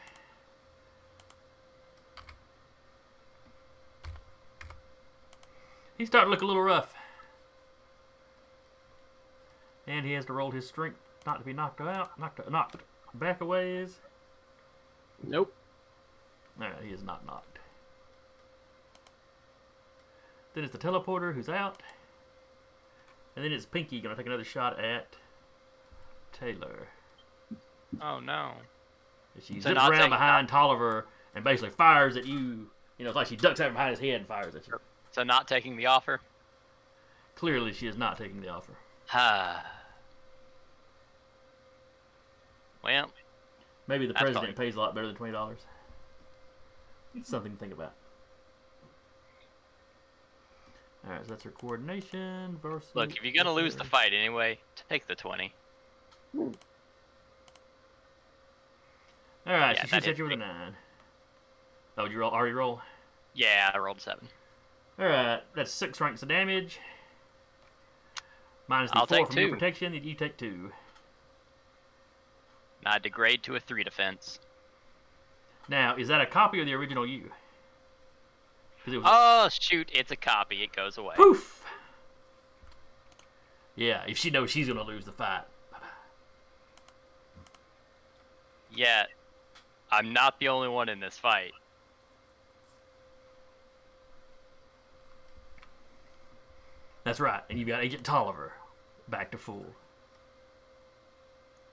He's starting to look a little rough. And he has to roll his strength not to be knocked out. Knocked knocked back a ways. Nope. Alright, he is not knocked. Then it's the teleporter who's out. And then it's Pinky gonna take another shot at Taylor. Oh no. She So zips not around behind Tolliver and basically fires at you. You know, it's like she ducks out behind his head and fires at you. So not taking the offer? Clearly, she is not taking the offer. (sighs) Ah. Well, Maybe the president pays a lot better than twenty dollars. Something to think about. All right, so that's her coordination versus. look, if you're gonna lose the fight anyway, take the 20. All right, Yeah, so she hit you with a nine. Oh, did you roll, already roll? Yeah, I rolled 7. All right, that's six ranks of damage. Minus the I'll four from your two. protection, you take two. Now I degrade to a 3 defense. Now, is that a copy of the original you? was Oh, shoot, it's a copy. It goes away. poof. Yeah, if she knows she's gonna lose the fight. Yet, I'm not the only one in this fight. That's right, and you've got Agent Tolliver back to full.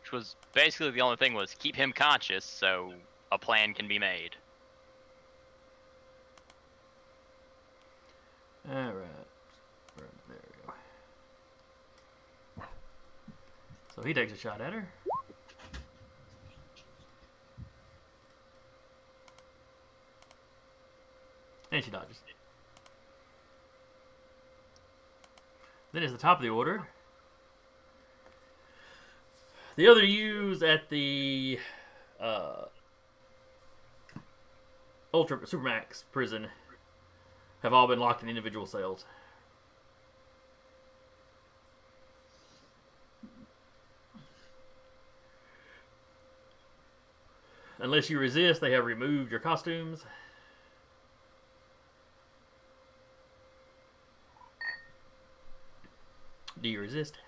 Which was basically the only thing was keep him conscious so a plan can be made. All right, there we go. So he takes a shot at her. And she dodges. Then is the top of the order. The other U's at the uh, Ultra Supermax prison have all been locked in individual cells. Unless you resist, they have removed your costumes. Do you resist?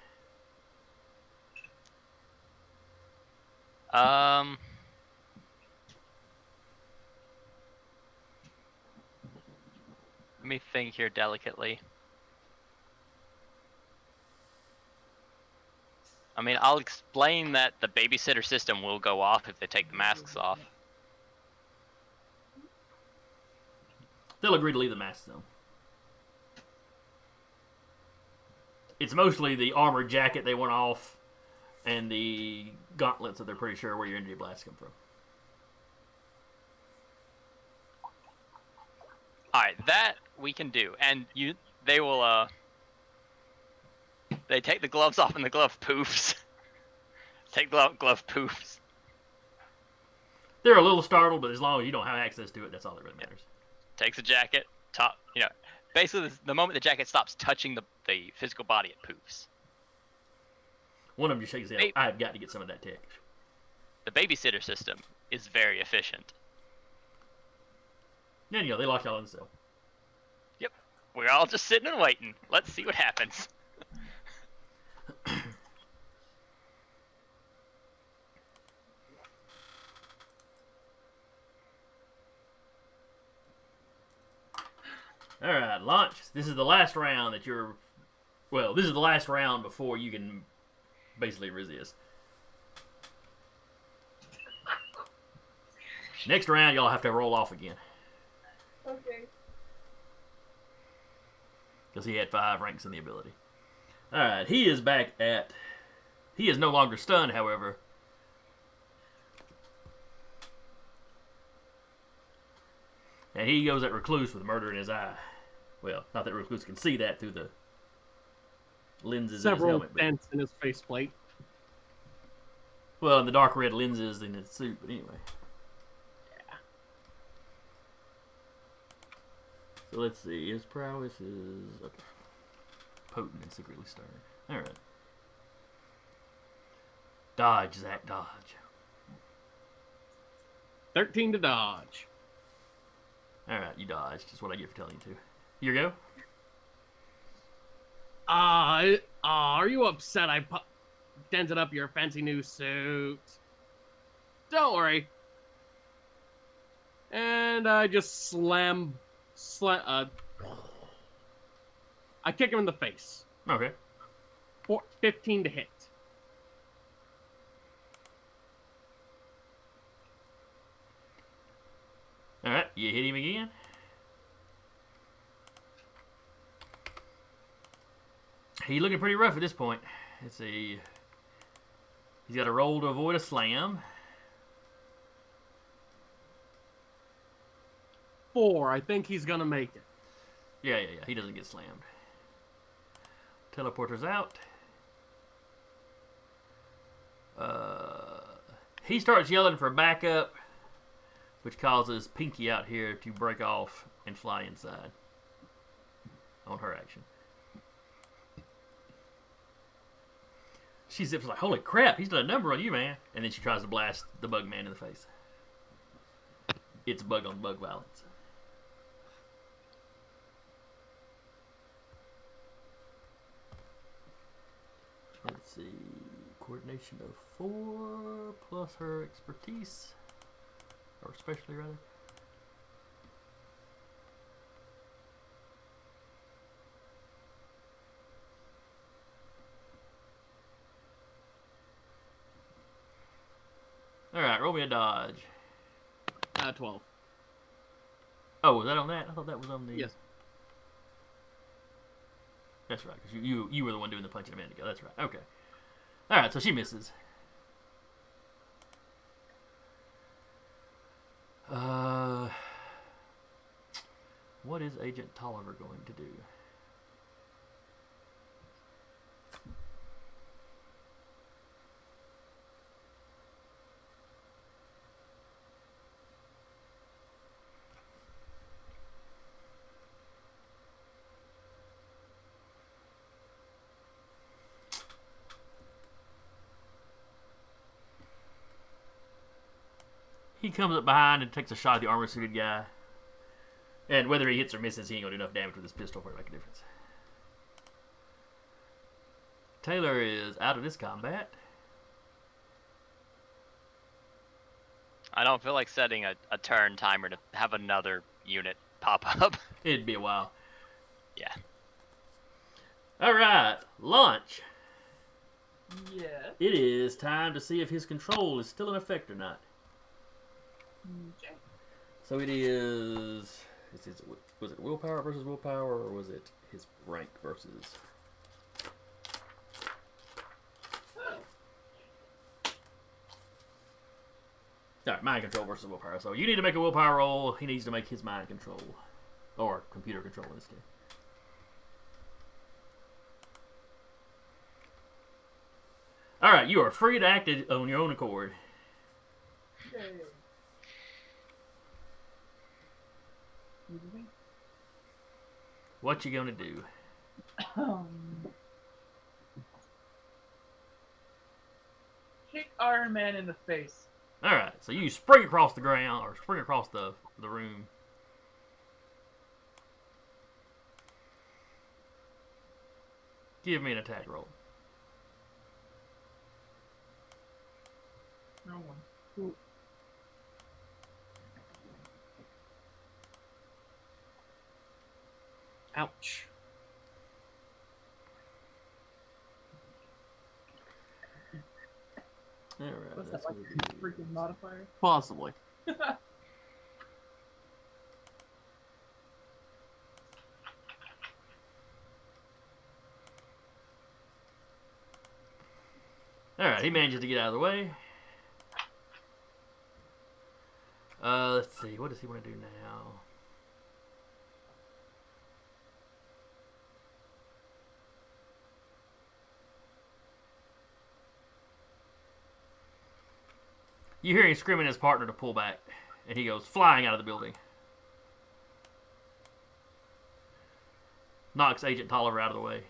Um. Let me think here delicately. I mean, I'll explain that the babysitter system will go off if they take the masks off. They'll agree to leave the masks though. It's mostly the armored jacket they want off, and the gauntlets that they're pretty sure where your energy blasts come from. All right, that we can do, and you they will uh they take the gloves off and the glove poofs. (laughs) take glove, glove poofs. They're a little startled, but as long as you don't have access to it, that's all that really matters. Takes the jacket, top, you know, basically the, the moment the jacket stops touching the the physical body, it poofs. One of them just shakes his head. I've got to get some of that tech. The babysitter system is very efficient. Yeah, you know they lock y'all in the cell. Yep. We're all just sitting and waiting. Let's see what happens. (laughs) All right, launch. This is the last round that you're. Well, this is the last round before you can basically resist. Next round, y'all have to roll off again Okay. because he had five ranks in the ability. All right, he is back at. He is no longer stunned, however. And he goes at Recluse with murder in his eye. Well, not that Recluse can see that through the lenses his Several helmet. dents in his faceplate. Well, and the dark red lenses in his suit, but anyway. So let's see. His prowess is okay. Potent and secretly stern. Alright. Dodge, Zach, dodge. 13 to dodge. Alright, you dodged. That's what I get for telling you to. Here you go. Ah, uh, are you upset I pu- dented up your fancy new suit? Don't worry. And I just slam, slam, uh, I kick him in the face. Okay. Four, 15 to hit. Alright, you hit him again. He looking pretty rough at this point. Let's see. He's got a roll to avoid a slam. Four. I think he's gonna make it. Yeah, yeah, yeah. He doesn't get slammed. Teleporter's out. Uh, he starts yelling for backup, which causes Pinky out here to break off and fly inside on her action. She zips like, "Holy crap! He's done a number on you, man!" And then she tries to blast the bug man in the face. It's bug on bug violence. Let's see. Coordination of four plus her expertise. Or especially rather. Alright, roll me a dodge. Uh, 12. Oh, was that on that? I thought that was on the. Yes. That's right, because you, you you were the one doing the punching a minute ago. That's right. Okay. All right, so she misses. Uh, what is Agent Tolliver going to do? He comes up behind and takes a shot at the armor suited guy. And whether he hits or misses, he ain't gonna do enough damage with his pistol for it to make a difference. Taylor is out of this combat. I don't feel like setting a, a turn timer to have another unit pop (laughs) up. It'd be a while. Yeah. All right, launch. Yeah. It is time to see if his control is still in effect or not. Okay. So it is. Is it was it willpower versus willpower, or was it his rank versus? All right, mind control versus willpower. So you need to make a willpower roll. He needs to make his mind control, or computer control in this case. All right, you are free to act on your own accord. Yay. What you gonna do? Um, kick Iron Man in the face. All right, so you spring across the ground or spring across the the room. Give me an attack roll. No one. Ouch. All right, What's that's that like? gonna be- Freaking modifier. Possibly. (laughs) All right, he manages to get out of the way. Uh, let's see. What does he want to do now? You hear him screaming his partner to pull back, and he goes flying out of the building. Knocks Agent Tolliver out of the way.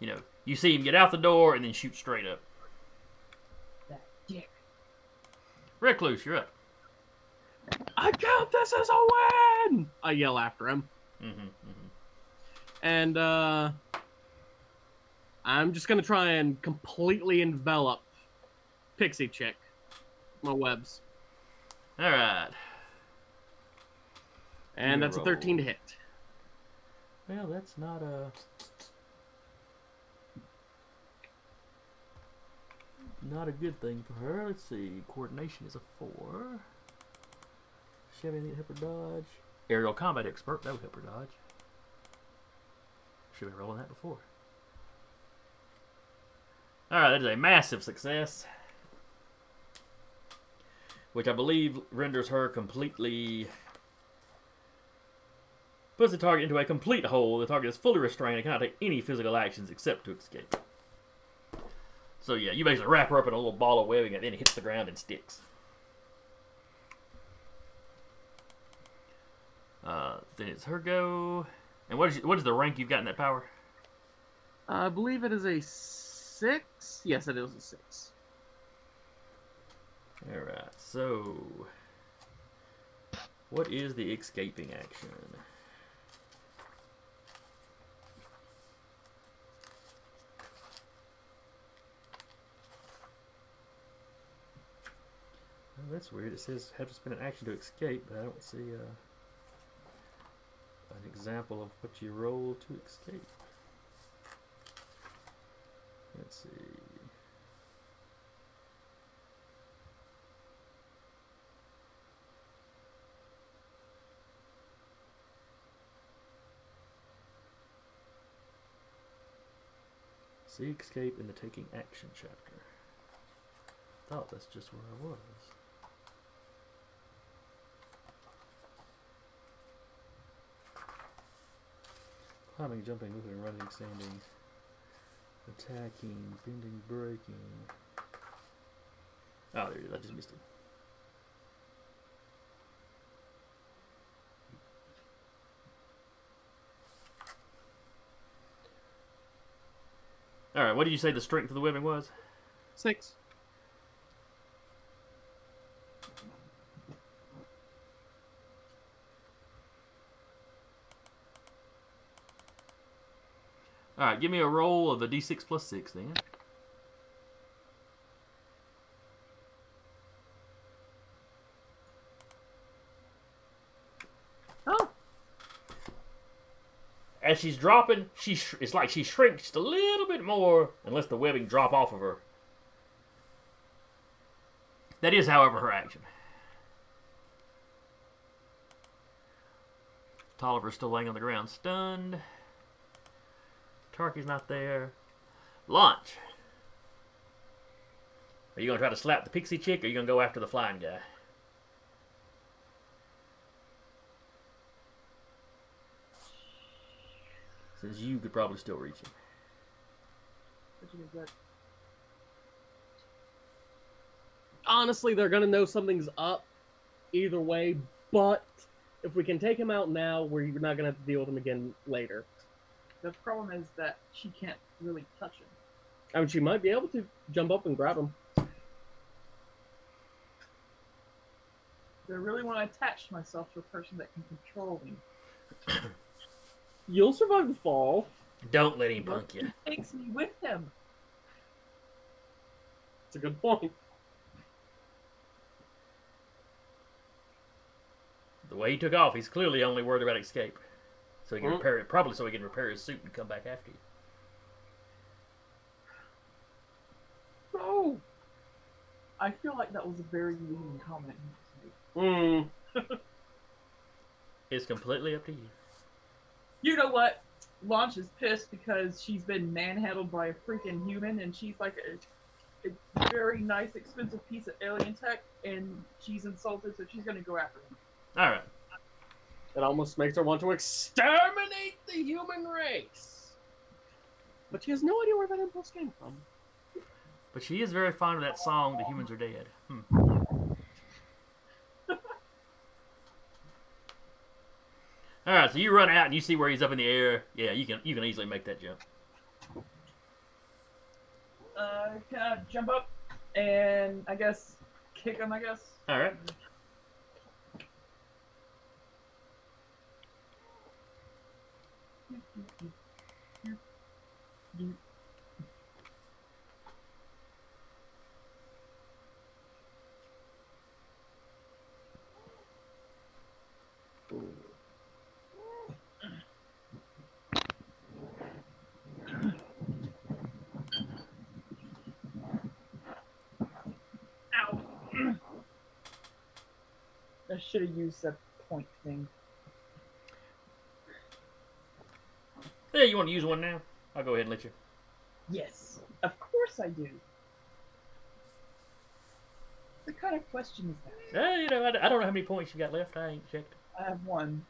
You know, you see him get out the door and then shoot straight up. That dick. Recluse, you're up. I count this as a win! I yell after him. Mm-hmm, mm-hmm. And uh I'm just gonna try and completely envelop Pixie Chick. My webs. All right. And that's a 13 to hit. Well, that's not a. Not a good thing for her. Let's see. Coordination is a four. She have anything to help her dodge? Aerial combat expert. That would help her dodge. Should have been rolling that before. All right, that is a massive success, which I believe renders her completely puts the target into a complete hold. The target is fully restrained and cannot take any physical actions except to escape. So yeah, you basically wrap her up in a little ball of webbing and then it hits the ground and sticks. Uh, then it's her go. And what is what is the rank you've got in that power? I believe it is a six. Yes, it is a six. All right. So, what is the escaping action? Well, that's weird. It says have to spend an action to escape, but I don't see uh, an example of what you roll to escape. Let's see. See escape in the taking action chapter. Thought that's just where I was. Climbing, jumping, moving, running, standing, attacking, bending, breaking. Oh, there it is. I just missed it. All right. What did you say the strength of the webbing was? Six. All right, give me a roll of a d6 plus six then. Oh, As she's dropping, she sh- it's like she shrinks just a little bit more and lets the webbing drop off of her. That is, however, her action. Tolliver's still laying on the ground, stunned. Tarky's not there. Launch. Are you gonna try to slap the pixie chick, or are you gonna go after the flying guy? Since you could probably still reach him. what? Honestly, they're gonna know something's up either way, but if we can take him out now, we're not gonna have to deal with him again later. the problem is that she can't really touch him. I mean, she might be able to jump up and grab him. Do I really want to attach myself to a person that can control me? (coughs) You'll survive the fall. Don't let him punk you. He takes me with him. It's a good point. The way he took off, he's clearly only worried about escape. So he can Mhm. repair it, probably so he can repair his suit and come back after you. No. I feel like that was a very mean comment. he just made. Hmm. It's completely up to you. You know what? Launch is pissed because she's been manhandled by a freaking human, and she's like a, a very nice, expensive piece of alien tech, and she's insulted, so she's gonna go after him. All right. It almost makes her want to exterminate the human race. But she has no idea where that impulse came from. But she is very fond of that song, The Humans Are Dead. Hmm. All right, so you run out and you see where he's up in the air. Yeah, you can you can easily make that jump. Uh, can I jump up and I guess kick him? I guess. All right. I should have used that point thing. Yeah, you want to use one now? I'll go ahead and let you. Yes, of course I do. What kind of question is that? Uh, you know, I, I don't know how many points you got left. I ain't checked. I have one.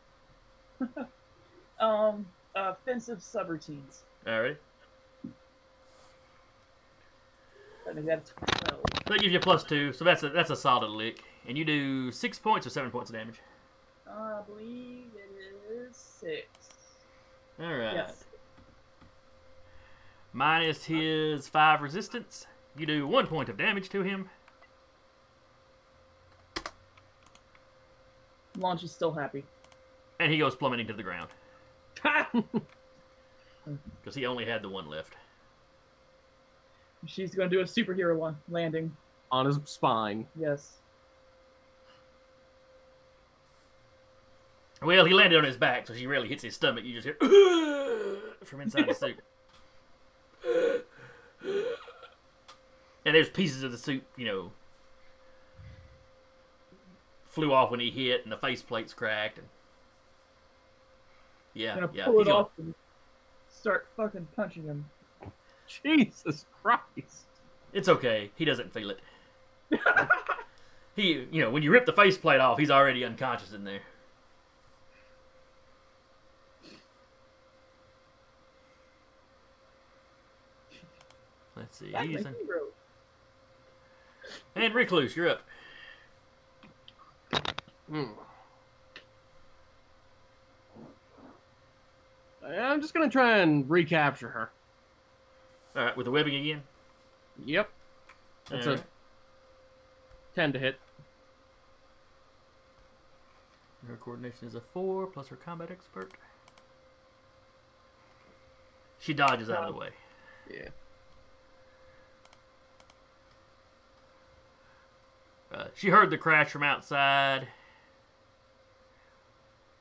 (laughs) um, offensive subroutines. All right. I think that's twelve. That gives you a plus two, so that's a that's a solid lick. And you do six points or seven points of damage. I believe it is six. All right. Yes. Minus his five resistance, you do one point of damage to him. Launch is still happy. And he goes plummeting to the ground (laughs) because he only had the one left. She's gonna do a superhero one landing. On his spine. Yes. Well, he landed on his back, so she rarely hits his stomach. You just hear (laughs) from inside the suit. And there's pieces of the suit, you know, flew off when he hit, and the faceplate's cracked. And yeah, gonna yeah, pull it gonna- off and start fucking punching him. (laughs) Jesus Christ. It's okay. He doesn't feel it. (laughs) he, you know, when you rip the faceplate off, he's already unconscious in there. See. That's He's in- And Recluse, you're up. Hmm. I'm just gonna try and recapture her. All right, with the webbing again. Yep. That's All a 10 to hit. Her coordination is a four plus her combat expert. She dodges out of the way. Yeah. Uh, she heard the crash from outside.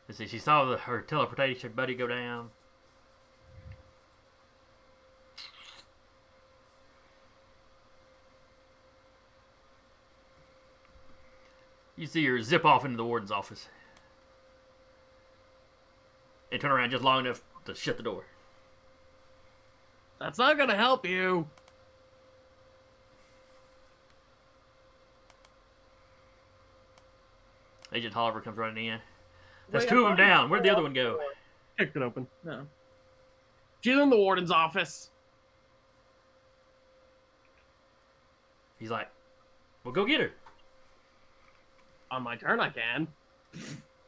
Let's see, she saw the, her teleportation buddy go down. You see her zip off into the warden's office. And turn around just long enough to shut the door. That's not gonna help you. Agent Tolliver comes running in. That's Wait, two I of them down. Where'd the other one go? door. Kicked it open. No. She's in the warden's office. He's like, well, go get her. On my turn, I can.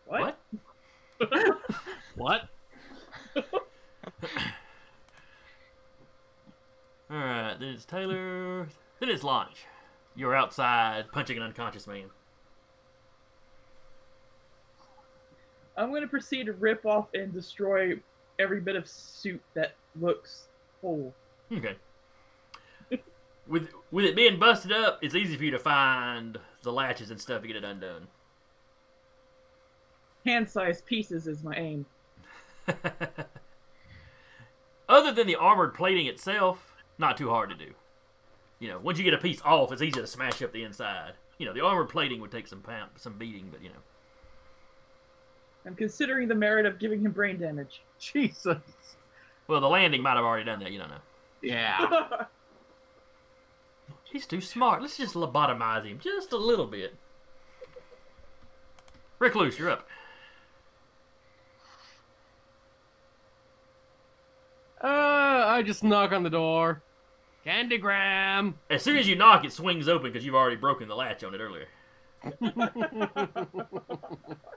What? What? (laughs) All right, then it's Taylor. Then it's Launch. You're outside punching an unconscious man. I'm going to proceed to rip off and destroy every bit of suit that looks whole. Okay. (laughs) with with it being busted up, it's easy for you to find the latches and stuff to get it undone. Hand-sized pieces is my aim. (laughs) Other than the armored plating itself, not too hard to do. You know, once you get a piece off, it's easy to smash up the inside. You know, the armored plating would take some pound, some beating, but you know. I'm considering the merit of giving him brain damage. (laughs) Jesus. Well, the landing might have already done that. You don't know. Yeah. (laughs) He's too smart. Let's just lobotomize him just a little bit. Recluse, you're up. Uh, I just knock on the door. Candygram. As soon as you knock, it swings open because you've already broken the latch on it earlier. (laughs)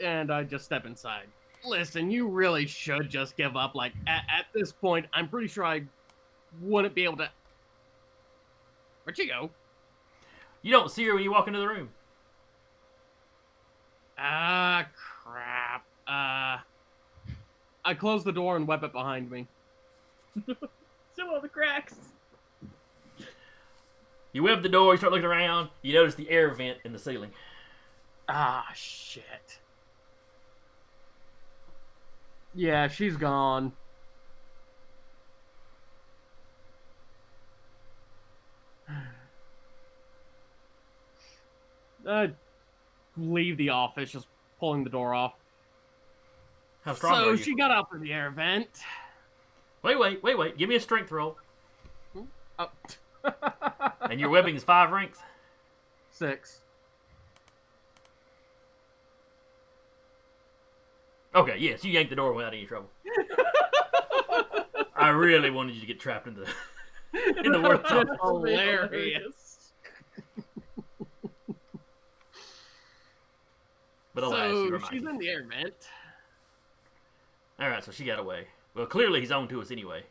and I just step inside. Listen, you really should just give up. Like at, at this point, I'm pretty sure I wouldn't be able to. Where'd she go? You don't see her when you walk into the room. Ah, crap. Uh, I close the door and web it behind me. (laughs) Some of the cracks. You web the door, you start looking around, you notice the air vent in the ceiling. Ah, shit. Yeah, she's gone. (sighs) I leave the office, just pulling the door off. How strong so are you? she got out through the air vent. Wait, wait, wait, wait. Give me a strength roll. Hmm? Oh. (laughs) And your webbing is five ranks. Six. Okay, yes, you yanked the door without any trouble. I really wanted you to get trapped in the (laughs) in the workshop. That's hilarious. But alas, you so were she's mighty. in the air vent. All right, so she got away. Well, clearly he's on to us anyway.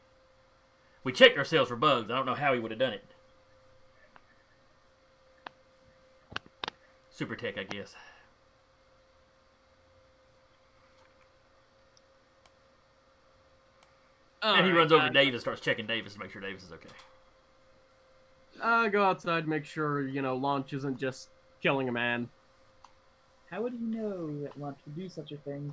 We checked ourselves for bugs. I don't know how he would have done it. Super tech, I guess. And he Alright, runs over uh, to Davis, and starts checking Davis to make sure Davis is okay. I go outside, and make sure you know launch isn't just killing a man, How would you know that Launch would do such a thing?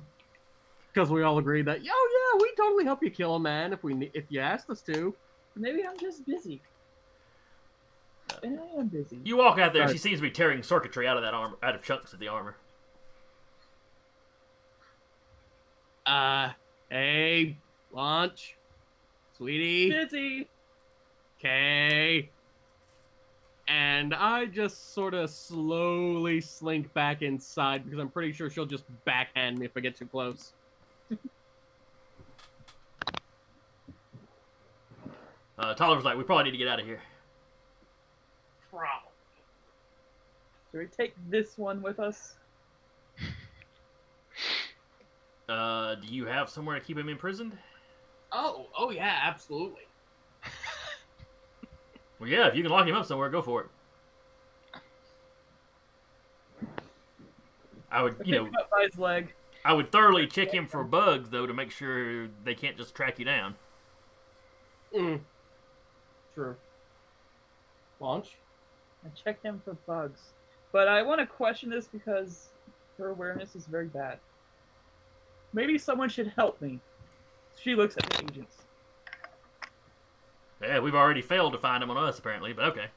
because we all agree that, oh yeah, we totally help you kill a man if we if you asked us to. Maybe I'm just busy. And I am busy. You walk out there, Right. she seems to be tearing circuitry out of that armor, out of chunks of the armor. Uh, hey, launch, sweetie, Busy. okay. And I just sort of slowly slink back inside because I'm pretty sure she'll just backhand me if I get too close. Uh, Tolliver's like, we probably need to get out of here. Problem. Should we take this one with us? Uh, do you have somewhere to keep him imprisoned? Oh, oh yeah, absolutely. (laughs) Well, yeah, if you can lock him up somewhere, go for it. I would, you know, pick him up by his leg. I would thoroughly check him for bugs though to make sure they can't just track you down. Mm. True. Launch. I checked him for bugs. But I want to question this because her awareness is very bad. Maybe someone should help me. She looks at the agents. Yeah, we've already failed to find him on us apparently, but okay.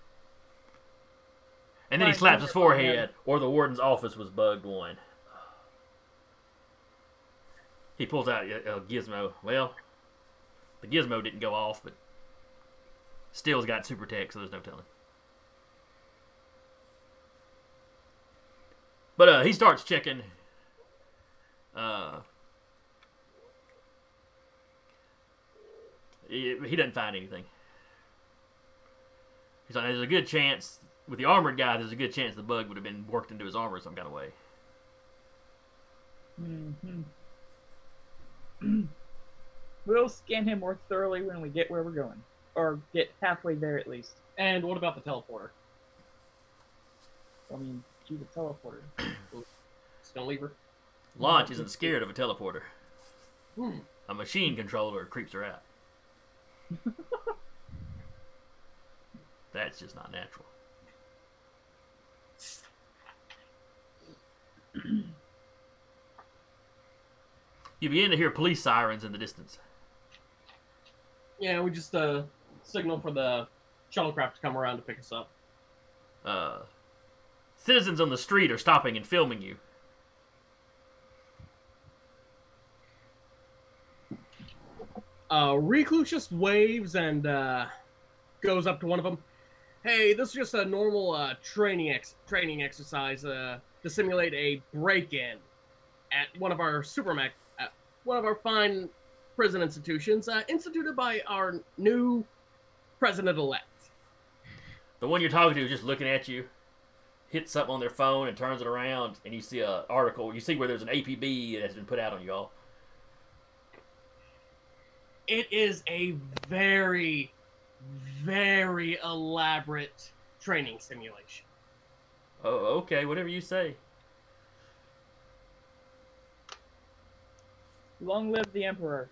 And then he slaps his forehead, or the warden's office was bugged one. He pulls out a, a gizmo. Well, the gizmo didn't go off, but still's got super tech, so there's no telling. But uh, he starts checking. Uh, he, he doesn't find anything. He's like, there's a good chance with the armored guy. There's a good chance the bug would have been worked into his armor some kind of way. hmm (clears throat) we'll scan him more thoroughly when we get where we're going. Or get halfway there at least. And what about the teleporter? I mean, she's a teleporter. Just (clears throat) don't leave her. Launch isn't scared of a teleporter. Hmm. A machine controller creeps her out. (laughs) That's just not natural. (clears throat) You begin to hear police sirens in the distance. Yeah, we just uh signal for the shuttlecraft to come around to pick us up. Uh, citizens on the street are stopping and filming you. Uh, Recluse just waves and uh, goes up to one of them. Hey, this is just a normal uh, training ex- training exercise uh, to simulate a break-in at one of our supermac, at one of our fine prison institutions, uh, instituted by our new president-elect. The one you're talking to is just looking at you, hits something on their phone and turns it around, and you see a article. You see where there's an APB that has been put out on you all. It is a very, very elaborate training simulation. Oh, okay, whatever you say. Long live the Emperor.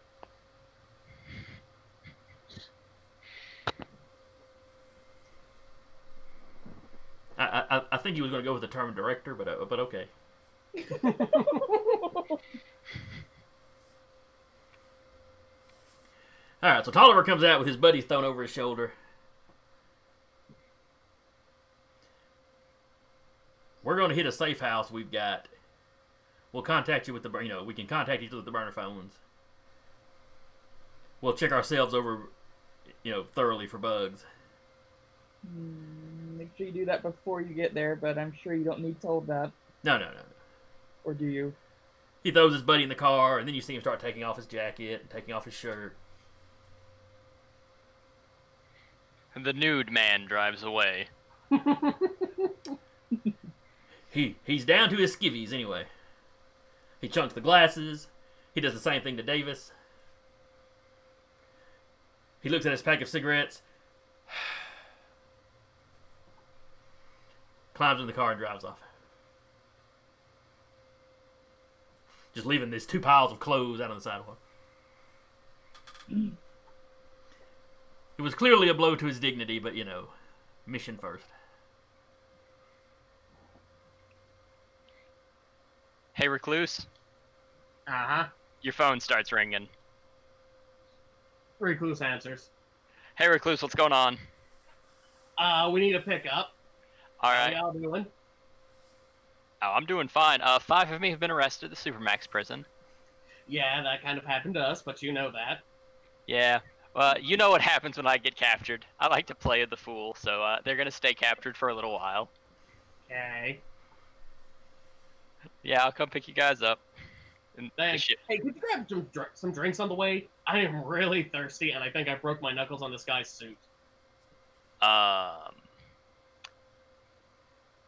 I I, I think he was going to go with the term director, but uh, but okay. (laughs) All right, so Tolliver comes out with his buddy thrown over his shoulder. We're going to hit a safe house we've got. We'll contact you with the you know we can contact each other with the burner phones. We'll check ourselves over, you know, thoroughly for bugs. Hmm, Make sure you do that before you get there, but I'm sure you don't need told that. No, no, no, no. Or do you? He throws his buddy in the car, and then you see him start taking off his jacket and taking off his shirt. The nude man drives away. (laughs) He he's down to his skivvies anyway. He chunks the glasses. He does the same thing to Davis. He looks at his pack of cigarettes. (sighs) Climbs in the car and drives off. Just leaving these two piles of clothes out on the sidewalk. Mm. It was clearly a blow to his dignity, but you know, mission first. Hey, recluse, Uh-huh. your phone starts ringing. Recluse answers. Hey, recluse, what's going on? Uh, we need a pickup. All right. How right. y'all doing? Oh, I'm doing fine. Uh, five of me have been arrested at the Supermax prison. Yeah, that kind of happened to us, but you know that. Yeah. Well, you know what happens when I get captured. I like to play the fool, so uh, they're gonna stay captured for a little while. Okay. Yeah, I'll come pick you guys up. And Thanks. Hey, could you grab some, dr- some drinks on the way? I am really thirsty, and I think I broke my knuckles on this guy's suit. Um,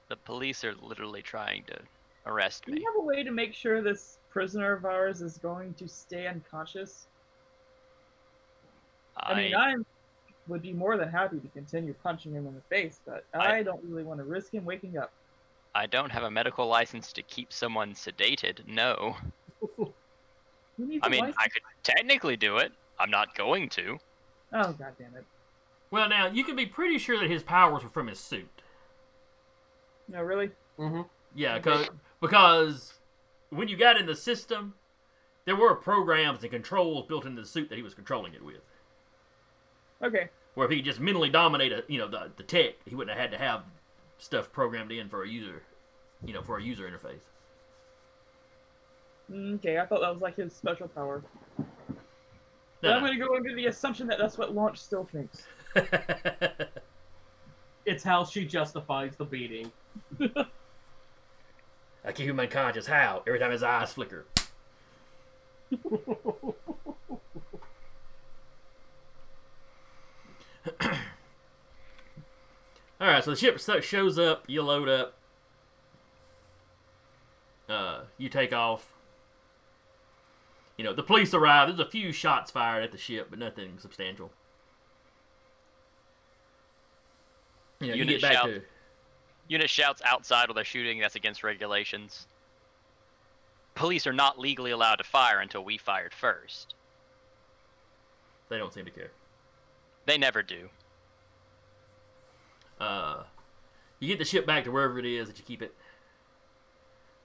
the police are literally trying to arrest me. Do me. you have a way to make sure this prisoner of ours is going to stay unconscious? I, mean, I would be more than happy to continue punching him in the face, but I- I, don't really want to risk him waking up. I don't have a medical license to keep someone sedated. No. (laughs) Who needs I a mean, license? I could technically do it. I'm not going to. Oh god damn it! Well, now you can be pretty sure that his powers were from his suit. No, really? Mm-hmm. Yeah, 'cause- because when you got in the system, there were programs and controls built into the suit that he was controlling it with. Okay. Where if he could just mentally dominate a, you know, the, the tech, he wouldn't have had to have stuff programmed in for a user, you know, for a user interface. Mm, Okay, I thought that was like his special power. But I'm no. gonna go under the assumption that that's what Launch still thinks. (laughs) It's how she justifies the beating. I keep him unconscious. how? Every time his eyes flicker. (laughs) (clears throat) All right, so the ship shows up. You load up. Uh, you take off. You know, the police arrive. There's a few shots fired at the ship, but nothing substantial. You know, you Unit back shout. to Unit shouts outside while they're shooting. That's against regulations. Police are not legally allowed to fire until we fired first. they don't seem to care. They never do. Uh, you get the ship back to wherever it is that you keep it.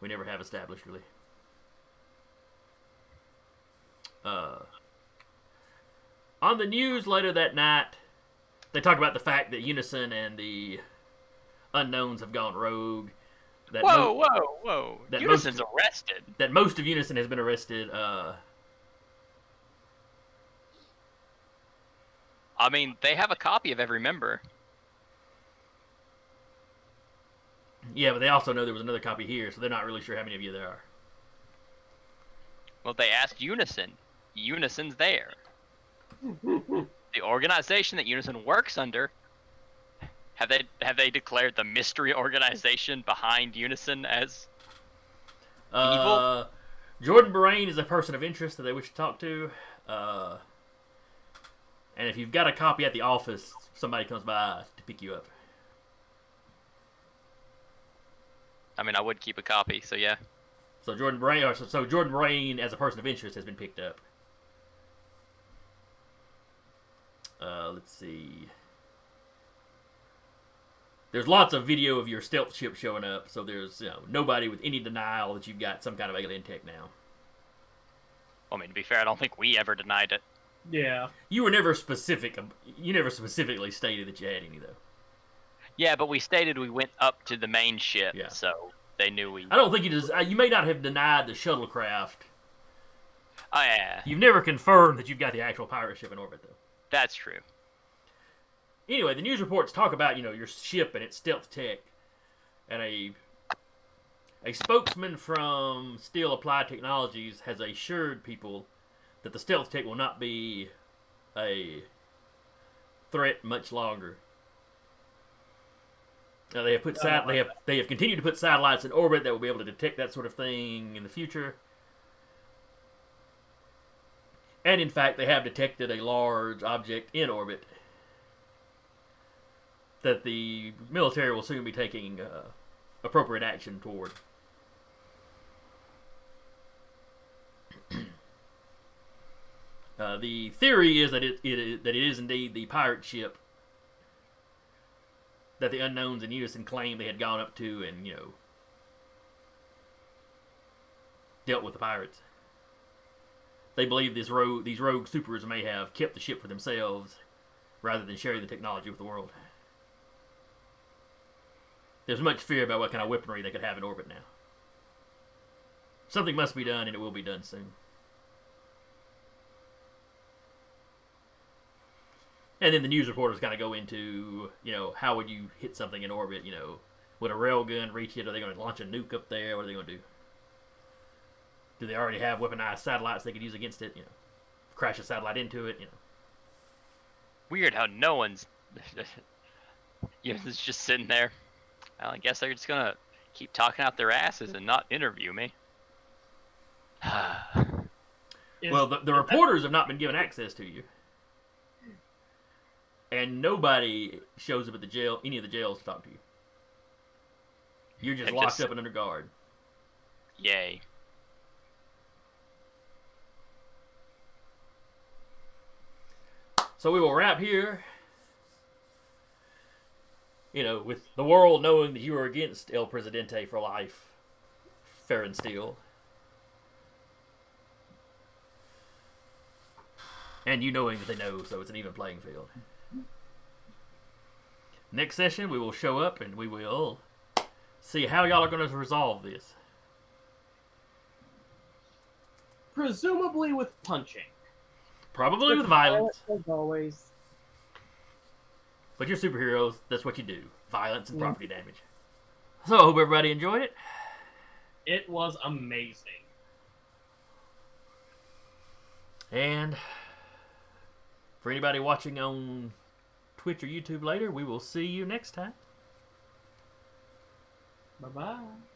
We never have established really. Uh, on the news later that night, they talk about the fact that Unison and the unknowns have gone rogue. That Whoa, mo- whoa, whoa! that Unison's most- arrested. that most of Unison has been arrested. Uh, I mean, they have a copy of every member. yeah, but they also know there was another copy here, so they're not really sure how many of you there are. Well, they asked Unison. Unison's there. (laughs) the organization that Unison works under. Have they have they declared the mystery organization behind Unison as Uh, Jordan Borain is a person of interest that they wish to talk to. Uh, and if you've got a copy at the office, somebody comes by to pick you up. I mean, I would keep a copy, so yeah. So Jordan Borain, or so, so Jordan Borain, as a person of interest, has been picked up. Uh, let's see. There's lots of video of your stealth ship showing up, so there's you know nobody with any denial that you've got some kind of alien tech now. I mean, to be fair, I don't think we ever denied it. Yeah. You were never specific. You never specifically stated that you had any, though. Yeah, but we stated we went up to the main ship, Yeah. so they knew we. I don't think you just. Uh, you may not have denied the shuttlecraft. Oh yeah, You've never confirmed that you've got the actual pirate ship in orbit, though. that's true. Anyway, the news reports talk about you know your ship and its stealth tech, and a a spokesman from Steele Applied Technologies has assured people that the stealth tech will not be a threat much longer. Now, they have put sat- they have they have continued to put satellites in orbit that will be able to detect that sort of thing in the future. And in fact, they have detected a large object in orbit that the military will soon be taking uh, appropriate action toward. Uh, the theory is that it, it that it is indeed the pirate ship that the unknowns in unison claim they had gone up to and you know dealt with the pirates. They believe this rogue these rogue supers may have kept the ship for themselves rather than sharing the technology with the world. There's much fear about what kind of weaponry they could have in orbit now. Something must be done, and it will be done soon. And then the news reporters kind of go into, you know, how would you hit something in orbit? You know, would a railgun reach it? Are they going to launch a nuke up there? What are they going to do? Do they already have weaponized satellites they could use against it? You know, crash a satellite into it. You know, Weird how no one's. (laughs) Unison's just sitting there. Well, I guess they're just gonna keep talking out their asses and not interview me. (sighs) Is- well, the, the reporters have not been given access to you, and nobody shows up at the jail, any of the jails, to talk to you. You're just locked just... up and under guard. Yay. So we will wrap here. You know, with the world knowing that you are against El Presidente for life, fair and Steele. And you knowing that they know, so it's an even playing field. Next session, we will show up and we will see how y'all are going to resolve this. Presumably with punching. Probably with violence. As always. But you're superheroes. That's what you do. Violence and property damage. So I hope everybody enjoyed it. It was amazing. And for anybody watching on Twitch or YouTube later, we will see you next time. Bye bye.